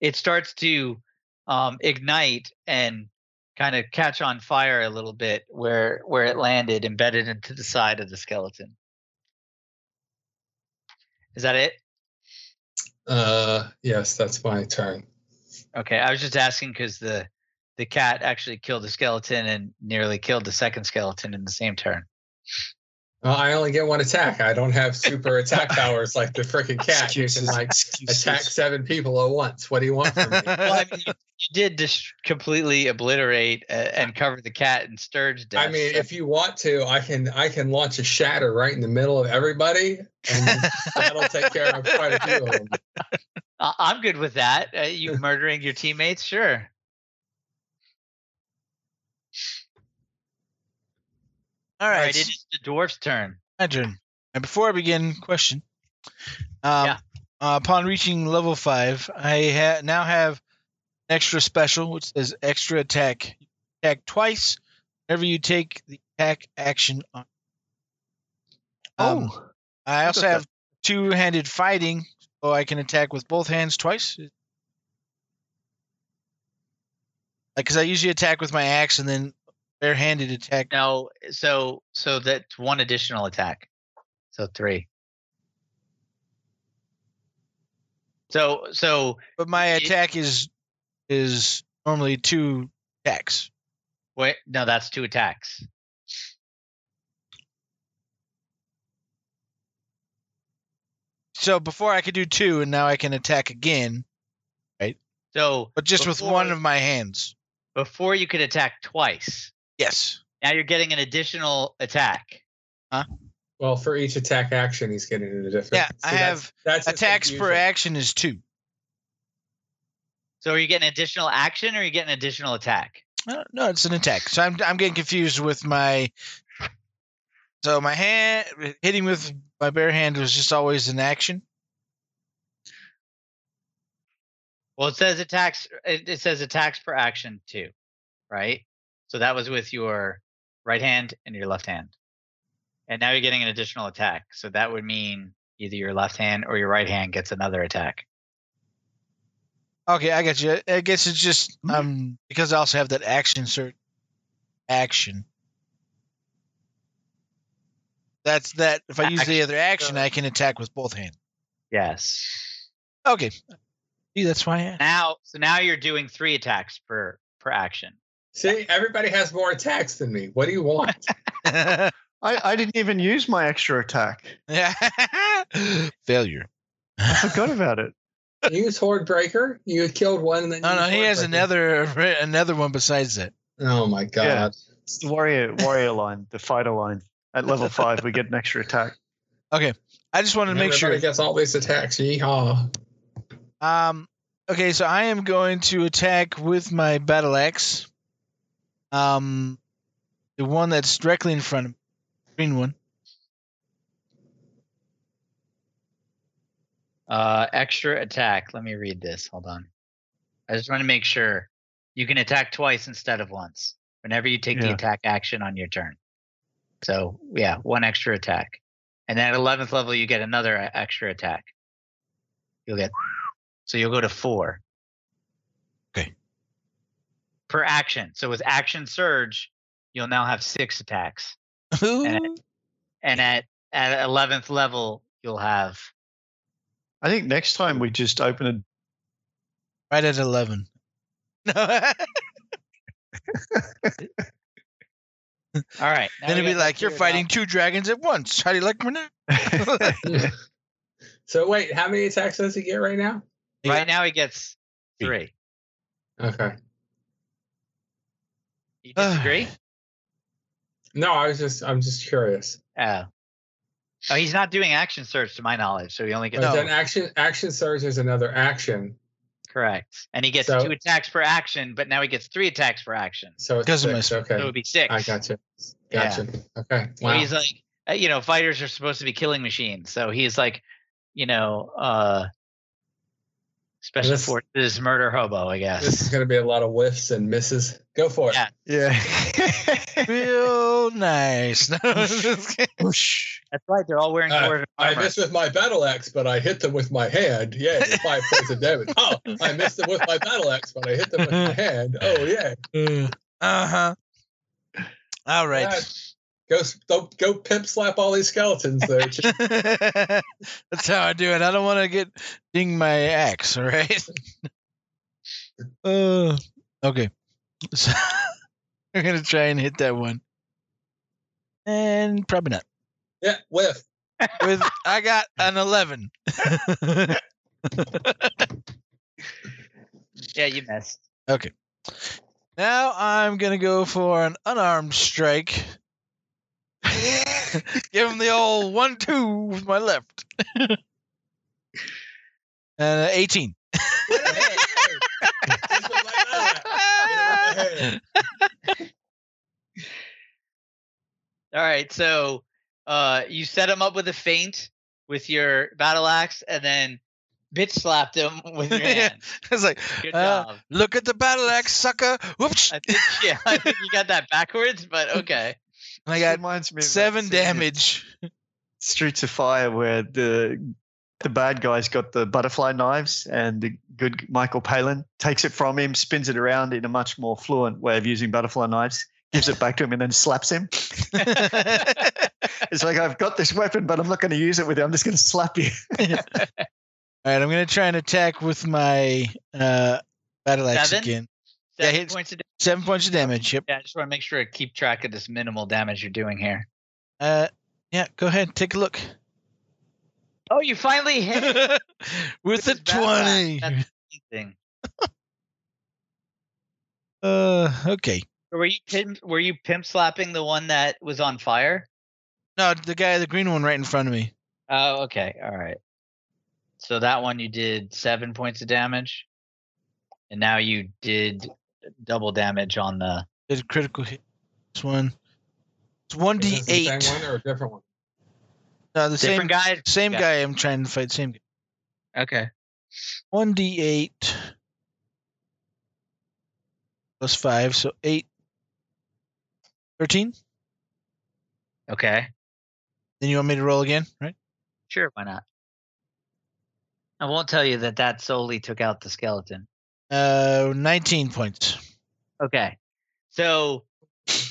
It starts to um, ignite and kind of catch on fire a little bit where where it landed, embedded into the side of the skeleton. Is that it? Uh, yes, that's my turn. Okay, I was just asking because the the cat actually killed the skeleton and nearly killed the second skeleton in the same turn. Well, I only get one attack. I don't have super attack powers like the freaking cat. You can Excuses, like excuses. attack seven people at once. What do you want from me? Well, I mean, you, you did just completely obliterate uh, and cover the cat in stirge death. I mean, so- if you want to, I can I can launch a shatter right in the middle of everybody, and that'll take care of quite a few of them. I- I'm good with that. Uh, you murdering your teammates, sure. All All right. it is the dwarf's turn. My turn. And before I begin, question. Um, Yeah. uh, upon reaching level five, I ha- now have an extra special, which says extra attack. Attack twice whenever you take the attack action on. Um, Oh, I also have two-handed fighting, so I can attack with both hands twice. Like, because I usually attack with my axe and then bare-handed attack. No, so so that's one additional attack. So three. So so But my It- attack is is normally two attacks. wait, no, that's two attacks. So before I could do two, and now I can attack again, Right. So but just with one of my hands. before you could attack twice. Yes. Now you're getting an additional attack. Huh? Well, for each attack action, he's getting a different. Yeah, I see, that's- have that's Attacks per action is two. So are you getting additional action or are you getting additional attack? No, no, it's an attack. So I'm I'm getting confused with my. So my hand hitting with my bare hand was just always an action. Well, it says attacks. It, it says attacks per action too, right? So that was with your right hand and your left hand, and now you're getting an additional attack. So that would mean either your left hand or your right hand gets another attack. Okay, I got you. I guess it's just um because I also have that action cert action. That's that. If I use the other action, I can attack with both hands. Yes. Okay. See, that's why I asked. Now, so now you're doing three attacks per per action. See, everybody has more attacks than me. What do you want? I, I didn't even use my extra attack. yeah. Failure. I forgot about it. use Horde Breaker. You killed one, and then No, you no, use he has Breaker. another another one besides that. Oh my god! Yeah. It's the warrior warrior line, the fighter line. At level five, we get an extra attack. Okay, I just wanted to make Everybody sure. gets all these attacks. Yeehaw! Um, okay, so I am going to attack with my battle axe. Um, the one that's directly in front of me, green one. Uh, extra attack. Let me read this. Hold on. I just want to make sure you can attack twice instead of once whenever you take the attack action on your turn. So yeah, one extra attack, and then at eleventh level you get another e- extra attack. You'll get so you'll go to four. Okay. Per action. So with action surge, you'll now have six attacks, and at at eleventh level you'll have I think next time we just open a right at eleven. No. all right. then it'd be like you're cleared out. fighting two dragons at once. How do you like me now? so wait, how many attacks does he get right now? Right now he gets Three. three. Okay. You disagree? No, I was just I'm just curious. Oh. Oh, he's not doing action surge to my knowledge, so he only gets But No. then action action surge is another action, correct. And he gets So- two attacks per action, but now he gets three attacks per action. so it's Because of my six. spell. So it would be six. I got gotcha. Yeah. Gotcha. Okay. So he's like, uh, you know, fighters are supposed to be killing machines. So he's like, you know, uh special This- forces murder hobo, I guess. This is going to be a lot of whiffs and misses. Go for it. Yeah. yeah. Real nice. No, just kidding. Whoosh. That's right. They're all wearing Uh, dwarven I missed with my battle axe, but I hit them with my hand. Yeah, five points of damage. Oh, I missed them with my battle axe, but I hit them with my hand. Oh yeah. Uh huh. All right. Go, s- go, go pimp slap all these skeletons there. That's how I do it. I don't want to get ding my axe. All right. uh, okay. So I'm gonna try and hit that one, and probably not. yeah, with. With I got an eleven. yeah, you missed. okay. Now I'm gonna go for an unarmed strike. Give him the old one-two with my left. and uh, 18. Just with my battle axe. Hit him with my hand. All right, so uh, you set him up with a feint with your battle axe, and then bitch slapped him with your Yeah. hand. It's like, Good Uh, job. look at the battle axe, sucker. Whoops. I think, yeah, I think you got that backwards, but okay. And I got reminds me seven damage. Streets of Fire where the the bad guy's got the butterfly knives and the good Michael Palin takes it from him, spins it around in a much more fluent way of using butterfly knives, gives it back to him, and then slaps him. It's like I've got this weapon, but I'm not going to use it with you. I'm just going to slap you. All right, I'm going to try and attack with my uh, battle axe Seven? Yeah, hits- points of damage. Seven points of damage. Yep. Yeah, I just want to make sure I keep track of this minimal damage you're doing here. Uh, yeah, go ahead. Take a look. Oh, you finally hit with a is battle axe. 20. That's amazing. Uh, okay. Were you pimp, were you pimp slapping the one that was on fire? No, the guy, the green one, right in front of me. Oh, okay. All right. So that one you did seven points of damage, and now you did double damage on the. Did a critical hit. This one. It's one d Is this the eight. same one or a different one? No, the same guy. Same Yeah. guy. I'm trying to fight. Same. guy. Okay. One d eight plus five, so eight. Thirteen. Okay. Then you want me to roll again, right? Sure. Why not? I won't tell you that that solely took out the skeleton. Uh, nineteen points. Okay. So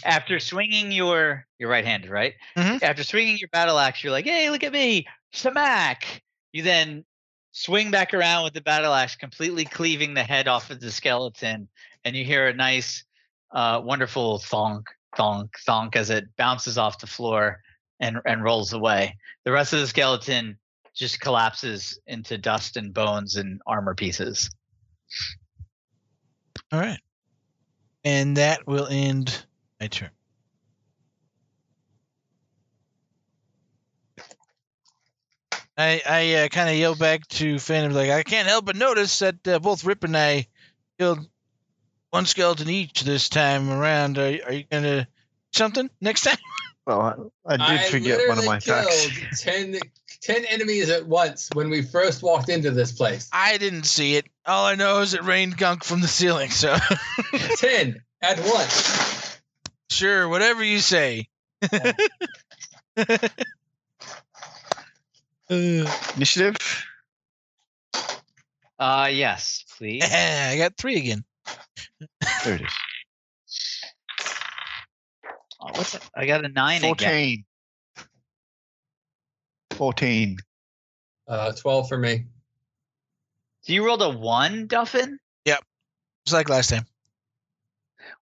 after swinging your you're right-handed, right? Mhm. After swinging your battle axe, you're like, "Hey, look at me, smack!" You then swing back around with the battle axe, completely cleaving the head off of the skeleton, and you hear a nice, uh, wonderful thonk, thonk, thonk as it bounces off the floor and and rolls away. The rest of the skeleton just collapses into dust and bones and armor pieces. All right. And that will end my turn. I I uh, kind of yell back to Phantom like I can't help but notice that uh, both Rip and I killed one skeleton each this time around. Are, are you gonna do something next time? Well, I, I did forget one of my facts. killed 10, 10 enemies at once when we first walked into this place. I didn't see it. All I know is it rained gunk from the ceiling. So 10 at once. sure, whatever you say. Uh, Initiative. Uh yes, please. I got three again. There it is. Oh, what's it? I got a nine again. 14. 14. Uh, 12 for me. So you rolled a one, Duffin? Yep. Just like last time.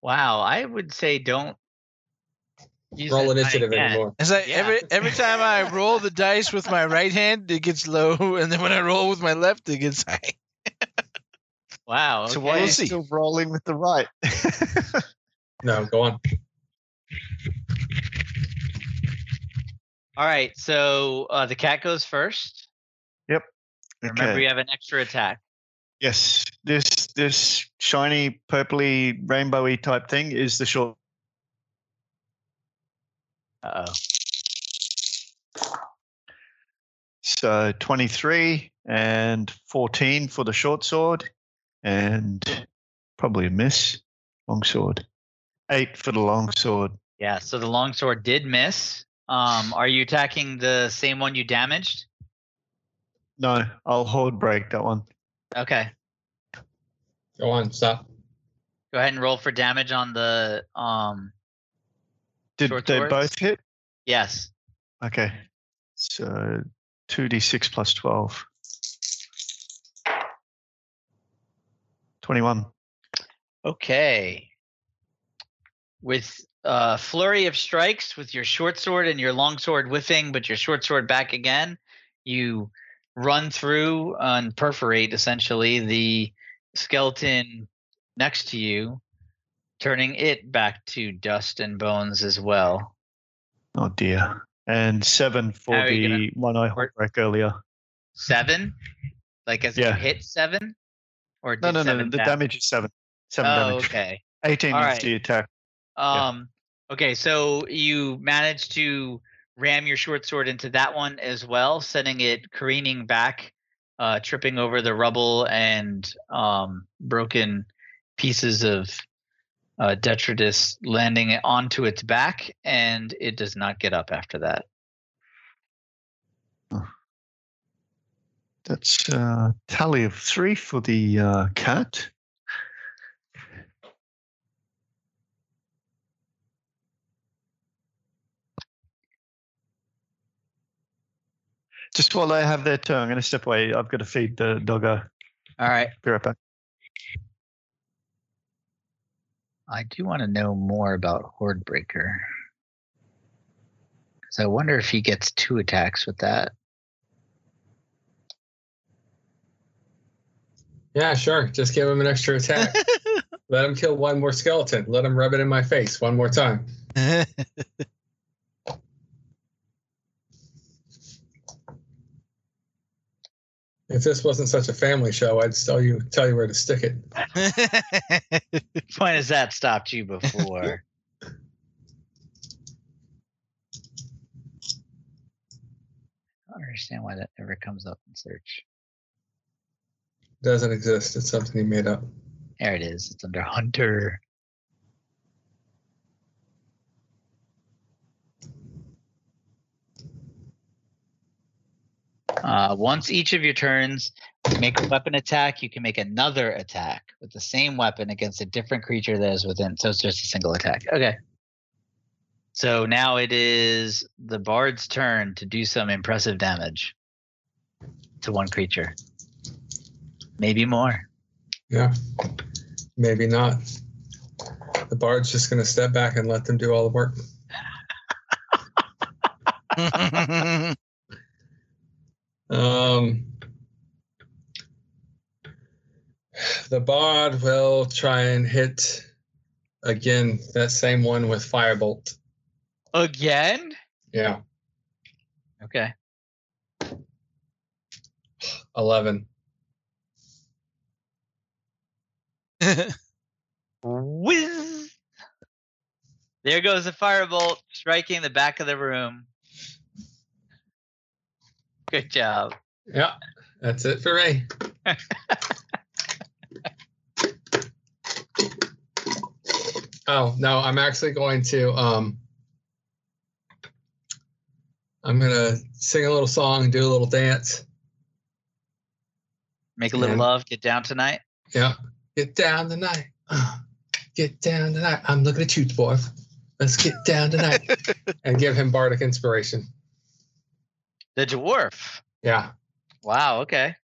Wow, I would say don't use Roll that die initiative again. anymore. It's like Yeah. every every time I roll the dice with my right hand, it gets low, and then when I roll with my left, it gets high. Wow. So why are you We'll see. still rolling with the right? No, go on. All right, so uh, the cat goes first. Remember, Okay. you have an extra attack. Yes, this this shiny purpley rainbowy type thing is the short. Uh oh. So twenty three and fourteen for the short sword, and probably a miss. Long sword, eight for the long sword. Yeah, so the long sword did miss. Um, are you attacking the same one you damaged? No, I'll hold break that one. Okay. Go on. Stop. Go ahead and roll for damage on the um Did Short they swords? both hit? yes. Okay, so two d six plus twelve. Twenty-one. Okay. With uh flurry of strikes with your short sword and your long sword whiffing, but your short sword back again, you run through and perforate essentially the skeleton next to you, turning it back to dust and bones as well. Oh dear. And seven for How are you the one I hold earlier. Seven? Like as Yeah. you hit seven? Or No, did no, no. The damage is seven. Seven Oh, damage. okay. Eighteen All is right. the attack. Yeah. Um okay, so you managed to ram your short sword into that one as well, sending it careening back, uh tripping over the rubble and um broken pieces of uh detritus landing it onto its back and it does not get up after that. That's a tally of three for the uh, cat. Just while they have their turn, I'm going to step away. I've got to feed the doggo. All right. Be right back. I do want to know more about Hordebreaker. Because I wonder if he gets two attacks with that. Yeah, sure. Just give him an extra attack. Let him kill one more skeleton. Let him rub it in my face one more time. If this wasn't such a family show, I'd tell you tell you where to stick it. When has that stopped you before? I don't understand why that never comes up in search. doesn't exist. It's something you made up. There it is. It's under Hunter. Uh, once each of your turns, make a weapon attack. You can make another attack with the same weapon against a different creature that is within. So it's just a single attack. Okay. So now it is the bard's turn to do some impressive damage to one creature. Maybe more. Yeah. Maybe not. The bard's just going to step back and let them do all the work. Um, the bard will try and hit again that same one with firebolt. Again? Yeah, Okay. eleven. Whiz! There goes a firebolt striking the back of the room. Good job. Yeah, that's it for me. oh no, I'm actually going to um, I'm gonna sing a little song, and do a little dance. Make a little Yeah. love. Get down tonight. Yeah. Get down tonight. Uh, get down tonight. I'm looking at you, dwarf. Let's get down tonight. and give him bardic inspiration. The dwarf. Yeah. Wow. Okay.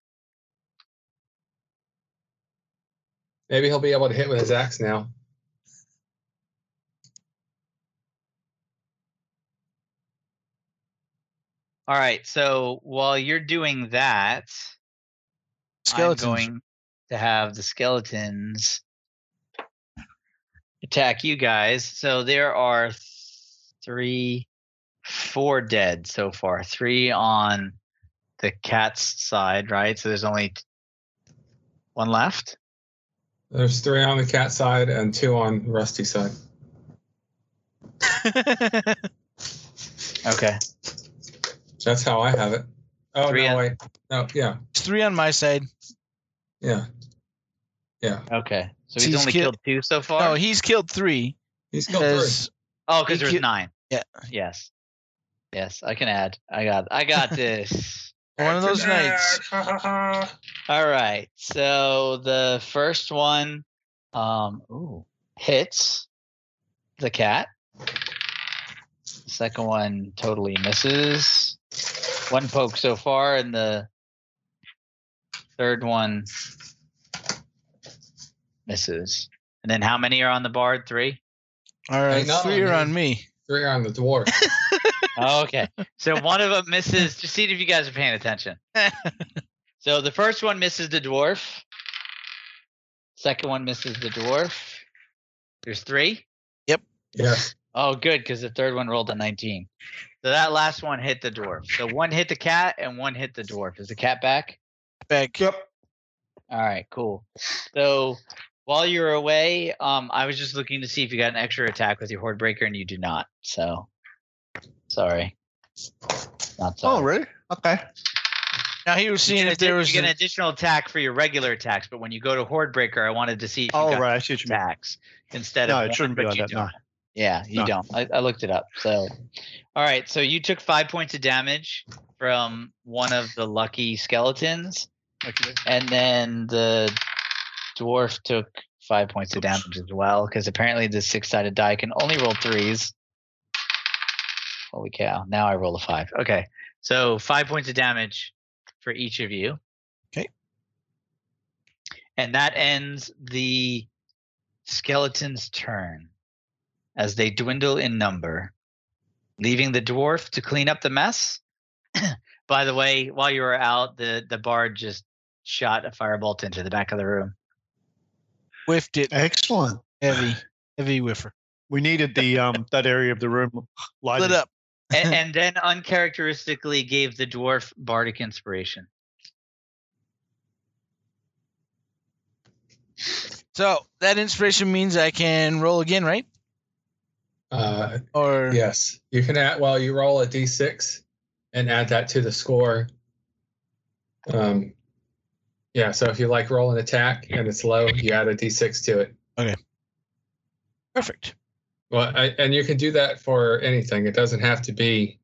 Maybe he'll be able to hit with his axe now. All right. So while you're doing that, Skeletons. I'm going to have the skeletons attack you guys. So there are th- three, four dead so far. Three on the cat's side, right? So there's only one left. There's three on the cat side and two on Rusty side. Okay. That's how I have it. Oh Three no, on- wait. No, yeah, It's three on my side. yeah. Yeah. Okay. So So he's he's only kill- killed two so far. No, he's killed three. He's killed three. Oh, because there's ki- nine. Yeah. Yes. Yes, I can add. I got. I got this. one of those nights. All right. So the first one, um, ooh, hits the cat. The second one totally misses. One poke so far, and the third one misses. And then how many are on the bard? Three. All right, not three on are me. on me. Three are on the dwarf. Oh, okay. So one of them misses. Just see if you guys are paying attention. So the first one misses the dwarf. Second one misses the dwarf. There's three. Yep. yes. Oh, good, because the third one rolled a 19. So that last one hit the dwarf. So one hit the cat and one hit the dwarf. Is the cat back? Back. Yep. All right, cool. So while you're away, um, I was just looking to see if you got an extra attack with your horde breaker, and you do not. So sorry. Not oh, sorry. Oh, really? Okay. Now he was seeing get, if there was you get an additional attack for your regular attacks, but when you go to horde breaker, I wanted to see if you Oh, got right. I see what you mean. attacks instead No, of it shouldn't be but like that. No. don't. Yeah, you No. don't. I, I looked it up. So, all right. So you took five points of damage from one of the lucky skeletons, Okay. and then the dwarf took five points of damage as well, because apparently the six-sided die can only roll threes. Holy cow! Now I roll a five. Okay, so five points of damage for each of you. Okay. And that ends the skeleton's turn as they dwindle in number, leaving the dwarf to clean up the mess. By the way, while you were out, the, the bard just shot a firebolt into the back of the room. whiffed it Excellent. heavy, heavy whiffer. We needed the um that area of the room lighted. Lit up and, and then uncharacteristically gave the dwarf bardic inspiration. So that inspiration means I can roll again, right? Uh, or yes, you can add. Well, you roll a d6 and add that to the score. Um, yeah. So if you like roll an attack and it's low, you add a d6 to it. Okay. Perfect. Well, I, and you can do that for anything. It doesn't have to be.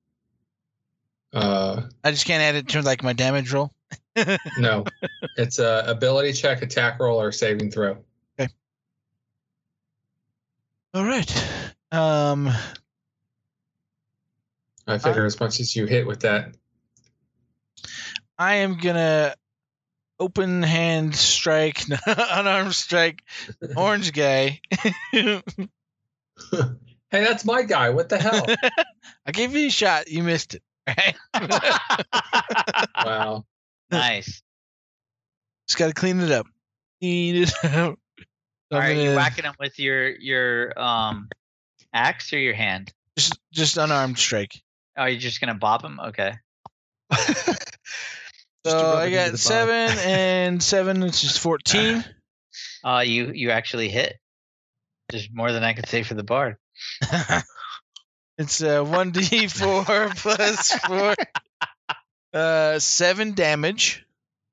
Uh, I just can't add it to like my damage roll. no, it's a ability check, attack roll, or saving throw. Okay. All right. Um, I figure as much as you hit with that. I am gonna open hand strike, unarmed strike, orange guy. Hey, that's my guy. What the hell? I gave you a shot. You missed it. Right? wow. nice. Just got to clean it up. Clean it up. All I'm right, you gonna- whacking him with your your um axe or your hand? Just, just unarmed strike. Oh, you're just gonna bop him? Okay. So I got seven and seven, which is fourteen. Uh, you you actually hit. There's more than I could say for the bard. it's uh, one d four plus four. Uh, seven damage.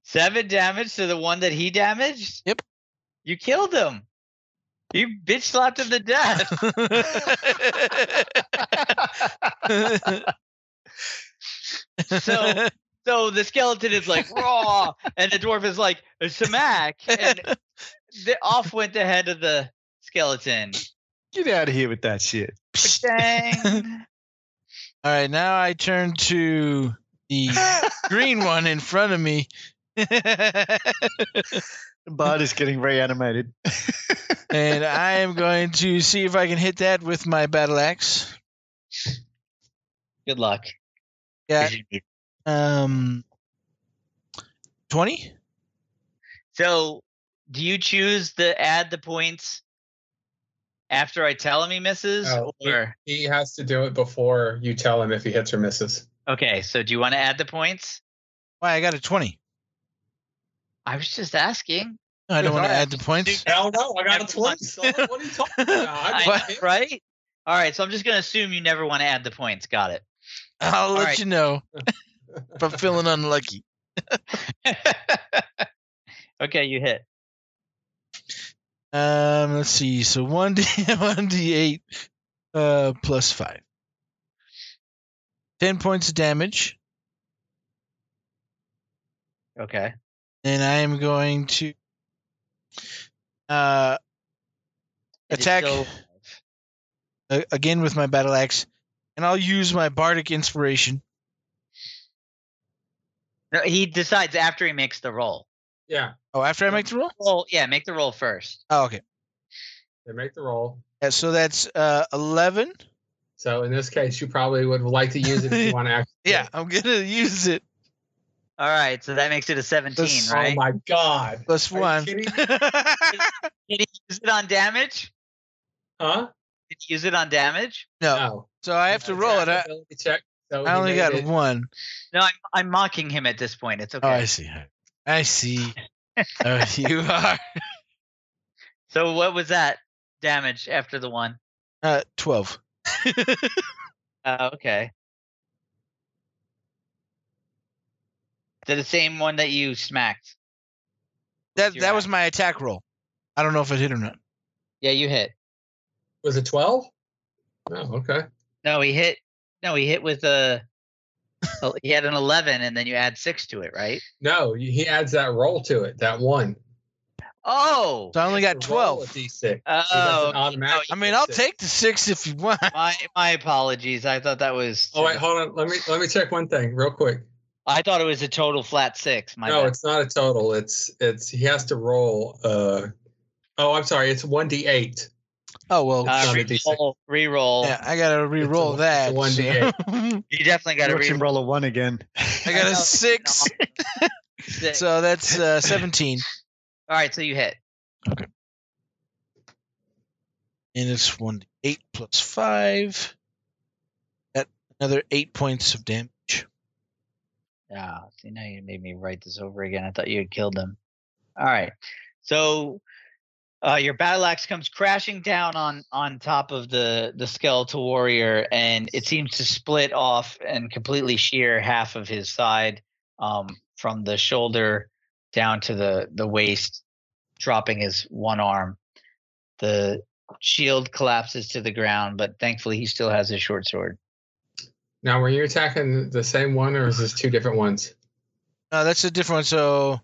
Seven damage to the one that he damaged. Yep. You killed him. You bitch slapped him to death. So so the skeleton is like raw, and the dwarf is like smack, and the, off went the head of the skeleton. Get out of here with that shit. Dang. All right, now I turn to the green one in front of me. Bard is getting reanimated. and I am going to see if I can hit that with my battle axe. Good luck. Yeah, 'cause you need- um, twenty. So, do you choose to add the points after I tell him he misses, Oh, he- or He has to do it before you tell him if he hits or misses. okay? So, do you want to add the points? Why I got a twenty? I was just asking. No, I don't want to add the points. Hell no, I got a 20. What are you talking about? I I- What? didn't- right? All right. So I'm just gonna assume you never want to add the points. Got it. I'll let Alright. you know if I'm feeling unlucky. okay, you hit. Um, let's see. So one d one d eight, uh, plus five. Ten points of damage, Okay. and I am going to uh It is attack still- again with my battle axe, and I'll use my bardic inspiration. No, he decides after he makes the roll. Yeah, Oh, after I make the roll. Roll, yeah, make the roll first. Oh, okay. they make the roll. Yeah, so that's uh eleven. So in this case, you probably would like to use it if you want to actually. Yeah, I'm gonna use it All right, so that makes it a 17, That's- Oh my god. plus Are one. Did he use it on damage? Huh? Did he use it on damage? no, No. so I have to roll it. I, check. So I only got it- one. No, I'm I'm mocking him at this point. It's okay. Oh, I see. I see. oh, you are So what was that damage after the one? uh twelve. Uh, okay. To the same one that you smacked. That Your that was axe. my attack roll. I don't know if it hit or not. Yeah, you hit. Was it 12? Oh, okay. No, he hit. No, he hit with a. oh, he had an 11, and then you add six to it, right? No, he adds that roll to it, that one. Oh. So I only got twelve. a D6. He Oh. doesn't okay. automatically I mean, get I'll take the six if you want. My my apologies. I thought that was. Oh wait, hold on. Let me let me check one thing real quick. I thought it was a total flat six. My no, bad. it's not a total. It's it's he has to roll. Uh, oh, I'm sorry. It's one d eight. Oh well, Uh, not a D6. re-roll, re-roll. yeah, I gotta re-roll a that. 1d8. You definitely got to re-roll. roll a one again. I got I a know. six, six. so that's uh, seventeen, All right, so you hit. Okay. And it's one eight plus five. That another eight points of damage. Yeah, see now you made me write this over again. I thought you had killed him. All right. So Uh, your battle axe comes crashing down on on top of the the skeletal warrior, and it seems to split off and completely shear half of his side um, from the shoulder down to the the waist, dropping his one arm. The shield collapses to the ground, but thankfully he still has his short sword. Now, were you attacking the same one, or is this two different ones? No, that's a different one. So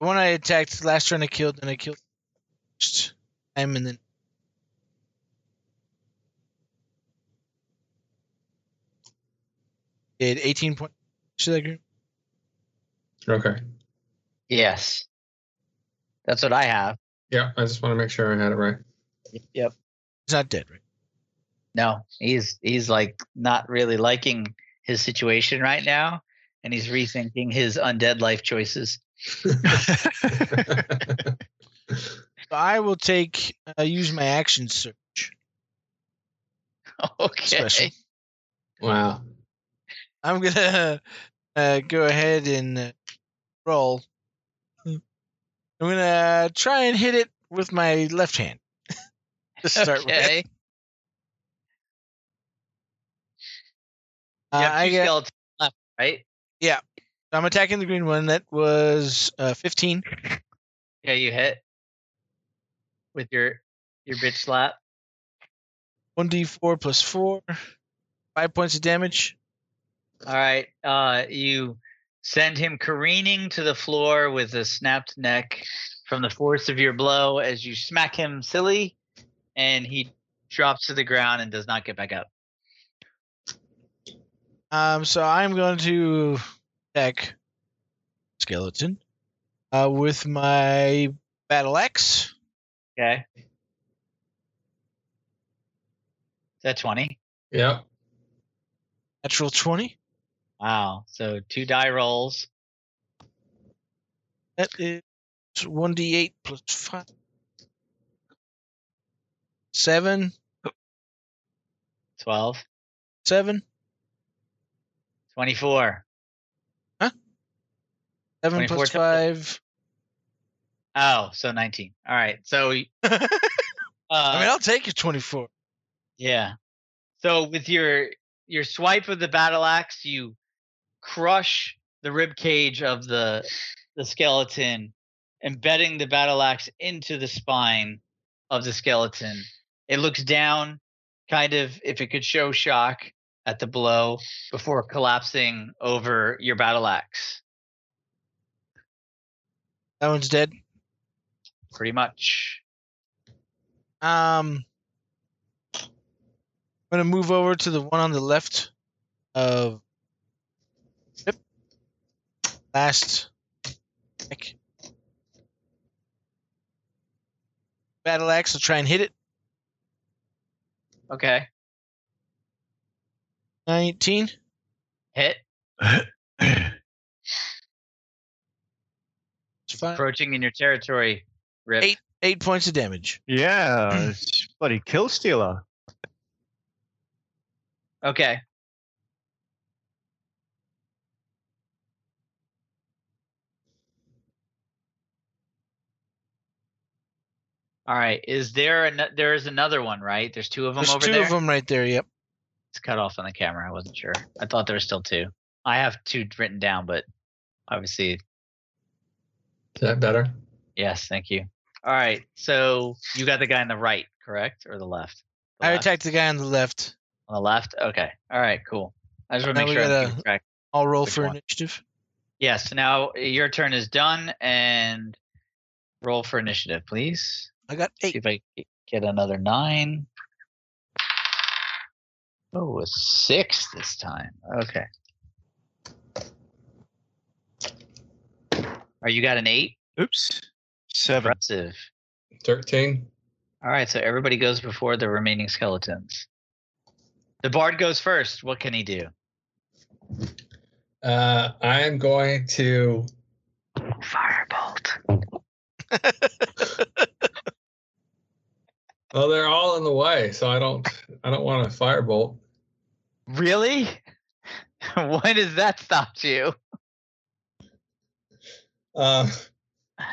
the one I attacked last turn I killed, and I killed first time, and then did 18 points to that group. Okay. Yes, that's what I have. Yeah, I just want to make sure I had it right. Yep. He's not dead, right? No, he's he's like not really liking his situation right now, and he's rethinking his undead life choices. I will take uh, use my action surge. Okay. Special. wow. I'm gonna uh, go ahead and uh, roll. I'm gonna try and hit it with my left hand. to start with. okay. Uh, You have I get, left, right? Yeah. I'm attacking the green one. That was uh, 15. Yeah, you hit with your your bitch slap. 1d4 plus 4. 5 points of damage. All right. Uh, you send him careening to the floor with a snapped neck from the force of your blow as you smack him silly, and he drops to the ground and does not get back up. Um, so I'm going to attack skeleton uh, with my battle axe. Okay. Is that 20? Yep. Natural 20. Wow. So two die rolls. That is 1d8 plus 5. 7. 12. 7. 24. Huh? 7 24 5. Oh, so 19. All right. So, uh, I mean, I'll take your 24. Yeah. So with your your swipe of the battle axe, you crush the rib cage of the the skeleton, embedding the battle axe into the spine of the skeleton. It looks down, kind of if it could show shock at the blow before collapsing over your battle axe. That one's dead. Pretty much. Um, I'm gonna move over to the one on the left of Yep. Last. Battle axe. I'll try and hit it. Okay. 19. Hit. It's fine. Approaching in your territory. Rip. Eight. Eight points of damage. yeah, it's bloody kill stealer. Okay. All right. Is there an there is another one, right? There's two of them over there. There's over two there. of them right there. Yep. It's cut off on the camera. I wasn't sure. I thought there were still two. I have two written down, but obviously, Is that better? yes. Thank you. All right. So you got the guy on the right, correct, or the left? The I left. attacked the guy on the left. on the left. Okay. All right. Cool. I just want to make sure. I'm gotta- keeping track. I'll roll for one? initiative. Yes. Now your turn is done, and roll for initiative, please. I got See eight. if I get another nine. Oh, a six this time. Okay. Are you got an eight? Oops. Seven. Impressive. 13. All right, so everybody goes before the remaining skeletons. The bard goes first. What can he do? Uh, I am going to. Firebolt. Well, they're all in the way, so I don't. I don't want a firebolt. Really? when does that stop you? Um,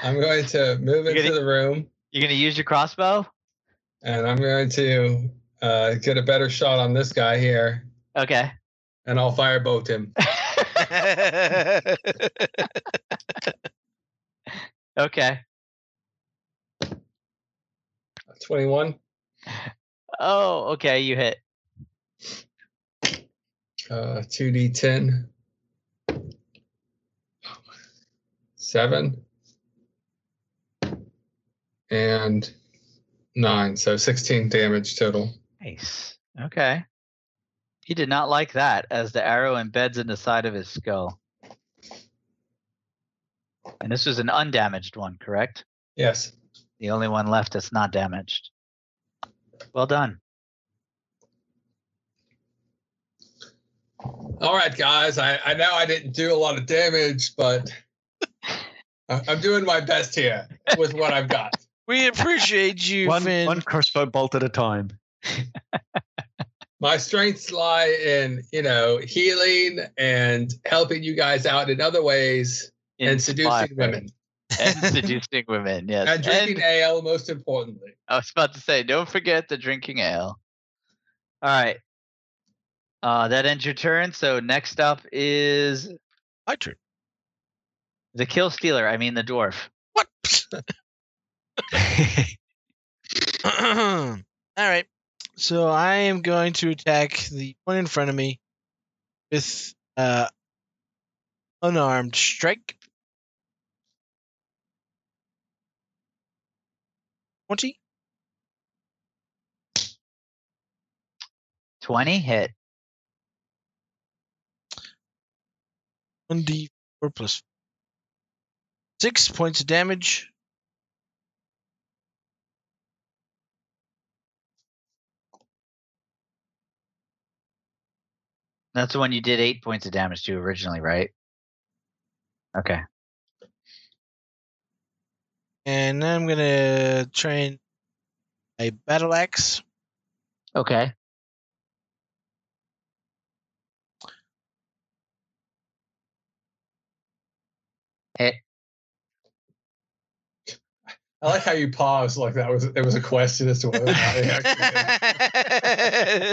I'm going to move You're into the room. You're gonna use your crossbow? and I'm going to uh, get a better shot on this guy here, Okay. and I'll fire firebolt him. okay. 21. Oh, okay. You hit. Uh, 2d10. 7. And 9. So 16 damage total. Nice. Okay. He did not like that as the arrow embeds in the side of his skull. And this was an undamaged one, correct? Yes. The only one left that's not damaged. Well done. All right, guys. I, I know I didn't do a lot of damage, but I'm doing my best here with what I've got. We appreciate you, one, Finn. one crossbow bolt at a time. My strengths lie in, you know, healing and helping you guys out in other ways and seducing women And seducing women, yes. and drinking And- ale, most importantly. I was about to say, don't forget the drinking ale. All right. Uh, that ends your turn. So next up is My turn. the kill stealer. I mean the dwarf. What? All right. So I am going to attack the one in front of me with uh unarmed strike. Twenty. Twenty hit. One D four plus six points of damage. That's the one you did eight points of damage to originally, right? Okay. And then I'm gonna train a battle axe. Okay. Hit. I like how you paused like that was it was a question as to whether or not he actually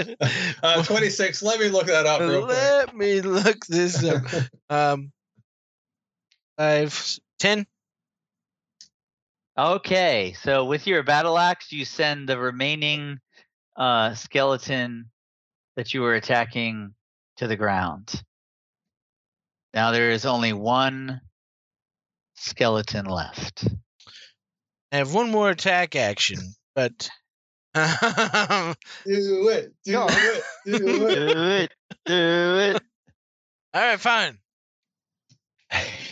did. Uh, 26. Let me look that up real quick. Let me look this up. Um, five, ten. Okay, so with your battle axe, you send the remaining uh, skeleton that you were attacking to the ground. Now there is only one skeleton left. I have one more attack action, but um, Do it. Do Go on. it. Do it. Do it. Do it. all right, fine.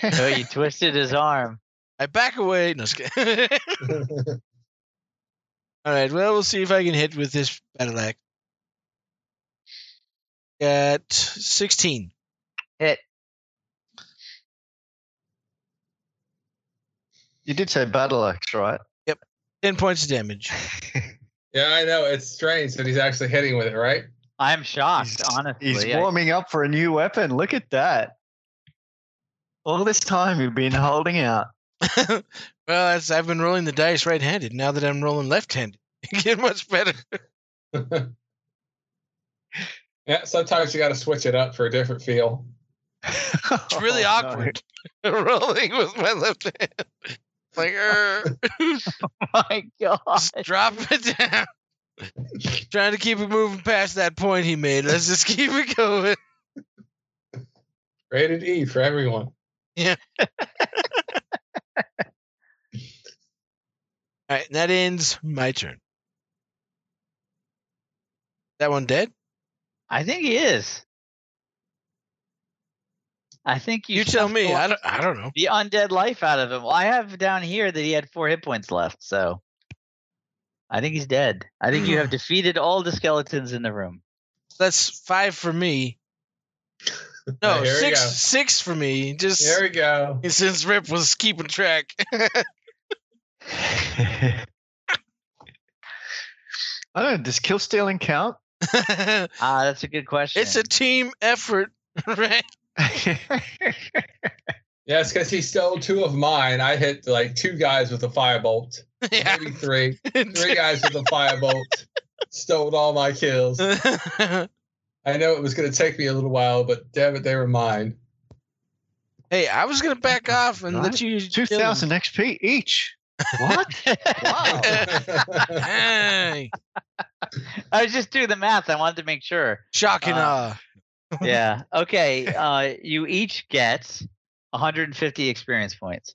Oh, you twisted his arm. I back away. No, just all right. Well, we'll see if I can hit with this battle axe. Got sixteen. Hit. You did say battle axe, right? Yep. Ten points of damage. yeah, I know. It's strange that he's actually hitting with it, right? I'm shocked, He's- honestly. He's I- warming up for a new weapon. Look at that. All this time you've been holding out. well, that's, I've been rolling the dice right-handed. Now that I'm rolling left-handed, it get much better. yeah, sometimes you got to switch it up for a different feel. It's really Oh, no. awkward rolling with my left hand. Like, er, oh my god. just drop it down. Trying to keep it moving past that point he made. Let's just keep it going. Rated E for everyone. Yeah. All right, and that ends my turn. That one dead? I think he is. I think you, You tell me. I don't. I don't know. the undead life out of him. Well, I have down here that he had four hit points left, so I think he's dead. I think you have defeated all the skeletons in the room. That's five for me. No, Here six. Six for me. Just There we go. since Rip was keeping track. I don't know. Does kill stealing count? Ah, that's a good question. it's a team effort, right? Yeah, Yes, because he stole two of mine. I hit like two guys with a firebolt. yeah. Maybe three. Three guys with a firebolt. Stole all my kills. I know it was going to take me a little while, but damn it, they were mine. hey, I was gonna back off and let you. Two kill XP each. What? Wow. Hey, I was just doing the math. I wanted to make sure. shock and Uh, awe. Yeah. Okay. Uh, you each get 150 experience points.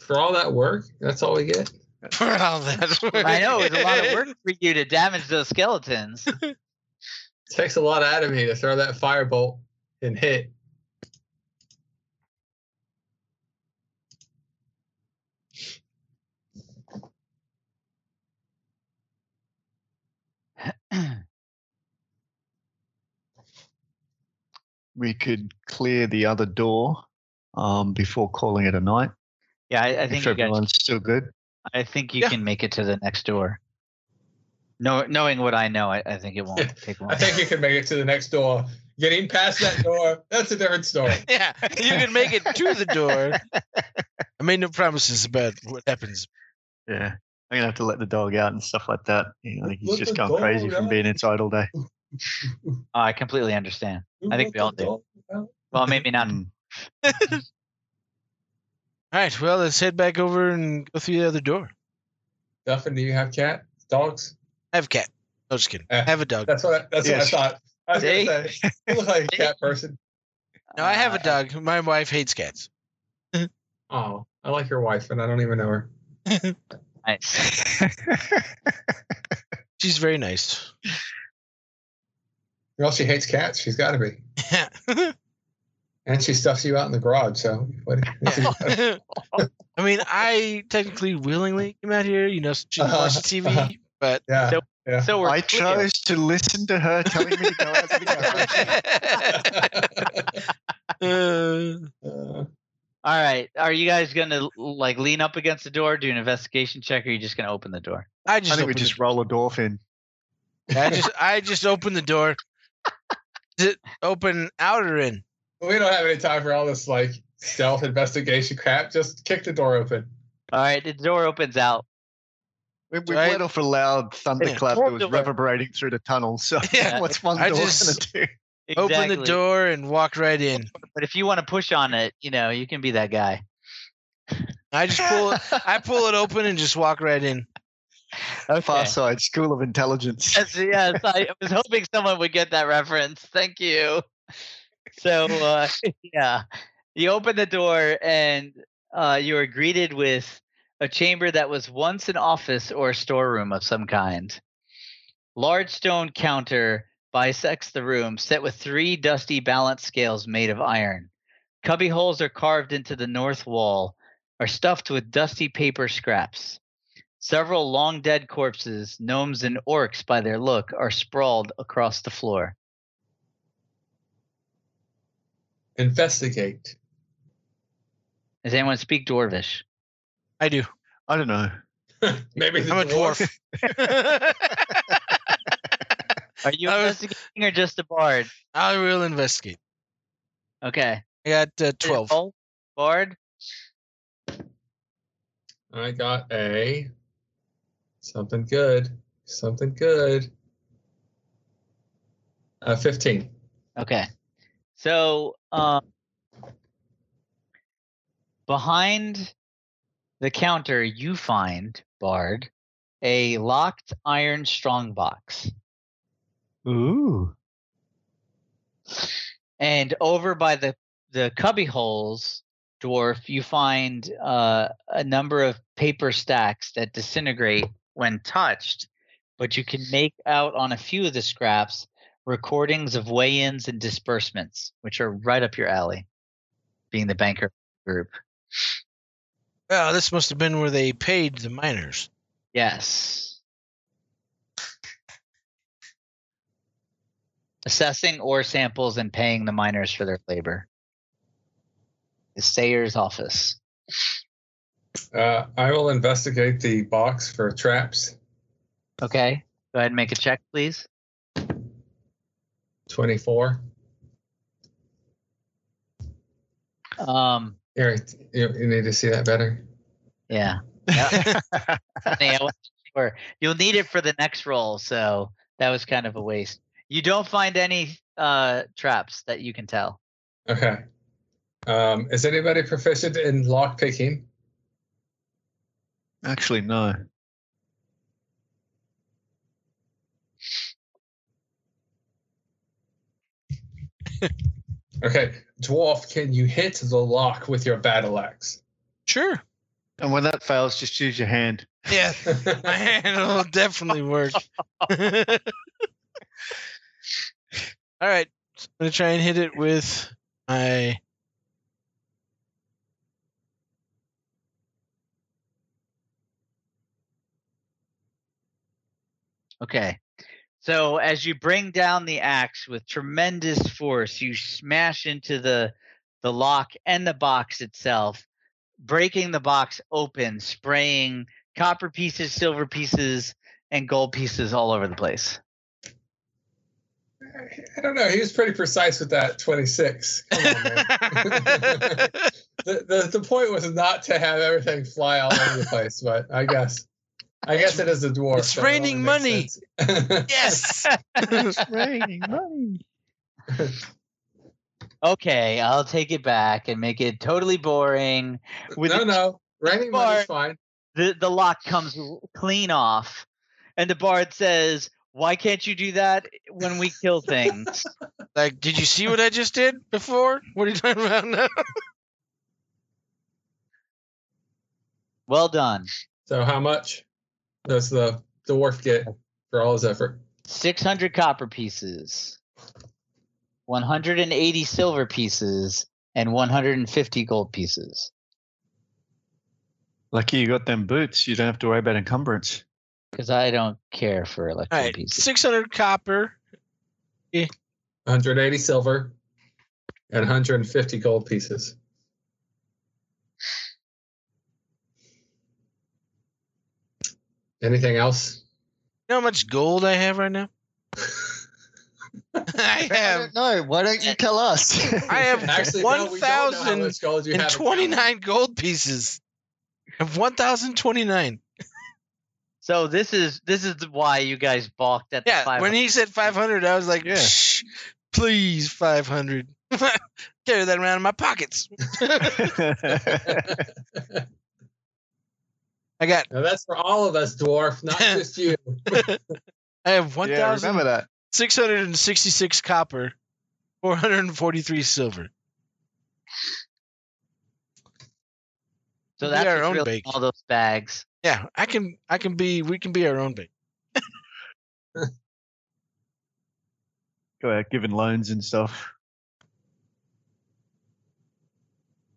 For all that work, that's all we get. For all that. work. I know it's a lot of work for you to damage those skeletons. takes a lot out of me to throw that firebolt and hit. we could clear the other door um, before calling it a night. Yeah, I, I think if you guys. everyone's still good. I think you Yeah. can make it to the next door. Know, knowing what I know, I, I think it won't take long. I think you can make it to the next door. Getting past that door, that's a different story. yeah, you can make it to the door. I made no promises about what happens. Yeah. I'm gonna have to let the dog out and stuff like that. You know, he's Let just gone going dog crazy from being inside all day. I completely understand. I think we all do. Well, maybe not. All right, well, let's head back over and go through the other door. Duffin, do you have cat? Dogs? I have a cat. No, just kidding. I Eh. have a dog. That's what I, that's Yes. what I thought. I was See? gonna say, you look like a cat person. No, I have a Uh, dog. My wife hates cats. Oh, I like your wife, and I don't even know her. Nice. She's very nice. Well, she hates cats. She's got to be. Yeah. And she stuffs you out in the garage. So, what? I mean, I technically willingly came out here, you know, to watch the TV, but yeah. So- yeah. So we're I clear. chose to listen to her telling me to go out to the garage. Uh, Uh, All right. Are you guys gonna like lean up against the door, do an investigation check, or are you just gonna open the door? I I just think we just the, roll a dwarf in. I just I just open the door. Did open outer in. we don't have any time for all this like stealth investigation crap. Just kick the door open. All right. The door opens out. We, we Right. let off a loud thunderclap that was reverberating through the tunnel. So Yeah. what's one I door just- gonna do? Open the door and walk right in. But if you want to push on it, you know, you can be that guy. I just pull it I pull it open and just walk right in. Okay. Far side school of intelligence. Yes, yes. I was hoping someone would get that reference. Thank you. So, uh, yeah, you open the door and uh, you are greeted with a chamber that was once an office or a storeroom of some kind. Large stone counter bisects the room, set with three dusty balance scales made of iron. Cubby holes are carved into the north wall, are stuffed with dusty paper scraps. Several long dead corpses, gnomes and orcs by their look, are sprawled across the floor. Investigate. Does anyone speak Dwarvish? I do. I don't know. Maybe I'm a dwarf. Are you I was- investigating or just a bard? I will investigate. Okay. I got uh, 12. Bard. I got a something good. Something good. Uh, 15. Okay. So, um, behind the counter, you find Bard a locked iron strongbox. Ooh. And over by the the cubby holes, dwarf, you find uh, a number of paper stacks that disintegrate when touched, but you can make out on a few of the scraps recordings of weigh-ins and disbursements, which are right up your alley, being the banker group. Well, this must have been where they paid the miners. Yes. Assessing ore samples and paying the miners for their labor. The Sayer's office. Uh, I will investigate the box for traps. Okay. Go ahead and make a check, please. 24. Um, Here, you, you need to see that better. yeah. Yeah. I wasn't sure. You'll need it for the next roll, so that was kind of a waste. You don't find any uh traps that you can tell. Okay. Um, is anybody proficient in lock picking? Actually, no. Okay, dwarf, can you hit the lock with your battle axe? Sure. And when that fails, just use your hand. Yeah, my hand will definitely work. All right, I'm gonna try and hit it with my. Okay. So as you bring down the axe with tremendous force, you smash into the the lock and the box itself, breaking the box open, spraying copper pieces, silver pieces, and gold pieces all over the place. I don't know. He was pretty precise with that 26. Come on, man. the, the, the point was not to have everything fly all over the place, but I guess. I guess it is a dwarf. It's so it raining only money. yes. It's raining money. Okay, I'll take it back and make it totally boring. With no, the- no. Raining money's Bart. fine. The the lock comes clean off, and the bard says, "Why can't you do that when we kill things?" Like, did you see what I just did before? What are you talking about now? well done. So how much does the dwarf get for all his effort? 600 copper pieces, 180 silver pieces, and 150 gold pieces. Lucky you got them boots. You don't have to worry about encumbrance. Because I don't care for All electrum right, pieces. 600 copper. 180 silver and 150 gold pieces. Anything else? You know how much gold I have right now? I I have don't. Why don't you tell us? I have Actually, no, we don't know how much gold you and have. 29 gold pieces. I have 1029. So this is this is why you guys balked at the Yeah, when he said 500, I was like, Yeah. Shh, please 500. Carry that around in my pockets. I got now that's for all of us, dwarf, not just you. I have yeah, remember that. 1666 copper, 443 silver. so that's our own really bake. all those bags. Yeah, I can I can be we can be our own bake. Go out giving loans and stuff.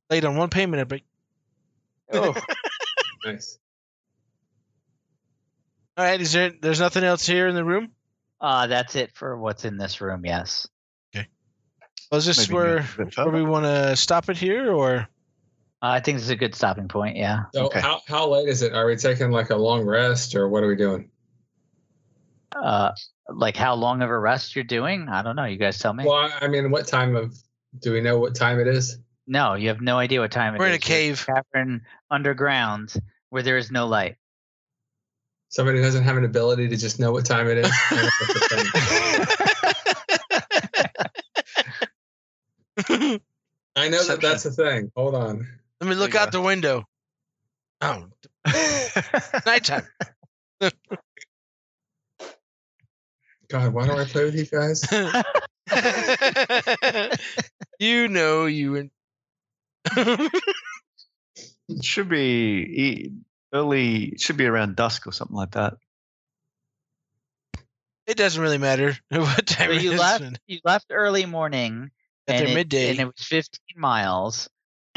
Late on one payment, I break. Oh, Nice. All right, is there there's nothing else here in the room? Uh, that's it for what's in this room. Yes. Okay. Is this Maybe where where we want to stop it here or Uh, I think this is a good stopping point. Yeah. So Okay. how how late is it? Are we taking like a long rest or what are we doing? Uh, like how long of a rest you're doing? I don't know. You guys tell me. Well, I- I mean, what time of? Do we know what time it is? no, you have no idea what time it is. we're in a You're cave? cavern underground where there is no light. Somebody who doesn't have an ability to just know what time it is. I know if that's a thing. I know that that's a thing. Hold on. Let me look you out the window. Oh, nighttime. God, why don't I play with you guys? you know you and it should be e- early. It should be around dusk or something like that. it doesn't really matter what time So it you is. left. when- You left early morning. At and their it, midday. and it was 15 miles,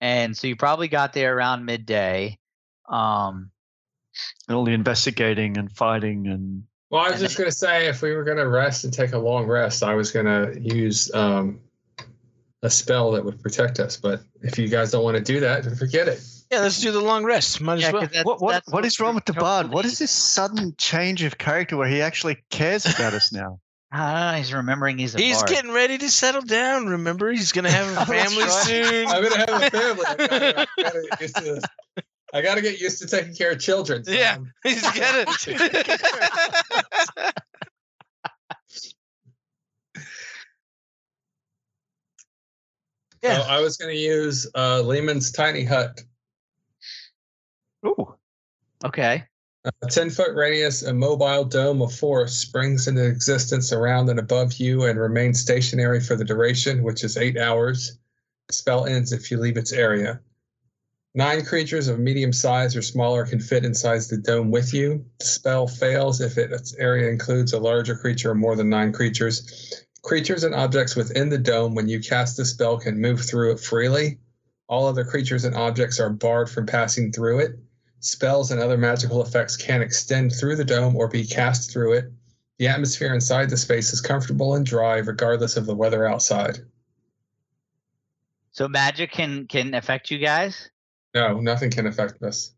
and so you probably got there around midday. Um, And all the investigating and fighting and Well, I was just gonna say if we were gonna rest and take a long rest, I was gonna use um, a spell that would protect us. But if you guys don't want to do that, then forget it. Yeah, let's do the long rest. Might yeah, as well. 'cause that's- what what that's what is wrong with the we're bard? What totally- is this sudden change of character where he actually cares about us now? Ah, he's remembering he's a He's bard. getting ready to settle down. Remember, he's gonna have a Oh, family right. soon. I'm gonna have a family. I gotta, I gotta get used to this. I gotta get used to taking care of children. so Yeah. I'm- He's got So Yeah. I was gonna use uh, Leomund's tiny hut. Ooh. Okay. A 10 foot radius, a mobile dome of force springs into existence around and above you and remains stationary for the duration, which is eight hours. Spell ends if you leave its area. Nine creatures of medium size or smaller can fit inside the dome with you. The spell fails if its area includes a larger creature or more than nine creatures. Creatures and objects within the dome, when you cast the spell, can move through it freely. All other creatures and objects are barred from passing through it. Spells and other magical effects can extend through the dome or be cast through it. The atmosphere inside the space is comfortable and dry, regardless of the weather outside. So magic can can affect you guys, No, nothing can affect us.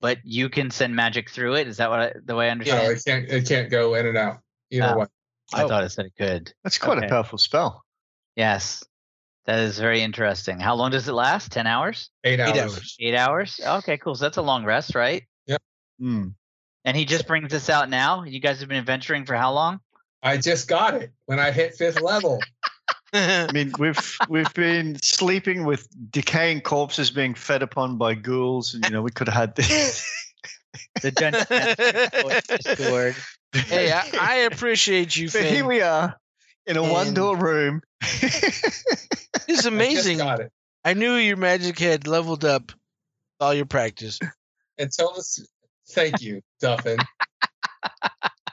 but you can send magic through it. Is that what I, the way I No, understand? it can't. It can't go in and out either Ah. way. I Oh. thought it said it could. That's quite Okay. a powerful spell. Yes, that is very interesting. How long does it last? Ten hours? Eight hours. Eight hours. Eight hours? Okay, cool. So that's a long rest, right? Hmm. And he just brings this out now. You guys have been adventuring for how long? I just got it when I hit fifth level. I mean, we've we've been sleeping with decaying corpses being fed upon by ghouls, and you know we could have had this. The dungeon master Discord. hey, I, I appreciate you, but here we are in a one-door room. It's I amazing. just got it I knew your magic had leveled up with all your practice. until this. Thank you, Duffin.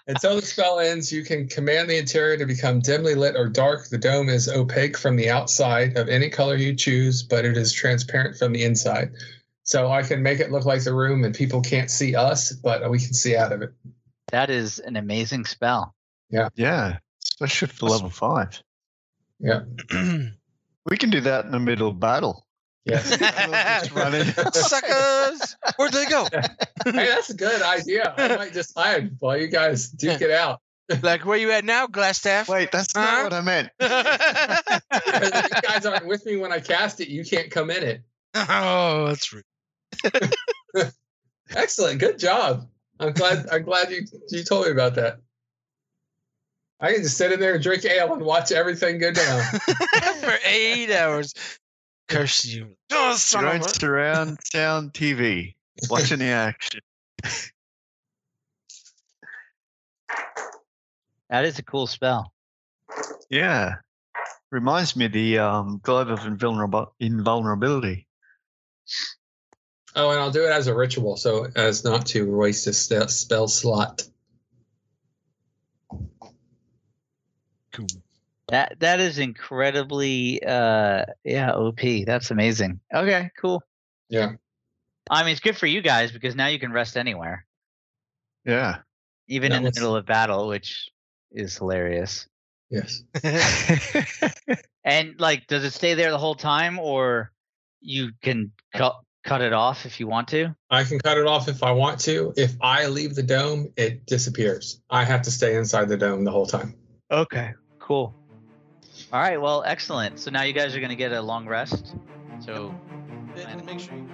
Until the spell ends, you can command the interior to become dimly lit or dark. The dome is opaque from the outside of any color you choose, but it is transparent from the inside. So I can make it look like the room and people can't see us, but we can see out of it. That is an amazing spell. Yeah. Yeah, especially for level five. Yeah. We can do that in the middle of battle. Yes. Just run in. Suckers! Where'd they go? hey, that's a good idea. I might just hide while you guys duke it out. Like, where you at now, Glasstaff? Wait, that's Huh? not what I meant. If you guys aren't with me when I cast it, you can't come in it. oh, that's rude. Excellent. Good job. I'm glad I'm glad you you told me about that. I can just sit in there and drink ale and watch everything go down. For eight hours. Curse you. Oh, son Your of own surround sound TV, watching the action. That is a cool spell. Yeah, reminds me of the um, globe of invulnerab- invulnerability. Oh, and I'll do it as a ritual so as not to waste a st- spell slot. Cool. That that is incredibly uh yeah, OP. That's amazing. Okay, cool. Yeah. I mean it's good for you guys because now you can rest anywhere. Yeah. Even That in the middle of battle, which is hilarious. Yes. And like does it stay there the whole time or you can cut cut it off if you want to? I can cut it off if I want to. If I leave the dome, it disappears. I have to stay inside the dome the whole time. Okay, cool. All right, well, excellent. So now you guys are going to get a long rest. So And make sure you